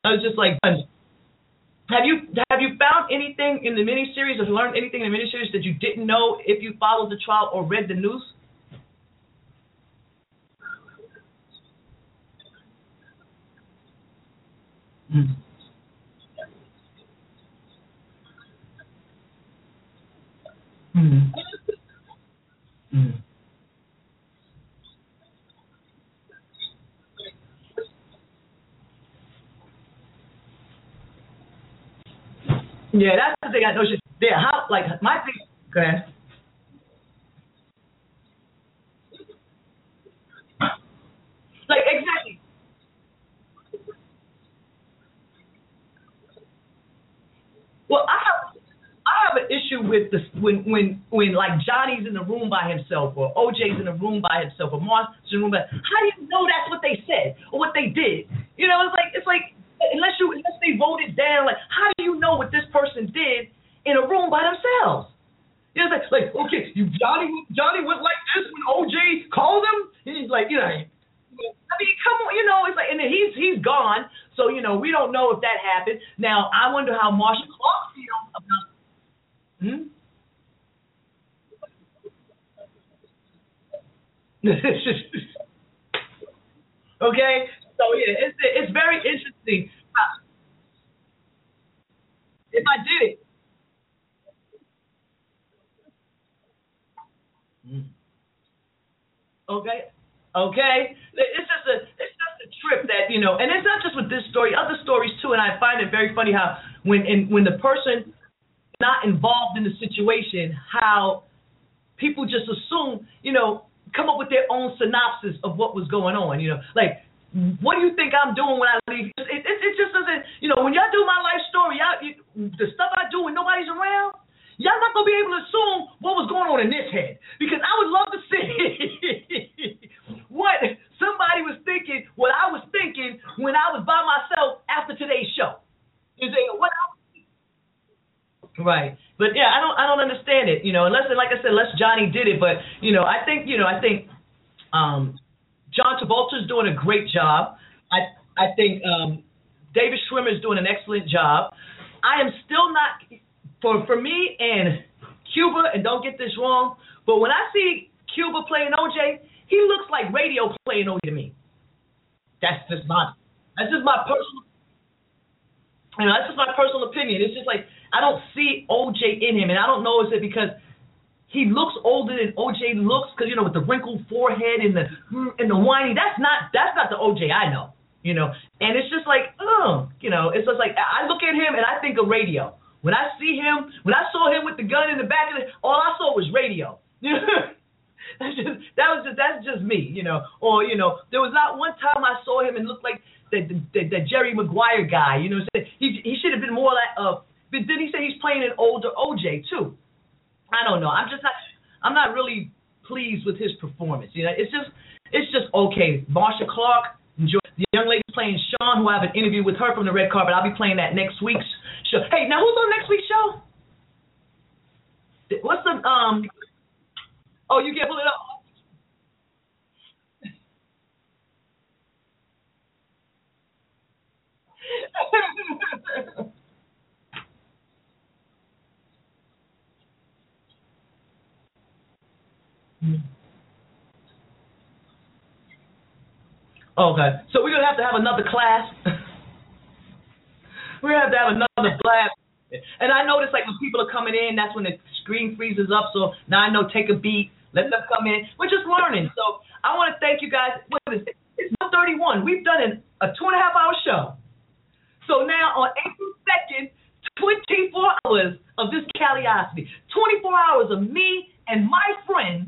I was just like, have you have you found anything in the miniseries or learned anything in the miniseries that you didn't know if you followed the trial or read the news? Mm. Mm. Mm. Yeah, that's the thing I know. She's there. How like my thing? Go ahead. Like exactly. Well, I have I have an issue with the when when when like Johnny's in the room by himself or OJ's in the room by himself or Mark's in the room by how do you know that's what they said or what they did? You know, it's like it's like unless you unless they voted down, like how do you know what this person did in a room by themselves? You know, it's like, like okay, you Johnny Johnny went like this when OJ called him. He's like, you know, I mean, come on, you know, it's like, and then he's he's gone, so you know we don't know if that happened. Now I wonder how Marcia Clark feels about. Hmm? <laughs> okay, so yeah, it's it's very interesting. If I did it. Hmm. Okay. Okay, it's just a it's just a trip that you know, and it's not just with this story, other stories too. And I find it very funny how when in, when the person not involved in the situation, how people just assume, you know, come up with their own synopsis of what was going on. You know, like what do you think I'm doing when I leave? It, it, it just doesn't, you know, when y'all do my life story, y'all, the stuff I do when nobody's around, y'all not gonna be able to assume what was going on in this head because I would love to see <laughs> what somebody was thinking, what I was thinking when I was by myself after today's show. You say what? I Right, but yeah, I don't, I don't understand it. You know, unless, like I said, unless Johnny did it. But you know, I think, you know, I think um, John Travolta's doing a great job. I, I think um, David Schwimmer is doing an excellent job. I am still not for for me and Cuba, and don't get this wrong, but when I see Cuba playing OJ, he looks like radio playing OJ to me. That's just my that's just my personal you know, that's just my personal opinion. It's just like I don't see OJ in him, and I don't know is it because he looks older than OJ looks because you know with the wrinkled forehead and the hmm, and the whiny. That's not that's not the OJ I know. You know, and it's just like oh, you know, it's just like I look at him and I think of radio. When I see him, when I saw him with the gun in the back of it, all I saw was radio. <laughs> that's just that was just that's just me, you know. Or you know, there was not one time I saw him and looked like the, the, the Jerry Maguire guy. You know, he he should have been more like uh. But then he say he's playing an older OJ too. I don't know. I'm just not. I'm not really pleased with his performance. You know, it's just it's just okay. Marcia Clark, enjoy the young lady playing Sean, who I have an interview with her from the red carpet. I'll be playing that next week's show. Hey, now who's on next week's show? What's the um? Oh, you can't pull it up. Oh, okay, so we're gonna have to have another class. <laughs> we're gonna have to have another blast. And I notice like when people are coming in, that's when the screen freezes up. So now I know take a beat, let them come in. We're just learning. So I want to thank you guys. What is it? It's 131. We've done an, a two and a half hour show. So now on April 2nd, 24 hours of this caliosity, 24 hours of me and my friends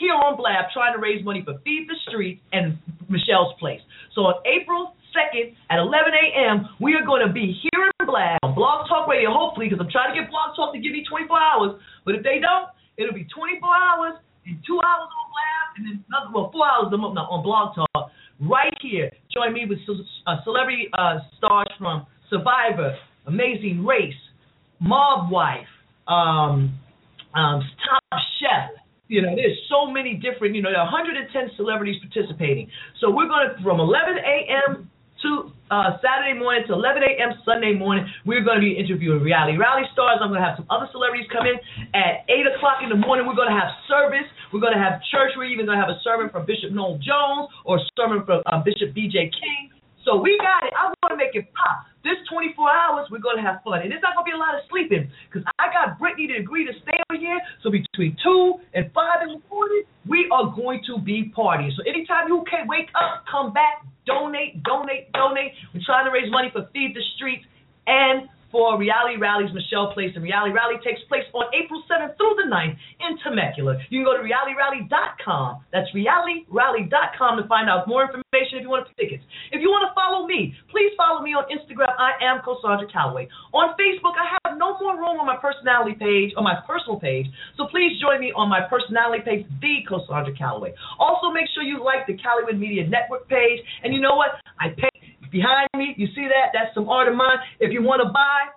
here on Blab trying to raise money for Feed the Streets and Michelle's Place. So on April 2nd at 11 a.m., we are going to be here in Blab on Blog Talk Radio, hopefully, because I'm trying to get Blog Talk to give me 24 hours. But if they don't, it'll be 24 hours and two hours on Blab, and then another, well, four hours on Blog Talk right here. Join me with uh, celebrity uh, stars from Survivor, Amazing Race, Mob Wife, um, um, Top Chef, you know, there's so many different, you know, there are 110 celebrities participating. So we're going to, from 11 a.m. to uh, Saturday morning to 11 a.m. Sunday morning, we're going to be interviewing reality rally stars. I'm going to have some other celebrities come in at 8 o'clock in the morning. We're going to have service. We're going to have church. We're even going to have a sermon from Bishop Noel Jones or a sermon from uh, Bishop B.J. King. So we got it. I want to make it pop. This 24 hours, we're going to have fun. And it's not going to be a lot of sleeping because I got Brittany to agree to stay over here. So between 2 and 5 in the morning, we are going to be partying. So anytime you can wake up, come back, donate, donate, donate. We're trying to raise money for Feed the Streets and for Reality Rallies Michelle Place. And Reality Rally takes place on April 7th through the 9th in Temecula. You can go to realityrally.com. That's realityrally.com to find out more information if you want to tickets. If you want to follow me, please follow me on Instagram. I am Cosandra Calloway. On Facebook, I have no more room on my personality page, on my personal page. So please join me on my personality page, The Cosandra Calloway. Also, make sure you like the Calloway Media Network page. And you know what? I pay behind me. You see that? That's some art of mine. If you want to buy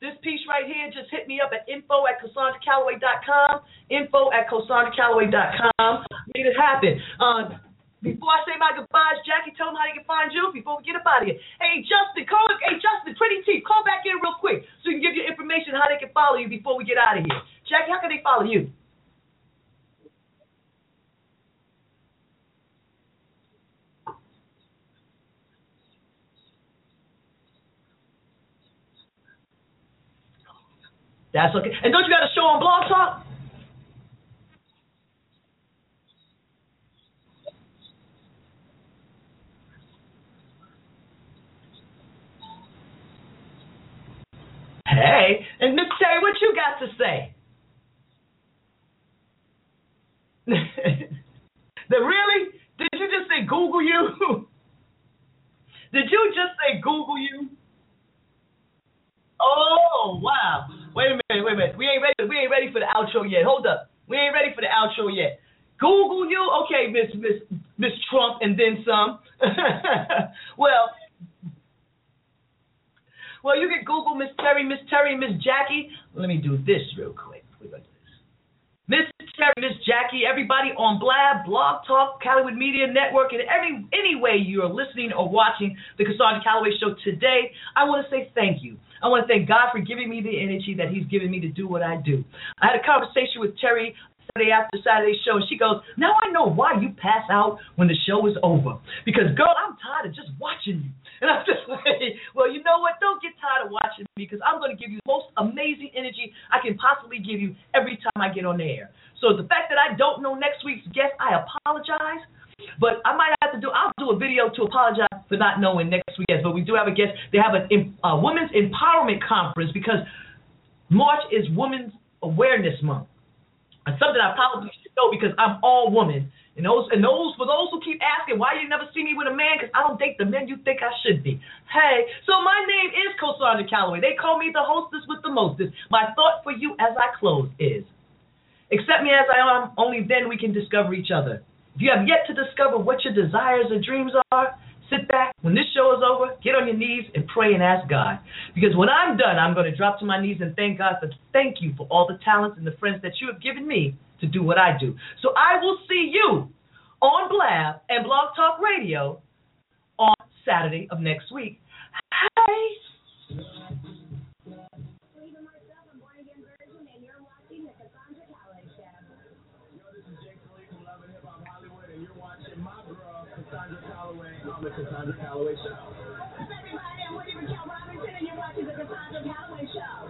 this piece right here, just hit me up at info at CosandraCalloway.com. Info at CosandraCalloway.com. Make it happen. Uh, before I say my goodbyes, Jackie, tell them how they can find you before we get up out of here. Hey, Justin, call. Hey, Justin, Pretty T, call back in real quick so you can give your information how they can follow you before we get out of here. Jackie, how can they follow you? That's okay. And don't you got a show on Blog Talk? Hey, and Miss Terry, what you got to say? <laughs> the really? Did you just say Google you? <laughs> Did you just say Google you? Oh wow! Wait a minute, wait a minute. We ain't ready. We ain't ready for the outro yet. Hold up. We ain't ready for the outro yet. Google you, okay, Miss Miss Miss Trump, and then some. <laughs> well, well, you can Google Miss Terry, Miss Terry, Miss Jackie. Let me do this real quick. We're gonna do this. Miss Terry, Miss Jackie, everybody on Blab, Blog Talk, Calloway Media Network, and every any way you are listening or watching the Cosandra Calloway Show today, I want to say thank you. I want to thank God for giving me the energy that He's given me to do what I do. I had a conversation with Terry Saturday after Saturday show, and she goes, Now I know why you pass out when the show is over. Because, girl, I'm tired of just watching you. And I'm just <laughs> like, Well, you know what? Don't get tired of watching me because I'm going to give you the most amazing energy I can possibly give you every time I get on the air. So the fact that I don't know next week's guest, I apologize. But I might have to do. I'll do a video to apologize for not knowing next week. But we do have a guest. They have a, a uh, women's empowerment conference because March is Women's Awareness Month. And something I probably should know because I'm all woman. And those and those for those who keep asking why you never see me with a man because I don't date the men you think I should be. Hey, so my name is Cosandra Calloway. They call me the hostess with the mostest. My thought for you as I close is, accept me as I am. Only then we can discover each other. If you have yet to discover what your desires and dreams are, sit back. When this show is over, get on your knees and pray and ask God. Because when I'm done, I'm going to drop to my knees and thank God for thank you for all the talents and the friends that you have given me to do what I do. So I will see you on Blab and Blog Talk Radio on Saturday of next week. Hey. The Calloway Show. What's up, everybody? I'm Whitney Michelle Robinson, and you're watching the Cosandra Calloway Show.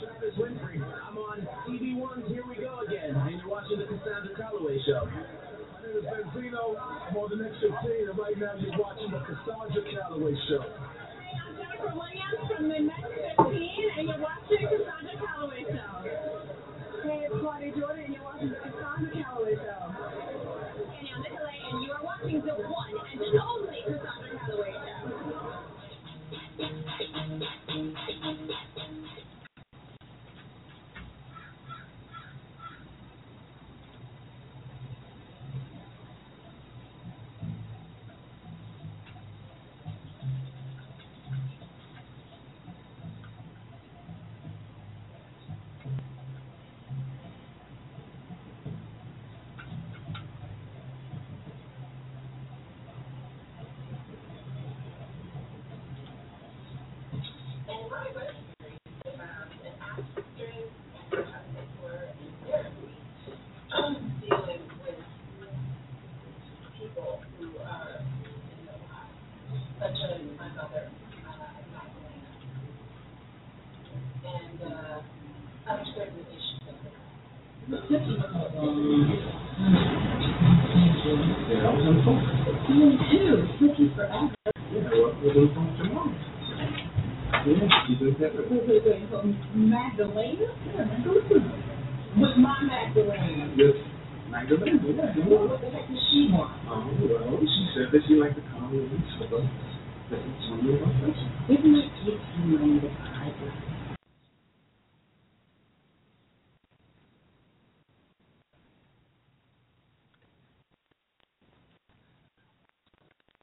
Travis Winfrey. I'm on TV1's Here We Go Again, and you're watching the Cosandra Calloway Show. My name is Benzino. I'm on the next 15, and right now you're watching the Cosandra Calloway Show. Hey, I'm Jennifer Williams from the next 15, and you're watching the Cosandra